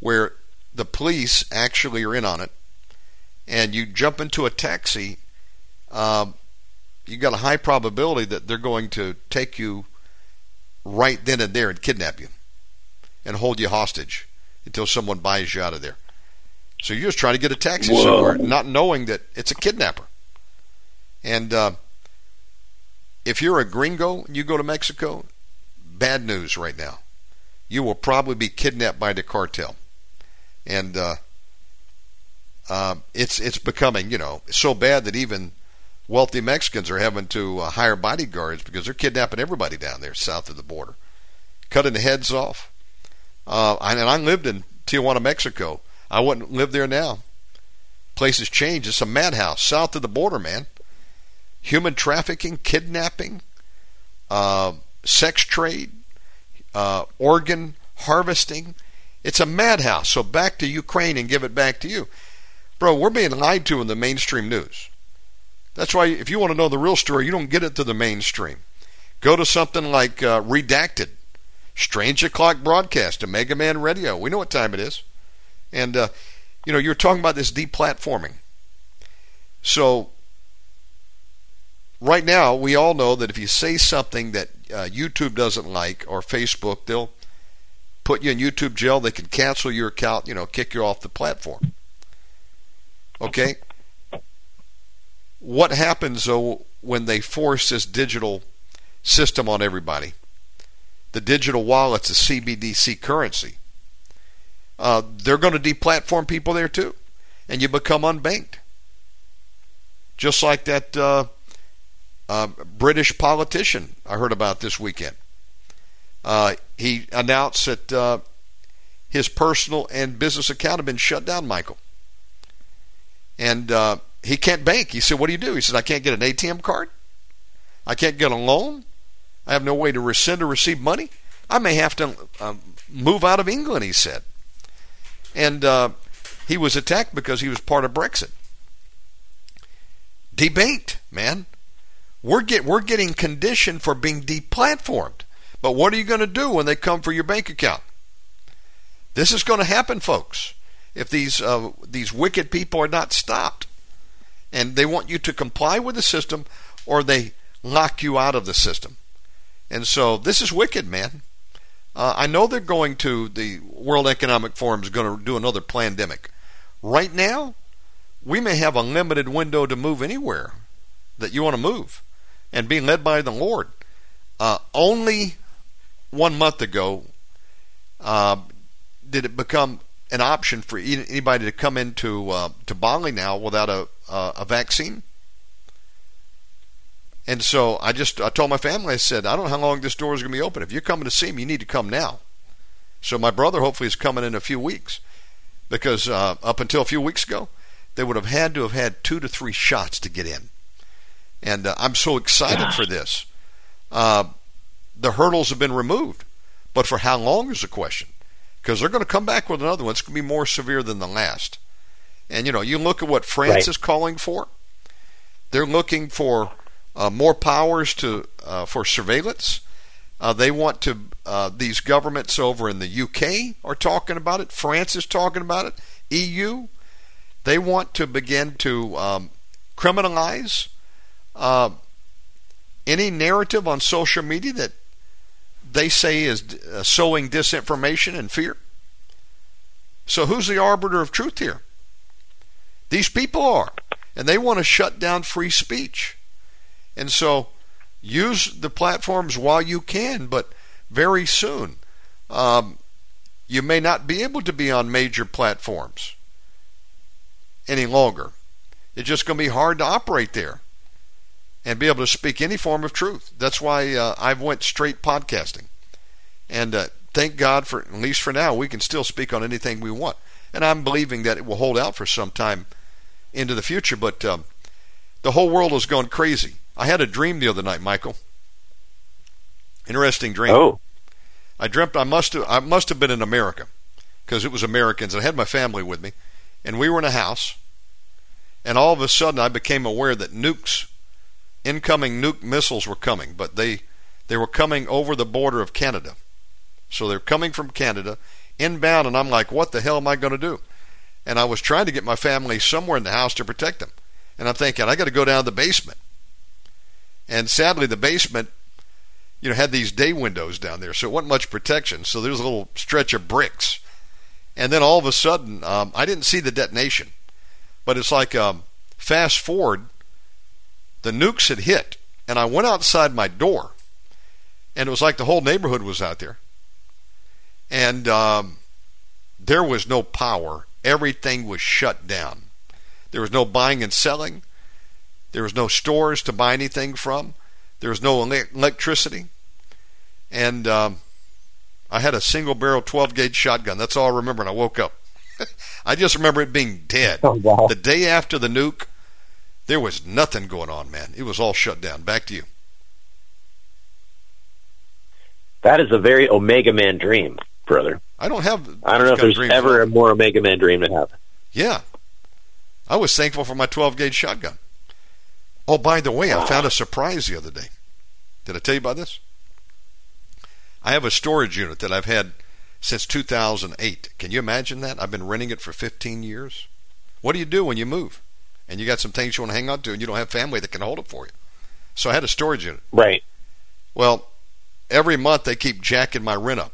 where the police actually are in on it, and you jump into a taxi um, you got a high probability that they're going to take you right then and there and kidnap you and hold you hostage until someone buys you out of there. So you're just trying to get a taxi Whoa. somewhere, not knowing that it's a kidnapper. And uh, if you're a gringo and you go to Mexico, bad news right now. You will probably be kidnapped by the cartel, and uh, uh, it's it's becoming you know so bad that even wealthy Mexicans are having to uh, hire bodyguards because they're kidnapping everybody down there south of the border, cutting the heads off. Uh, and I lived in Tijuana, Mexico. I wouldn't live there now. Places change. It's a madhouse south of the border, man. Human trafficking, kidnapping, uh, sex trade, uh, organ harvesting. It's a madhouse. So back to Ukraine and give it back to you. Bro, we're being lied to in the mainstream news. That's why if you want to know the real story, you don't get it to the mainstream. Go to something like uh, Redacted, Strange O'Clock Broadcast, Omega Man Radio. We know what time it is. And, uh, you know, you're talking about this deplatforming. So, right now, we all know that if you say something that uh, YouTube doesn't like or Facebook, they'll put you in YouTube jail. They can cancel your account, you know, kick you off the platform. Okay? What happens, though, when they force this digital system on everybody? The digital wallet's a CBDC currency. Uh, they're going to deplatform people there too, and you become unbanked. Just like that uh, uh, British politician I heard about this weekend. Uh, he announced that uh, his personal and business account have been shut down, Michael. And uh, he can't bank. He said, What do you do? He said, I can't get an ATM card. I can't get a loan. I have no way to rescind or receive money. I may have to um, move out of England, he said. And uh, he was attacked because he was part of Brexit. Debate, man. We're, get, we're getting conditioned for being deplatformed. But what are you going to do when they come for your bank account? This is going to happen, folks, if these uh, these wicked people are not stopped, and they want you to comply with the system, or they lock you out of the system. And so this is wicked, man. Uh, I know they're going to the World Economic Forum is going to do another pandemic. Right now, we may have a limited window to move anywhere that you want to move, and being led by the Lord. Uh, only one month ago uh, did it become an option for anybody to come into uh, to Bali now without a a vaccine. And so I just I told my family I said I don't know how long this door is going to be open. If you're coming to see me, you need to come now. So my brother hopefully is coming in a few weeks because uh, up until a few weeks ago they would have had to have had two to three shots to get in. And uh, I'm so excited Gosh. for this. Uh, the hurdles have been removed. But for how long is the question? Because they're going to come back with another one. It's going to be more severe than the last. And, you know, you look at what France right. is calling for. They're looking for uh, more powers to uh, for surveillance. Uh, they want to. Uh, these governments over in the UK are talking about it. France is talking about it. EU. They want to begin to um, criminalize uh, any narrative on social media that they say is uh, sowing disinformation and fear. So who's the arbiter of truth here? These people are, and they want to shut down free speech. And so use the platforms while you can, but very soon um, you may not be able to be on major platforms any longer. It's just going to be hard to operate there and be able to speak any form of truth. That's why uh, I've went straight podcasting, and uh, thank God for at least for now we can still speak on anything we want. And I'm believing that it will hold out for some time into the future. But um, the whole world is going crazy. I had a dream the other night, Michael. Interesting dream. Oh. I dreamt I must have I must have been in America because it was Americans. And I had my family with me, and we were in a house. And all of a sudden, I became aware that nukes incoming nuke missiles were coming, but they they were coming over the border of Canada. So they're coming from Canada inbound, and I'm like, what the hell am I going to do? And I was trying to get my family somewhere in the house to protect them. And I'm thinking, I got to go down to the basement. And sadly, the basement, you know, had these day windows down there, so it wasn't much protection. So there was a little stretch of bricks. And then all of a sudden, um, I didn't see the detonation, but it's like um, fast forward the nukes had hit, and I went outside my door, and it was like the whole neighborhood was out there. And um, there was no power. Everything was shut down. There was no buying and selling. There was no stores to buy anything from. There was no electricity. And um, I had a single barrel 12 gauge shotgun. That's all I remember. And I woke up. I just remember it being dead. Oh, wow. The day after the nuke, there was nothing going on, man. It was all shut down. Back to you. That is a very Omega Man dream, brother. I don't have. I don't know if there's ever a more Omega Man dream to have. Yeah, I was thankful for my 12 gauge shotgun. Oh, by the way, I found a surprise the other day. Did I tell you about this? I have a storage unit that I've had since 2008. Can you imagine that? I've been renting it for 15 years. What do you do when you move? and you got some things you want to hang on to, and you don't have family that can hold it for you. So I had a storage unit. Right. Well, every month they keep jacking my rent up,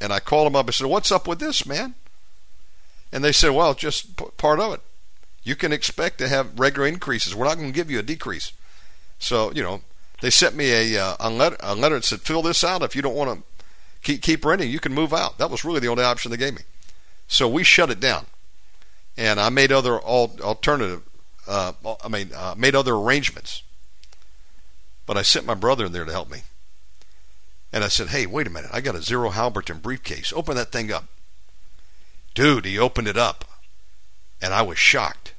and I called them up. and said, "What's up with this, man?" And they said, "Well, just part of it. You can expect to have regular increases. We're not going to give you a decrease." So you know, they sent me a uh, a, letter, a letter that said, "Fill this out. If you don't want to keep keep renting, you can move out." That was really the only option they gave me. So we shut it down, and I made other alternative. Uh, I mean, uh, made other arrangements. But I sent my brother in there to help me. And I said, hey, wait a minute. I got a Zero Halliburton briefcase. Open that thing up. Dude, he opened it up. And I was shocked.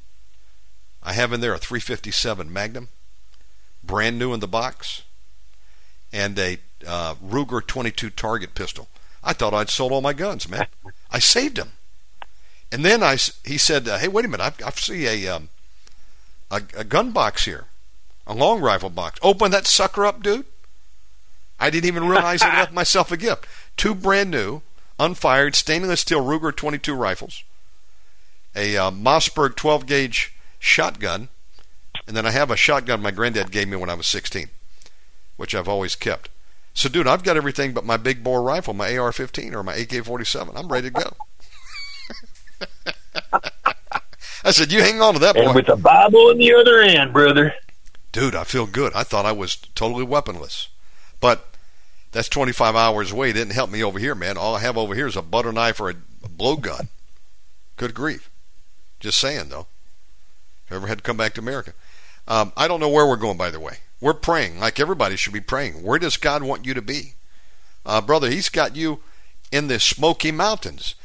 I have in there a 357 Magnum, brand new in the box, and a uh, Ruger 22 target pistol. I thought I'd sold all my guns, man. I saved them. And then I, he said, uh, "Hey, wait a minute! I, I see a, um, a a gun box here, a long rifle box. Open that sucker up, dude." I didn't even realize I left myself a gift. Two brand new, unfired stainless steel Ruger 22 rifles, a uh, Mossberg 12 gauge shotgun, and then I have a shotgun my granddad gave me when I was 16, which I've always kept. So, dude, I've got everything but my big bore rifle, my AR-15 or my AK-47. I'm ready to go. I said, "You hang on to that, boy." And with the Bible in the other hand, brother. Dude, I feel good. I thought I was totally weaponless, but that's 25 hours away. It didn't help me over here, man. All I have over here is a butter knife or a blowgun. Good grief. Just saying, though. Ever had to come back to America. Um, I don't know where we're going, by the way. We're praying, like everybody should be praying. Where does God want you to be? Uh, brother, He's got you in the Smoky Mountains.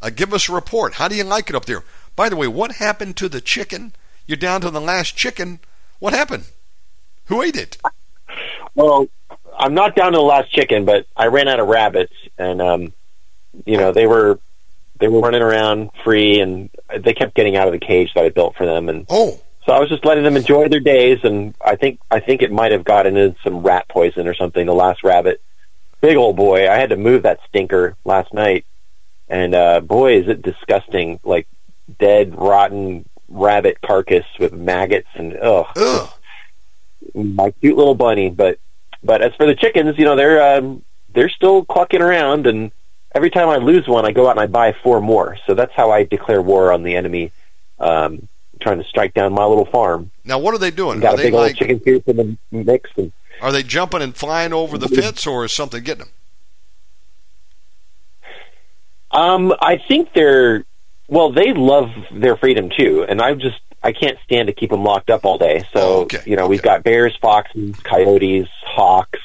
Uh, give us a report. How do you like it up there? By the way, what happened to the chicken? You're down to the last chicken. What happened? Who ate it? Well, I'm not down to the last chicken, but I ran out of rabbits, and um, you know they were they were running around free, and they kept getting out of the cage that I built for them, and oh, so I was just letting them enjoy their days, and I think I think it might have gotten into some rat poison or something. The last rabbit, big old boy, I had to move that stinker last night, and uh, boy, is it disgusting! Like dead, rotten rabbit carcass with maggots and ugh. ugh. My cute little bunny, but but as for the chickens, you know they're um, they're still clucking around, and every time I lose one, I go out and I buy four more. So that's how I declare war on the enemy, um, trying to strike down my little farm. Now, what are they doing? Got are a they big like, old chicken coop in the mix, and are they jumping and flying over the fence, or is something getting them? um, I think they're well. They love their freedom too, and I just I can't stand to keep them locked up all day. So Oh, okay, you know we've got bears, foxes, coyotes, hawks,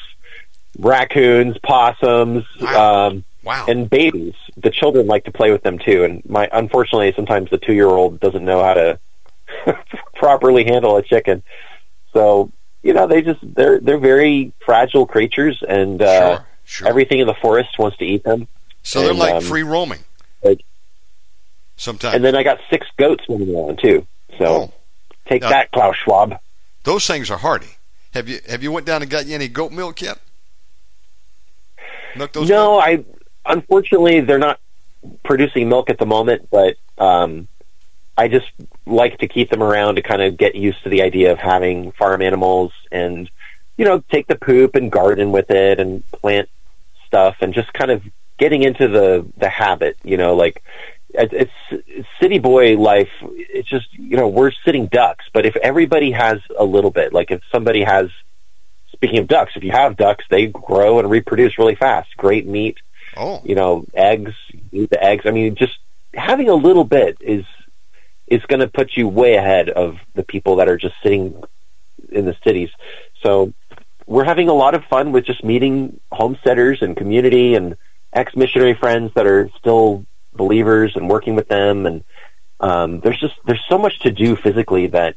raccoons, possums. Um, Wow. and babies. The children like to play with them too. And my unfortunately, sometimes the two year old doesn't know how to properly handle a chicken. So you know, they just they're they're very fragile creatures, and uh, sure, sure. everything in the forest wants to eat them. so they're like um, free roaming. like- Sometimes. And then I got six goats running around too. So Oh. take Now- that, Klaus Schwab. Those things are hardy. Have you have you went down and got you any goat milk yet? Milk no, I unfortunately they're not producing milk at the moment, but um, I just like to keep them around to kind of get used to the idea of having farm animals and you know take the poop and garden with it and plant stuff and just kind of getting into the the habit. You know, like it's, it's city boy life. It's just you know we're sitting ducks, but if everybody has a little bit, like if somebody has. Speaking of ducks, if you have ducks, they grow and reproduce really fast. Great meat, Oh, you know, eggs, the eggs. I mean, just having a little bit is is going to put you way ahead of the people that are just sitting in the cities. So we're having a lot of fun with just meeting homesteaders and community and ex-missionary friends that are still believers and working with them. And um, there's just there's so much to do physically that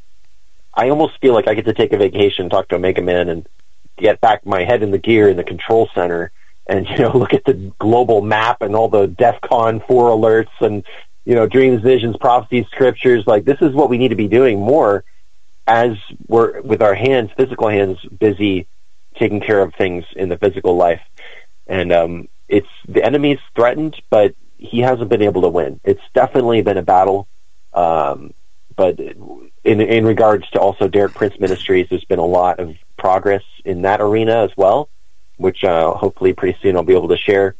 I almost feel like I get to take a vacation, talk to Omega Man, and get back my head in the gear in the control center and you know look at the global map and all the DefCon four alerts and you know dreams, visions, prophecies, scriptures. Like this is what we need to be doing more as we're with our hands, physical hands, busy taking care of things in the physical life. And um, it's the enemy's threatened, but he hasn't been able to win. It's definitely been a battle. Um, but in in regards to also Derek Prince Ministries, there's been a lot of progress in that arena as well, which uh, hopefully pretty soon I'll be able to share.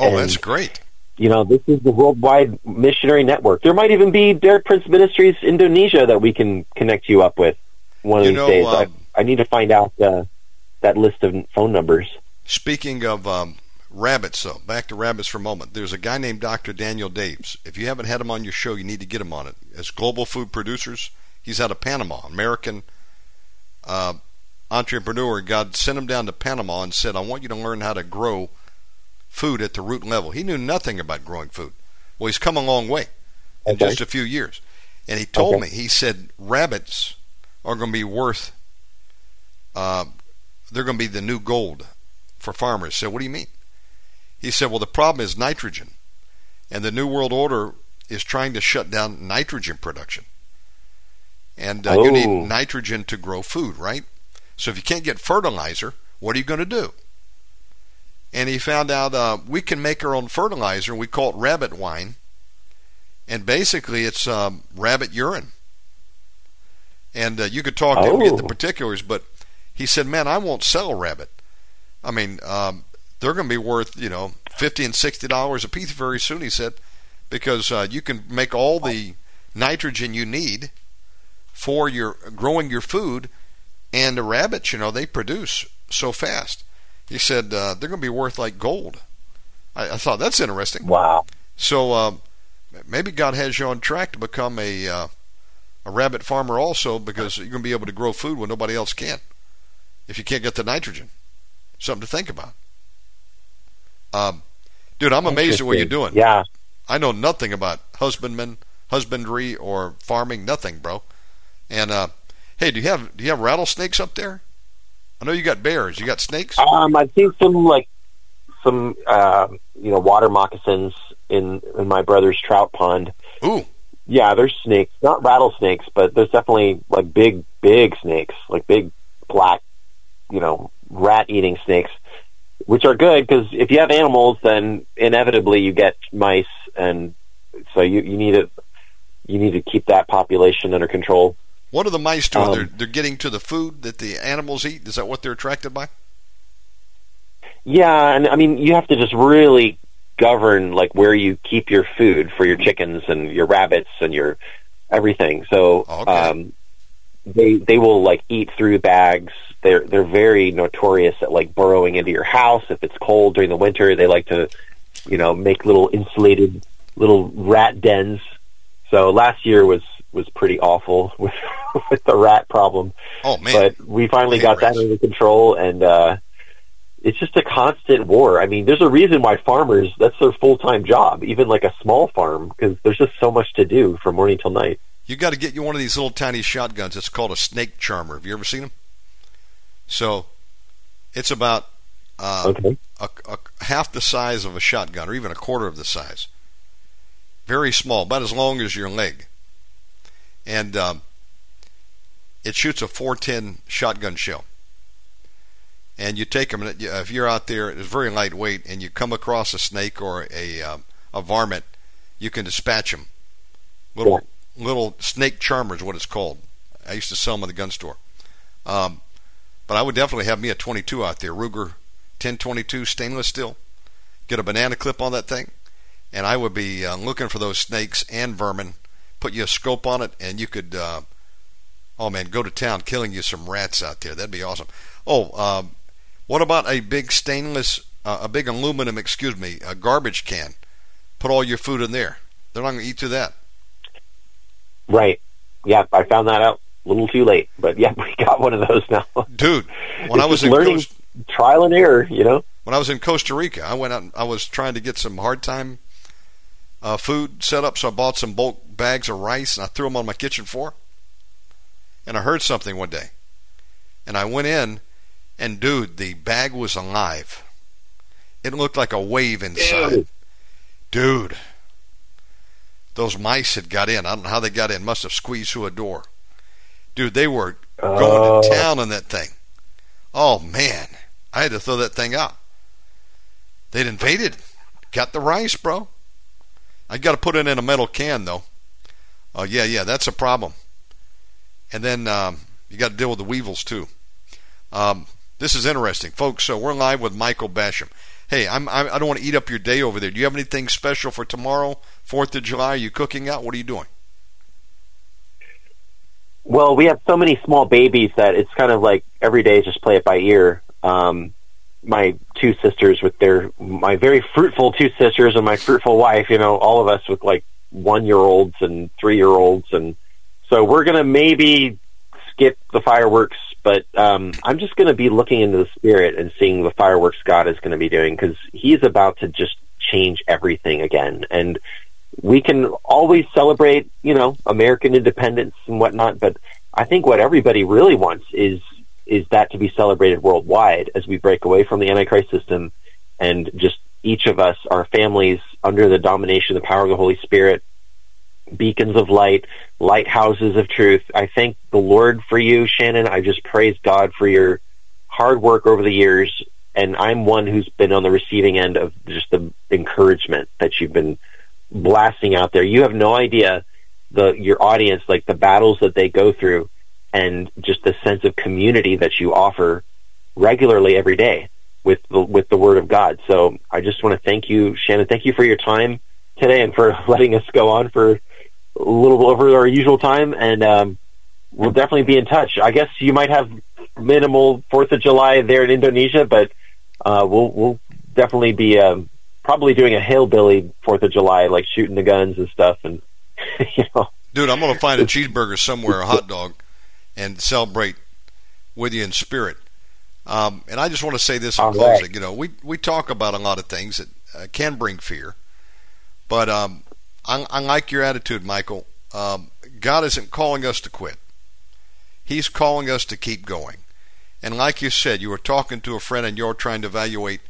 Oh, And, that's great. You know, this is the worldwide missionary network. There might even be Derek Prince Ministries Indonesia that we can connect you up with one of You these know, days. um, I, I need to find out uh, that list of phone numbers. Speaking of um, rabbits, though, back to rabbits for a moment. There's a guy named Dr. Daniel Daves. If you haven't had him on your show, you need to get him on it. As global food producers, he's out of Panama, American uh, entrepreneur. God sent him down to Panama and said, "I want you to learn how to grow food at the root level." He knew nothing about growing food. Well, he's come a long way in Okay. just a few years. And he told Okay. me, he said, rabbits are going to be worth, uh, they're going to be the new gold for farmers. So, what do you mean? He said, well, the problem is nitrogen. And the New World Order is trying to shut down nitrogen production. And uh, you need Oh. nitrogen to grow food, right? So, if you can't get fertilizer, what are you going to do? And he found out uh, we can make our own fertilizer. We call it rabbit wine. And basically, it's um, rabbit urine. And uh, you could talk to him get the Oh. particulars, but he said, "Man, I won't sell a rabbit. I mean, um, they're going to be worth you know fifty and sixty dollars a piece very soon." He said, because uh, you can make all the nitrogen you need for your growing your food, and the rabbits, you know, they produce so fast. He said uh, they're going to be worth like gold. I, I thought that's interesting. Wow. So uh, maybe God has you on track to become a uh, a rabbit farmer also, because you're going to be able to grow food when nobody else can. If you can't get the nitrogen, something to think about. Um, dude, I'm amazed at what you're doing. Yeah. I know nothing about husbandman, husbandry, or farming. Nothing, bro. And uh, hey, do you have do you have rattlesnakes up there? I know you got bears. You got snakes. Um, I've seen some like some uh, you know water moccasins in in my brother's trout pond. Ooh, Yeah, there's snakes, not rattlesnakes, but there's definitely like big, big snakes, like big black, you know, rat-eating snakes, which are good because if you have animals, then inevitably you get mice, and so you you need to you need to keep that population under control. What are the mice doing? Um, they're they're getting to the food that the animals eat. Is that what they're attracted by? Yeah, and I mean you have to just really govern like where you keep your food for your chickens and your rabbits and your everything. So Okay. um, they they will like eat through bags. They're they're very notorious at like burrowing into your house if it's cold during the winter. They like to, you know, make little insulated little rat dens. So last year was was pretty awful with with the rat problem Oh man, but we finally got that under control and uh it's just a constant war. I mean, there's a reason why farmers that's their full-time job, even like a small farm because there's just so much to do from morning till night. you got to get you one of these little tiny shotguns. It's called a snake charmer. Have you ever seen them? So, it's about uh, Okay. a, a, half the size of a shotgun, or even a quarter of the size. Very small, about as long as your leg, and um, it shoots a 410 shotgun shell. And you take them, if you're out there, it's very lightweight, and you come across a snake or a um, a varmint, you can dispatch them. Little little snake charmers, what it's called. I used to sell them at the gun store. Um, but I would definitely have me a 22 out there, Ruger 1022 stainless steel. Get a banana clip on that thing, and I would be uh, looking for those snakes and vermin. Put you a scope on it, and you could, uh, oh man, go to town killing you some rats out there. That'd be awesome. Oh, um, what about a big stainless, uh, a big aluminum, excuse me, a garbage can? Put all your food in there. They're not going to eat through that. Right. Yeah, I found that out a little too late, but yeah, we got one of those now. Dude, when I was in learning Costa, trial and error, you know. when I was in Costa Rica, I went out. and I was trying to get some hard time uh, food set up, so I bought some bulk bags of rice and I threw them on my kitchen floor. And I heard something one day, and I went in, and dude, the bag was alive. It looked like a wave inside. Dude. Dude, those mice had got in. I don't know how they got in. Must have squeezed through a door. Dude, they were going to Oh. town on that thing. Oh man, I had to throw that thing out. They'd invaded. Got the rice, bro. I got to put it in a metal can though. Oh yeah, yeah, that's a problem. And then um, you got to deal with the weevils too. Um, this is interesting, folks. So we're live with Michael Basham. hey, I'm, I don't want to eat up your day over there. Do you have anything special for tomorrow, Fourth of July? Are you cooking out? What are you doing? Well, we have so many small babies that it's kind of like every day is just play it by ear. Um, my two sisters with their my very fruitful two sisters and my fruitful wife, you know, all of us with like one year olds and three year olds and so we're gonna maybe skip the fireworks, but um, I'm just gonna be looking into the spirit and seeing the fireworks God is gonna be doing because He's about to just change everything again. And we can always celebrate, you know, American independence and whatnot, but I think what everybody really wants is is that to be celebrated worldwide as we break away from the Antichrist system and just each of us, our families, under the domination, the power of the Holy Spirit, beacons of light, lighthouses of truth. I thank the Lord for you, Shannon. I just praise God for your hard work over the years. And I'm one who's been on the receiving end of just the encouragement that you've been blasting out there. You have no idea the your audience, like the battles that they go through and just the sense of community that you offer regularly every day with the, with the Word of God. So I just want to thank you, Shannon. Thank you for your time today and for letting us go on for a little over our usual time. And um, we'll definitely be in touch. I guess you might have minimal Fourth of July there in Indonesia, but uh, we'll we'll definitely be um, probably doing a hillbilly Fourth of July, like shooting the guns and stuff. And you know, dude, I'm gonna find a cheeseburger somewhere, a hot dog, and celebrate with you in spirit. Um, and I just want to say this in All closing. Right. You know, we we talk about a lot of things that uh, can bring fear, but um, I, I, like your attitude, Michael. Um, God isn't calling us to quit; He's calling us to keep going. And like you said, you were talking to a friend, and you're trying to evaluate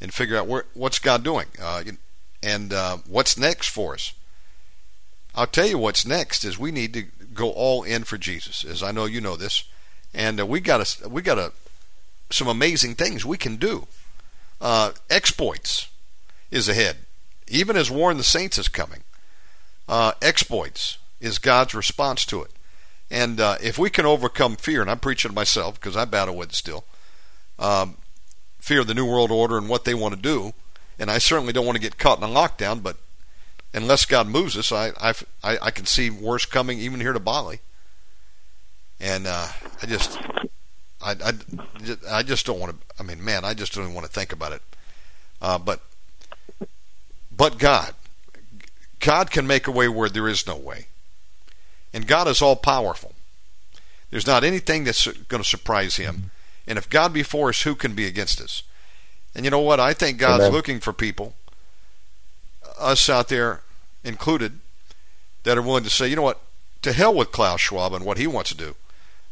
and figure out where, what's God doing uh, and uh, what's next for us. I'll tell you what's next is we need to go all in for Jesus, as I know you know this, and uh, we got a, we got a, some amazing things we can do. Uh, exploits is ahead, even as War in the Saints is coming. Uh, exploits is God's response to it, and uh, if we can overcome fear, and I'm preaching to myself because I battle with it still, um, fear of the New World Order and what they want to do, and I certainly don't want to get caught in a lockdown, but unless God moves us, I I, I can see worse coming even here to Bali. And uh, I just I, I, I just don't want to. I mean, man, I just don't even want to think about it. Uh, but but God, God can make a way where there is no way, and God is all powerful. There's not anything that's going to surprise Him. And if God be for us, who can be against us? And you know what? I think God's Amen. looking for people us out there included, that are willing to say, you know what, to hell with Klaus Schwab and what he wants to do.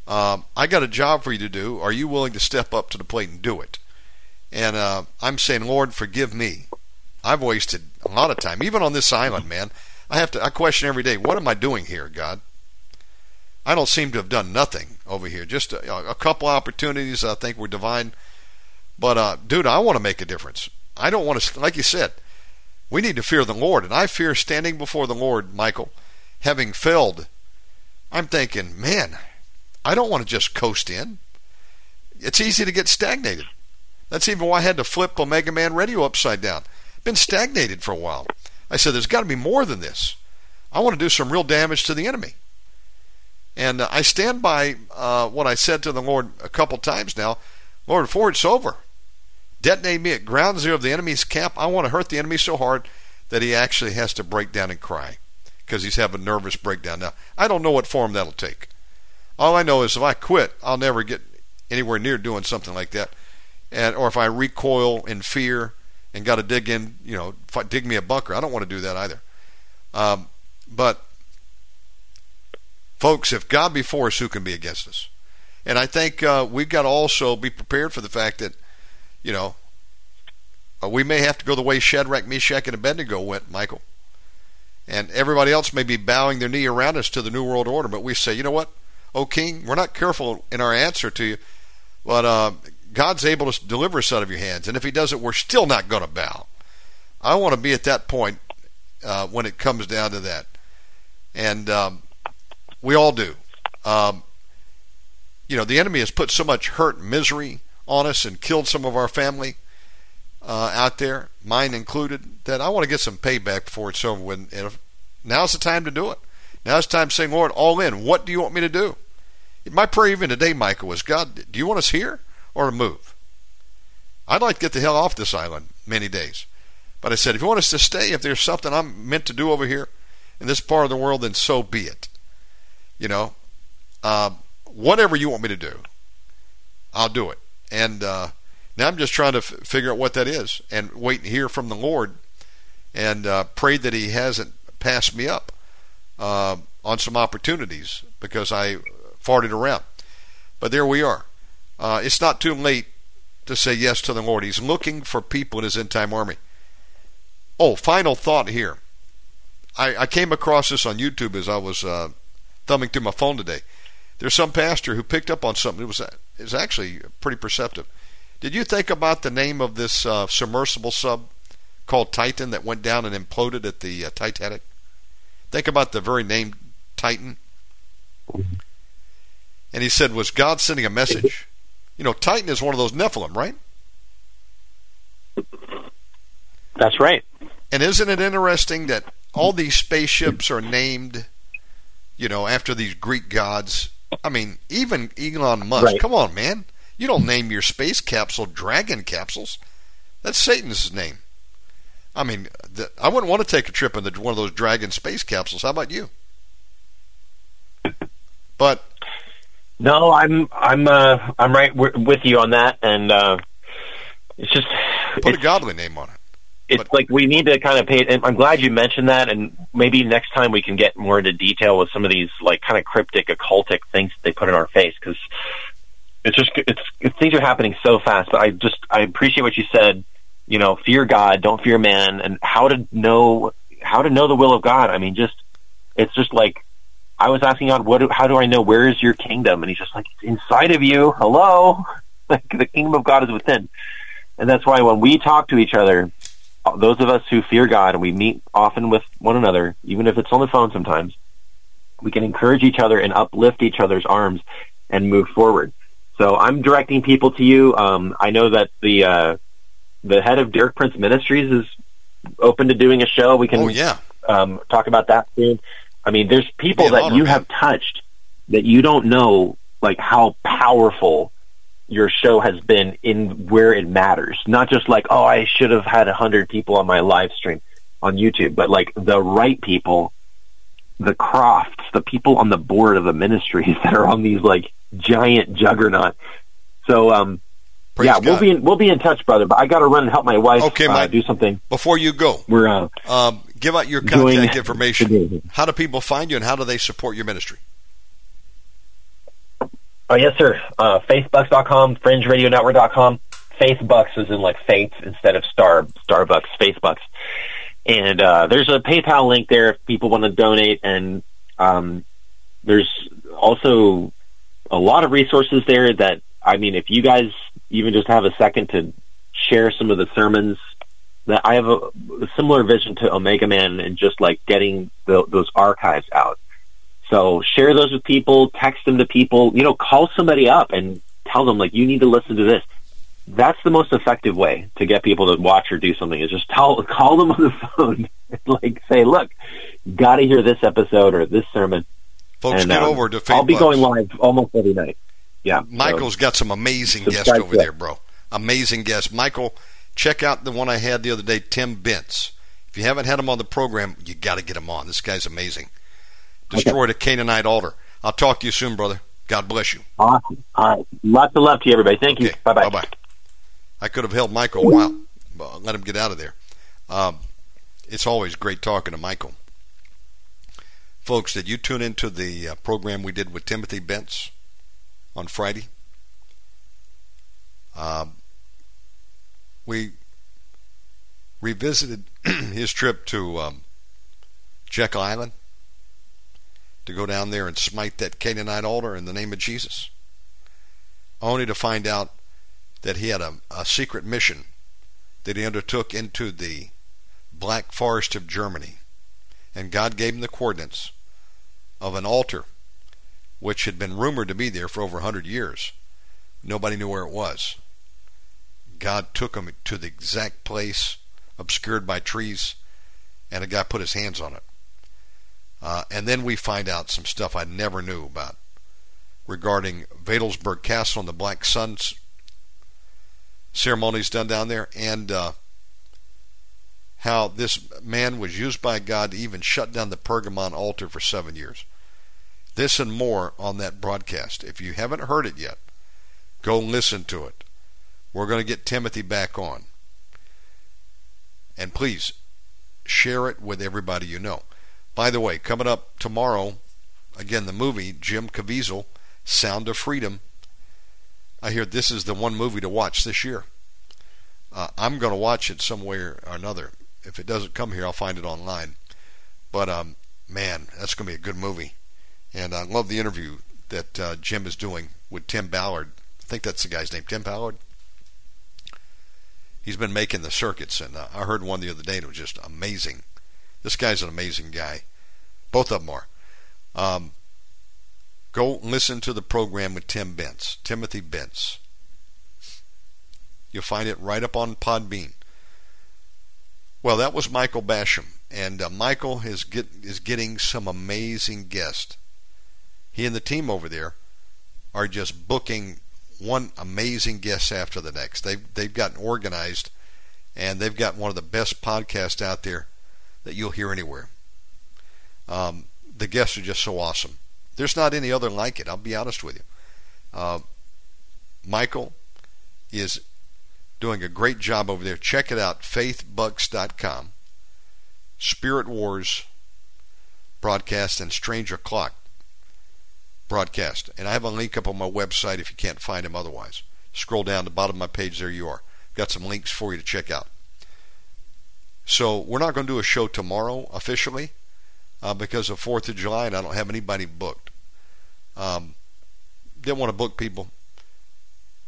Um, I got a job for you to do. Are you willing to step up to the plate and do it? And uh, I'm saying, Lord, forgive me. I've wasted a lot of time, even on this island, man. I have to. I question every day, what am I doing here, God? I don't seem to have done nothing over here. Just a, a couple opportunities I think were divine. But uh, dude, I want to make a difference. I don't want to, like you said, we need to fear the Lord. And I fear standing before the Lord, Michael, having failed. I'm thinking, man, I don't want to just coast in. It's easy to get stagnated. That's even why I had to flip Omega Man Radio upside down. Been stagnated for a while. I said, there's got to be more than this. I want to do some real damage to the enemy. And uh, I stand by uh, what I said to the Lord a couple times now. Lord, before it's over, detonate me at ground zero of the enemy's camp. I want to hurt the enemy so hard that he actually has to break down and cry because he's having a nervous breakdown. Now, I don't know what form that'll take. All I know is if I quit, I'll never get anywhere near doing something like that. And or if I recoil in fear and got to dig in, you know, dig me a bunker, I don't want to do that either. Um, but folks, if God be for us, who can be against us? And I think uh, we've got to also be prepared for the fact that you know, uh, we may have to go the way Shadrach, Meshach, and Abednego went, Michael. And everybody else may be bowing their knee around us to the New World Order, but we say, you know what, O King, we're not careful in our answer to you, but uh, God's able to deliver us out of your hands. And if He does it, we're still not going to bow. I want to be at that point uh, when it comes down to that. And um, we all do. Um, you know, the enemy has put so much hurt misery on us and killed some of our family. uh, out there, mine included, that I want to get some payback before it's over with. And if, now's the time to do it. Now's the time to Lord, all in. What do you want me to do? My prayer even today, Michael, was God, do you want us here or to move? I'd like to get the hell off this island many days. But I said, if you want us to stay, if there's something I'm meant to do over here in this part of the world, then so be it. You know, uh, whatever you want me to do, I'll do it. And uh, now I'm just trying to f- figure out what that is and wait and hear from the Lord and uh, pray that He hasn't passed me up uh, on some opportunities because I farted around. But there we are. Uh, it's not too late to say yes to the Lord. He's looking for people in His end time army. Oh, final thought here. I, I came across this on YouTube as I was uh, thumbing through my phone today. There's some pastor who picked up on something. It was was actually pretty perceptive. Did you think about the name of this uh, submersible sub called Titan that went down and imploded at the uh, Titanic? Think about the very name Titan. And he said, was God sending a message? You know, Titan is one of those Nephilim, right? That's right. And isn't it interesting that all these spaceships are named, you know, after these Greek gods? I mean, even Elon Musk. Right. Come on, man. You don't name your space capsule Dragon capsules. That's Satan's name. I mean, the, I wouldn't want to take a trip in the, one of those Dragon space capsules. How about you? But No, I'm I'm uh, I'm right with you on that, and uh, it's just put it's, a godly name on it. It's but- like we need to kind of pay. And I'm glad you mentioned that, and maybe next time we can get more into detail with some of these like kind of cryptic, occultic things that they put in our face because it's just it's, it's things are happening so fast. But I just I appreciate what you said. You know, fear God, don't fear man, and how to know how to know the will of God. I mean, just it's just like I was asking God, what? Do, how do I know where is your kingdom? And He's just like it's inside of you. Hello, like the kingdom of God is within, and that's why when we talk to each other, those of us who fear God and we meet often with one another, even if it's on the phone sometimes, we can encourage each other and uplift each other's arms and move forward. So I'm directing people to you. Um, I know that the uh, the head of Derek Prince Ministries is open to doing a show. We can Oh yeah, um, talk about that soon. I mean, there's people It'd be an that honor, you man. have touched that you don't know, like how powerful your show has been in where it matters. Not just like, oh, I should have had a hundred people on my live stream on YouTube, but like the right people, the crofts, the people on the board of the ministries that are on these like giant juggernaut. So, um, Praise yeah, we'll be in, we'll be in touch, brother. But I got to run and help my wife Okay, uh, Mike. do something. Before you go, We're uh, um, give out your contact information. How do people find you, and how do they support your ministry? Oh yes, sir. Uh, Faithbucks.com, FringeRadioNetwork.com. Faithbucks is in like faith instead of star Starbucks. Faithbucks, and uh, there's a PayPal link there if people want to donate, and um, there's also a lot of resources there. That I mean, if you guys even just have a second to share some of the sermons, that I have a, a similar vision to Omega Man and just like getting the, those archives out. So share those with people, text them to people, you know, call somebody up and tell them like you need to listen to this. That's the most effective way to get people to watch or do something is just tell call them on the phone and like say, look, gotta hear this episode or this sermon. Folks, and, get um, over to Facebook. I'll be going live almost every night. Yeah. Michael's got some amazing guests over there, bro. Amazing guests. Michael, check out the one I had the other day, Tim Bentz. If you haven't had him on the program, you got to get him on. This guy's amazing. Destroyed a Canaanite altar. I'll talk to you soon, brother. God bless you. Awesome. All right. Lots of love to you everybody. Thank you. Okay. Bye bye. Bye-bye. I could have held Michael a while, but let him get out of there. Um, it's always great talking to Michael. Folks, did you tune into the uh, program we did with Timothy Bentz on Friday? Um, we revisited his trip to um, Jekyll Island to go down there and smite that Canaanite altar in the name of Jesus, only to find out that he had a, a secret mission that he undertook into the Black Forest of Germany. And God gave him the coordinates of an altar which had been rumored to be there for over a hundred years. Nobody knew where it was. God took him to the exact place, obscured by trees, and a guy put his hands on it. Uh, and then we find out some stuff I never knew about regarding Wewelsburg Castle and the Black Suns ceremonies done down there, and uh, how this man was used by God to even shut down the Pergamon altar for seven years. This and more on that broadcast. If you haven't heard it yet, go listen to it. We're going to get Timothy back on. And please share it with everybody you know. By the way, coming up tomorrow, again, the movie, Jim Caviezel, Sound of Freedom. I hear this is the one movie to watch this year. Uh, I'm going to watch it some way or another. If it doesn't come here, I'll find it online. But um, man, that's going to be a good movie. And I love the interview that uh, Jim is doing with Tim Ballard. I think that's the guy's name, Tim Ballard. He's been making the circuits, and uh, I heard one the other day, and it was just amazing. This guy's an amazing guy. Both of them are. Um, go listen to the program with Tim Bentz, Timothy Bentz. You'll find it right up on Podbean. Well, that was Michael Basham, and uh, Michael is get is getting some amazing guests. He and the team over there are just booking one amazing guest after the next. They've they've gotten organized, and they've got one of the best podcasts out there that you'll hear anywhere. Um, the guests are just so awesome. There's not any other like it. I'll be honest with you. Uh, Michael is doing a great job over there. Check it out, faithbucks.com. Spirit Wars broadcast and Stranger Clock broadcast. And I have a link up on my website if you can't find them otherwise. Scroll down to the bottom of my page, there you are. Got some links for you to check out. So we're not going to do a show tomorrow officially uh, because of 4th of July and I don't have anybody booked. Um, didn't want to book people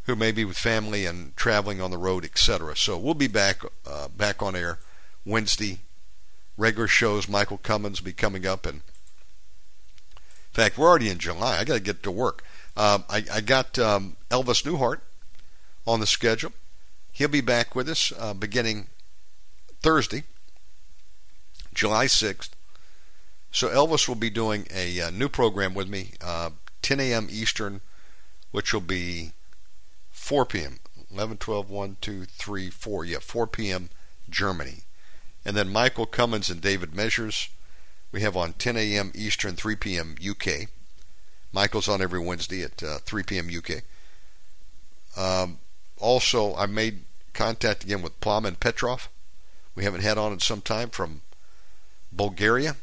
who may be with family and traveling on the road, etc. So we'll be back uh, back on air Wednesday. Regular shows. Michael Cummins will be coming up, and in fact, we're already in July. I got to get to work. Um, I, I, got um, Elvis Newhart on the schedule. He'll be back with us uh, beginning Thursday, July 6th. So Elvis will be doing a, a uh, new program with me, uh, 10 a.m. Eastern, which will be 4 p.m. 11, 12, 1, 2, 3, 4. Yeah, 4 p.m. Germany. And then Michael Cummins and David Measures we have on 10 a.m. Eastern, 3 p.m. UK. Michael's on every Wednesday at uh, 3 p.m. UK. Um, also, I made contact again with Plamen Petrov. We haven't had on in some time from Bulgaria.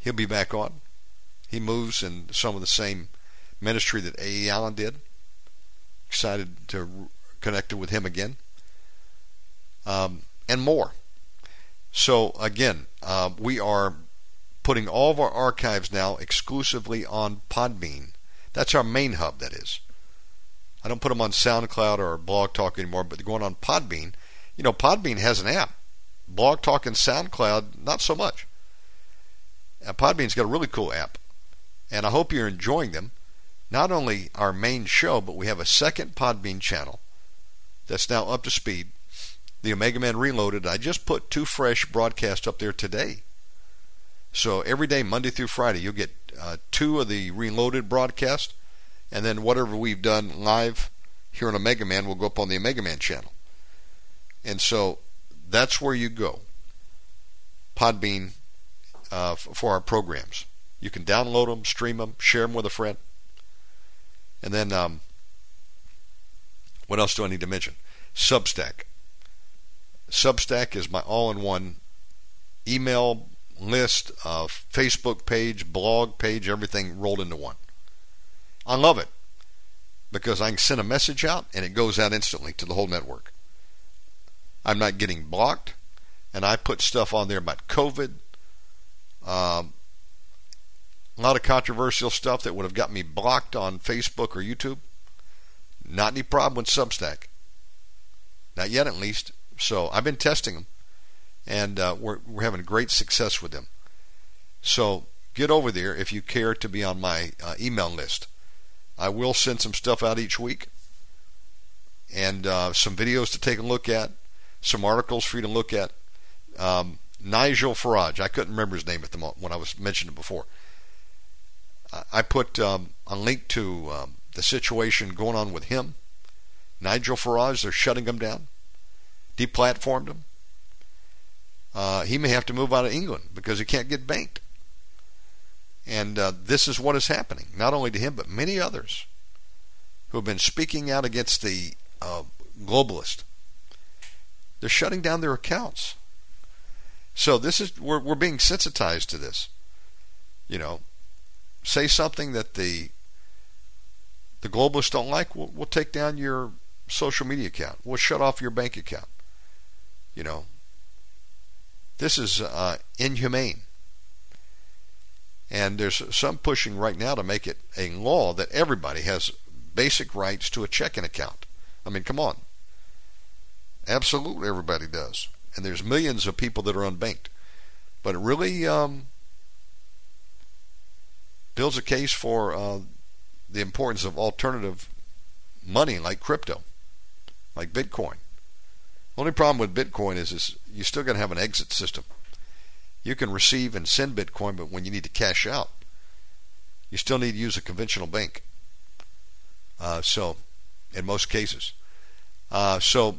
He'll be back on. He moves in some of the same ministry that A.E. Allen did. Excited to connect with him again. Um, and more. So, again, uh, we are putting all of our archives now exclusively on Podbean. That's our main hub, that is. I don't put them on SoundCloud or Blog Talk anymore, but they're going on Podbean. You know, Podbean has an app. Blog Talk and SoundCloud, not so much. And Podbean's got a really cool app. And I hope you're enjoying them not only our main show, but we have a second Podbean channel that's now up to speed. The Omega Man Reloaded. I just put two fresh broadcasts up there today. So every day, Monday through Friday, you'll get uh, two of the Reloaded broadcasts, and then whatever we've done live here on Omega Man will go up on the Omega Man channel. And so that's where you go. Podbean uh, for our programs. You can download them, stream them, share them with a friend. And then, um, what else do I need to mention? Substack. Substack is my all in one email list, uh, Facebook page, blog page, everything rolled into one. I love it because I can send a message out and it goes out instantly to the whole network. I'm not getting blocked, and I put stuff on there about COVID, um, a lot of controversial stuff that would have got me blocked on Facebook or YouTube. Not any problem with Substack. Not yet, at least. So I've been testing them, and uh, we're we're having great success with them. So get over there if you care to be on my uh, email list. I will send some stuff out each week. and uh, some videos to take a look at, some articles for you to look at. Um, Nigel Farage, I couldn't remember his name at the moment when I was mentioning it before. I put um, a link to um, the situation going on with him. Nigel Farage, they're shutting him down, deplatformed him. Uh, he may have to move out of England because he can't get banked. And uh, this is what is happening, not only to him, but many others who have been speaking out against the uh, globalist. They're shutting down their accounts. So this is we're we're being sensitized to this. You know, say something that the the globalists don't like, we'll, we'll take down your social media account. We'll shut off your bank account. You know, this is uh, inhumane. And there's some pushing right now to make it a law that everybody has basic rights to a checking account. I mean, come on. Absolutely, everybody does. And there's millions of people that are unbanked. But it really um, builds a case for uh, the importance of alternative money like crypto, like Bitcoin. The Only problem with Bitcoin is, is you still got to have an exit system. You can receive and send Bitcoin, but when you need to cash out, you still need to use a conventional bank. Uh, so, in most cases, uh, so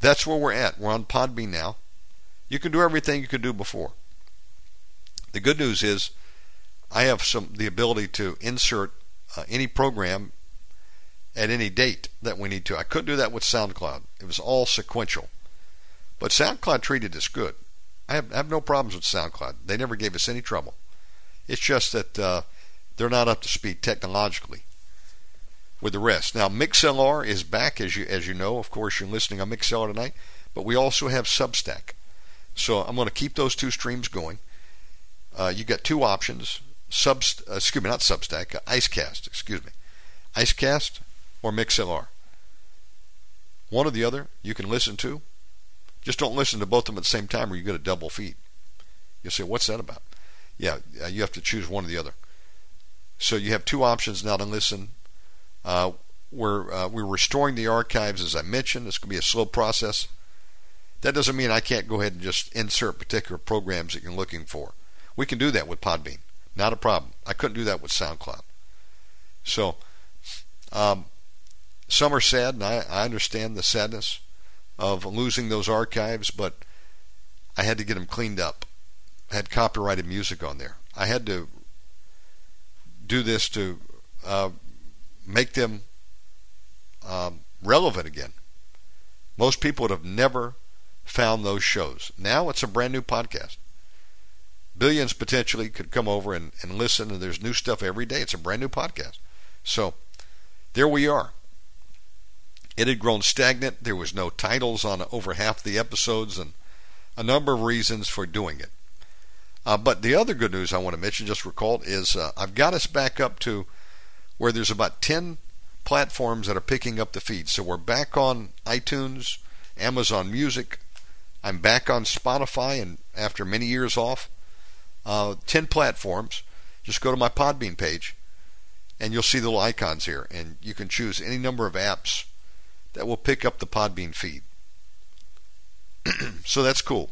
that's where we're at. We're on Podbean now. You can do everything you could do before. The good news is I have some the ability to insert uh, any program at any date that we need to. I couldn't do that with SoundCloud. It was all sequential. But SoundCloud treated us good. I have, I have no problems with SoundCloud. They never gave us any trouble. It's just that uh, they're not up to speed technologically with the rest. Now MixLR is back, as you as you know. Of course, you're listening on MixLR tonight, but we also have Substack. So I'm going to keep those two streams going. Uh, you got two options sub, uh, excuse me, not Substack, uh, Icecast, excuse me, Icecast or MixLR. One or the other you can listen to. Just don't listen to both of them at the same time, or you get a double feed. You say, "What's that about?" Yeah, uh, you have to choose one or the other. So you have two options now to listen. Uh, we're uh, we're restoring the archives, as I mentioned. It's going to be a slow process. That doesn't mean I can't go ahead and just insert particular programs that you're looking for. We can do that with Podbean. Not a problem. I couldn't do that with SoundCloud. So, um, some are sad, and I, I understand the sadness of losing those archives, but I had to get them cleaned up. I had copyrighted music on there. I had to do this to uh, make them um, relevant again. Most people would have never found those shows. Now it's a brand new podcast billions potentially could come over and, and listen, and there's new stuff every day. It's a brand new podcast. So there we are. It had grown stagnant. There was no titles on over half the episodes, and a number of reasons for doing it. Uh, but the other good news I want to mention, just recalled, is uh, I've got us back up to where there's about 10 platforms that are picking up the feed. So we're back on iTunes, Amazon Music. I'm back on Spotify, and after many years off, uh, 10 platforms. Just go to my Podbean page and you'll see the little icons here. And you can choose any number of apps that will pick up the Podbean feed. so that's cool.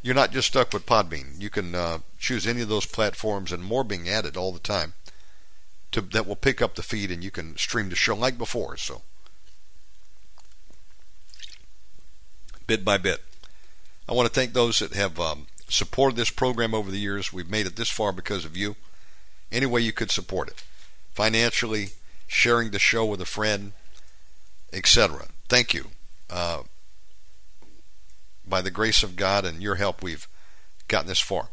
You're not just stuck with Podbean. You can uh, choose any of those platforms and more being added all the time to, that will pick up the feed and you can stream the show like before. So bit by bit. I want to thank those that have um, supported this program over the years. We've made it this far because of you. Any way you could support it, financially, sharing the show with a friend, etc. Thank you. Uh, by the grace of God and your help, we've gotten this far.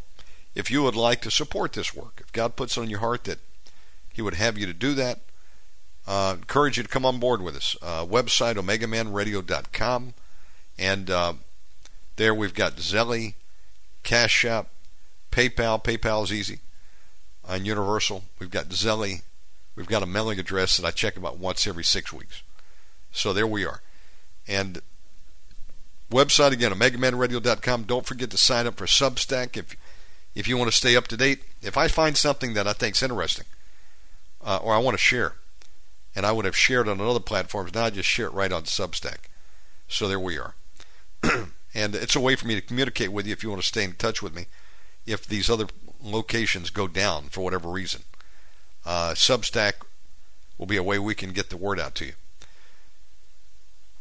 If you would like to support this work, if God puts it on your heart that He would have you to do that, uh, encourage you to come on board with us. Uh, website omegamanradio.com, and uh, there we've got Zelly Cash App, PayPal. PayPal is easy. On Universal, we've got Zelly. We've got a mailing address that I check about once every six weeks. So there we are. And website again, OmegaManRadio.com. Don't forget to sign up for Substack if if you want to stay up to date. If I find something that I think is interesting uh, or I want to share, and I would have shared on other platforms. Now I just share it right on Substack. So there we are. and it's a way for me to communicate with you if you want to stay in touch with me. If these other locations go down for whatever reason, uh, Substack will be a way we can get the word out to you.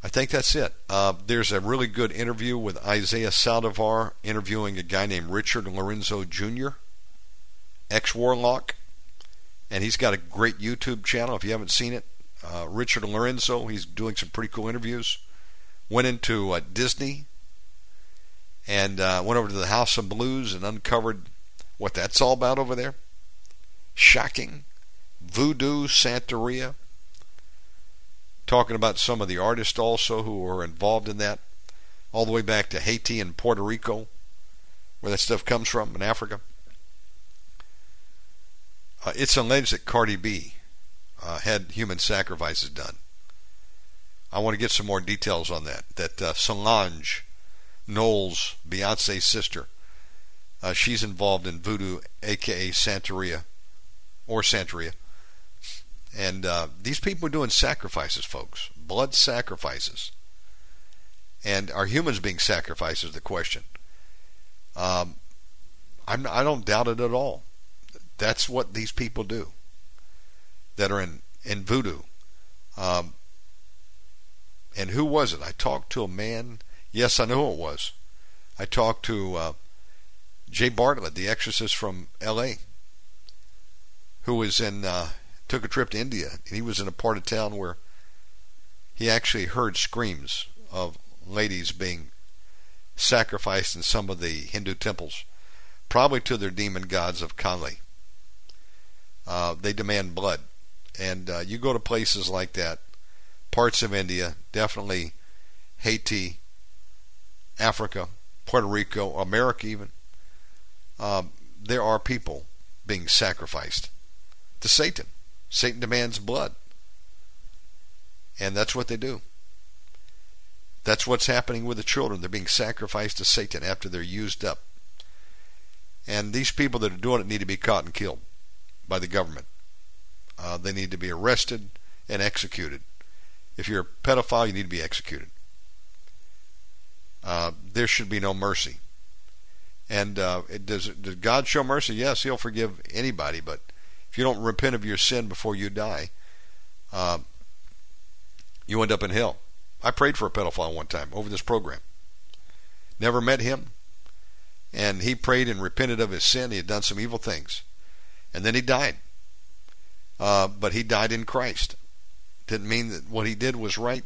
I think that's it. Uh, there's a really good interview with Isaiah Saldivar interviewing a guy named Richard Lorenzo Jr., ex Warlock, and he's got a great YouTube channel. If you haven't seen it, uh, Richard Lorenzo, he's doing some pretty cool interviews. Went into uh, Disney and uh, went over to the House of Blues and uncovered what that's all about over there. Shocking. Voodoo, Santeria talking about some of the artists also who were involved in that, all the way back to Haiti and Puerto Rico, where that stuff comes from in Africa. Uh, it's alleged that Cardi B uh, had human sacrifices done. I want to get some more details on that. That uh, Solange Knowles, Beyonce's sister, uh, she's involved in voodoo, aka Santeria, or Santeria. And uh, these people are doing sacrifices, folks. Blood sacrifices. And are humans being sacrificed is the question. Um, I'm, I don't doubt it at all. That's what these people do that are in, in voodoo. Um, and who was it? I talked to a man. Yes, I know who it was. I talked to uh, Jay Bartlett, the exorcist from L.A., who was in uh, took a trip to India, and he was in a part of town where he actually heard screams of ladies being sacrificed in some of the Hindu temples, probably to their demon gods of Kali. Uh, they demand blood. And uh, you go to places like that, parts of India, definitely Haiti, Africa, Puerto Rico, America even, um, there are people being sacrificed to Satan. Satan demands blood. And that's what they do. That's what's happening with the children. They're being sacrificed to Satan after they're used up. And these people that are doing it need to be caught and killed by the government. Uh, they need to be arrested and executed. If you're a pedophile, you need to be executed. Uh, there should be no mercy. And uh, it, does, does God show mercy? Yes, He'll forgive anybody, but if you don't repent of your sin before you die, uh, you end up in hell. I prayed for a pedophile one time over this program. Never met him. And he prayed and repented of his sin. He had done some evil things. And then he died. Uh, but he died in Christ. Didn't mean that what he did was right.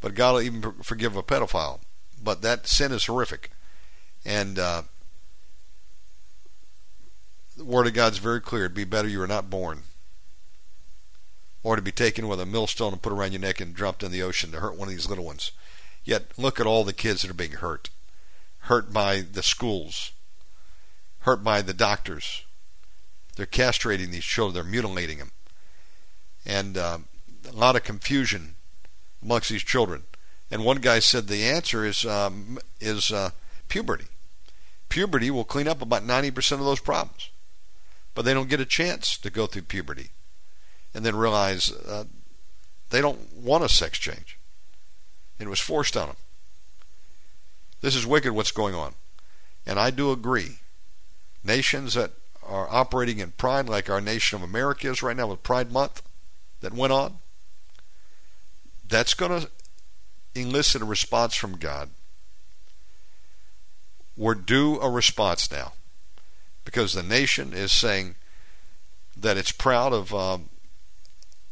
But God will even forgive a pedophile. But that sin is horrific. And uh, the Word of God's very clear. It'd be better you were not born. Or to be taken with a millstone and put around your neck and dropped in the ocean to hurt one of these little ones. Yet look at all the kids that are being hurt. Hurt by the schools. Hurt by the doctors. They're castrating these children. They're mutilating them. And uh, a lot of confusion amongst these children. And one guy said the answer is um, is uh, puberty. Puberty will clean up about 90% of those problems but they don't get a chance to go through puberty and then realize uh, they don't want a sex change. It was forced on them. This is wicked what's going on. And I do agree. Nations that are operating in pride, like our nation of America is right now with Pride Month that went on, that's going to elicit a response from God. We're due a response now because the nation is saying that it's proud of um,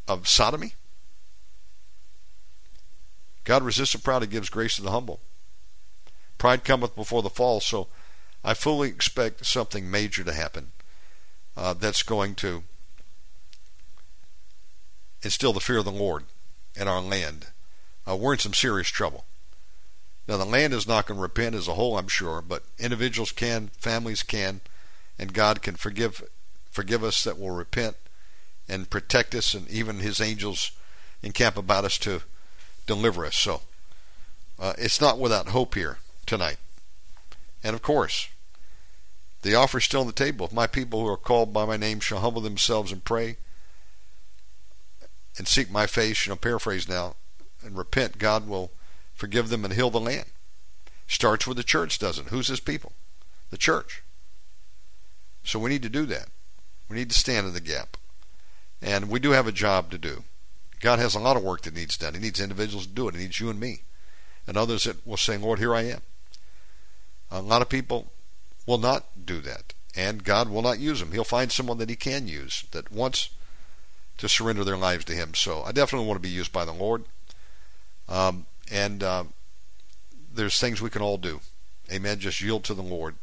of sodomy. God resists the proud and gives grace to the humble. Pride cometh before the fall, so I fully expect something major to happen uh, that's going to instill the fear of the Lord in our land. Uh, we're in some serious trouble. Now, the land is not going to repent as a whole, I'm sure, but individuals can, families can, and God can forgive forgive us that will repent and protect us, and even His angels encamp about us to deliver us. So uh, it's not without hope here tonight. And of course, the offer is still on the table. If my people who are called by my name shall humble themselves and pray, and seek my face, you know, paraphrase now, and repent, God will forgive them and heal the land. Starts with the church, doesn't? it? Who's his people? The church. So we need to do that. We need to stand in the gap. And we do have a job to do. God has a lot of work that needs done. He needs individuals to do it. He needs you and me. And others that will say, Lord, here I am. A lot of people will not do that. And God will not use them. He'll find someone that He can use that wants to surrender their lives to Him. So I definitely want to be used by the Lord. Um, and uh, there's things we can all do. Amen. Just yield to the Lord.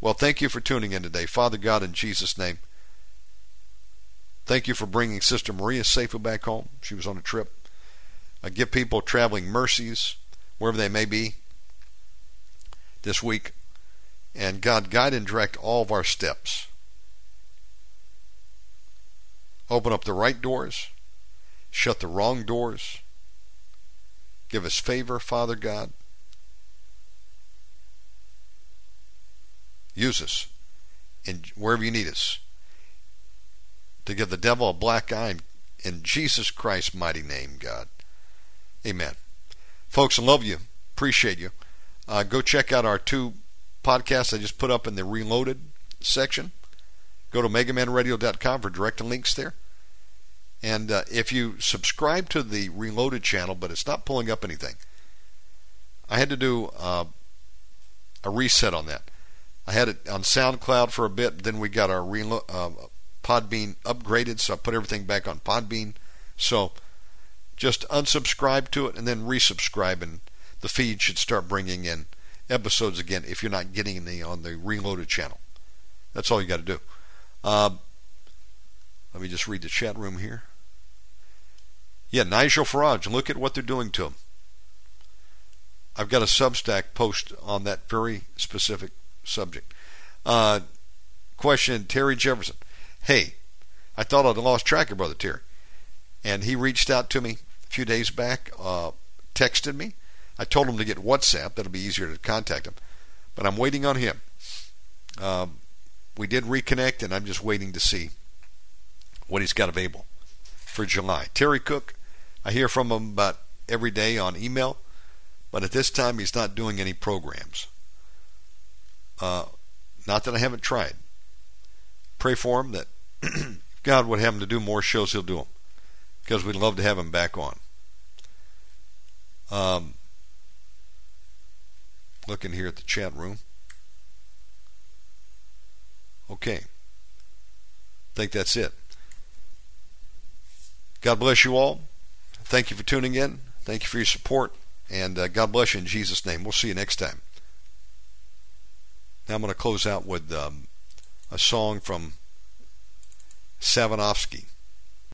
Well, thank you for tuning in today. Father God, in Jesus' name, thank you for bringing Sister Maria safely back home. She was on a trip. I give people traveling mercies wherever they may be this week. And God, guide and direct all of our steps. Open up the right doors, shut the wrong doors. Give us favor, Father God. Use us in wherever you need us to give the devil a black eye in Jesus Christ's mighty name, God. Amen. Folks, I love you. Appreciate you. Uh, go check out our two podcasts I just put up in the Reloaded section. Go to omegamanradio.com for direct links there. And uh, if you subscribe to the Reloaded channel, but it's not pulling up anything, I had to do uh, a reset on that. I had it on SoundCloud for a bit, then we got our relo- uh, Podbean upgraded, so I put everything back on Podbean. So just unsubscribe to it and then resubscribe, and the feed should start bringing in episodes again if you're not getting the on the Reloaded channel. That's all you got to do. Um, let me just read the chat room here. Yeah, Nigel Farage, look at what they're doing to him. I've got a Substack post on that very specific subject. Uh, question Terry Jefferson. Hey, I thought I'd lost track of Brother Terry. And he reached out to me a few days back, uh, texted me. I told him to get WhatsApp. That'll be easier to contact him. But I'm waiting on him. Um, we did reconnect, and I'm just waiting to see what he's got available for July. Terry Cook, I hear from him about every day on email, but at this time he's not doing any programs. Uh, not that I haven't tried. Pray for him that God would have him to do more shows, he'll do them. Because we'd love to have him back on. Um, looking here at the chat room. Okay. I think that's it. God bless you all. Thank you for tuning in. Thank you for your support. And uh, God bless you in Jesus' name. We'll see you next time. Now I'm going to close out with um, a song from Savinovsky.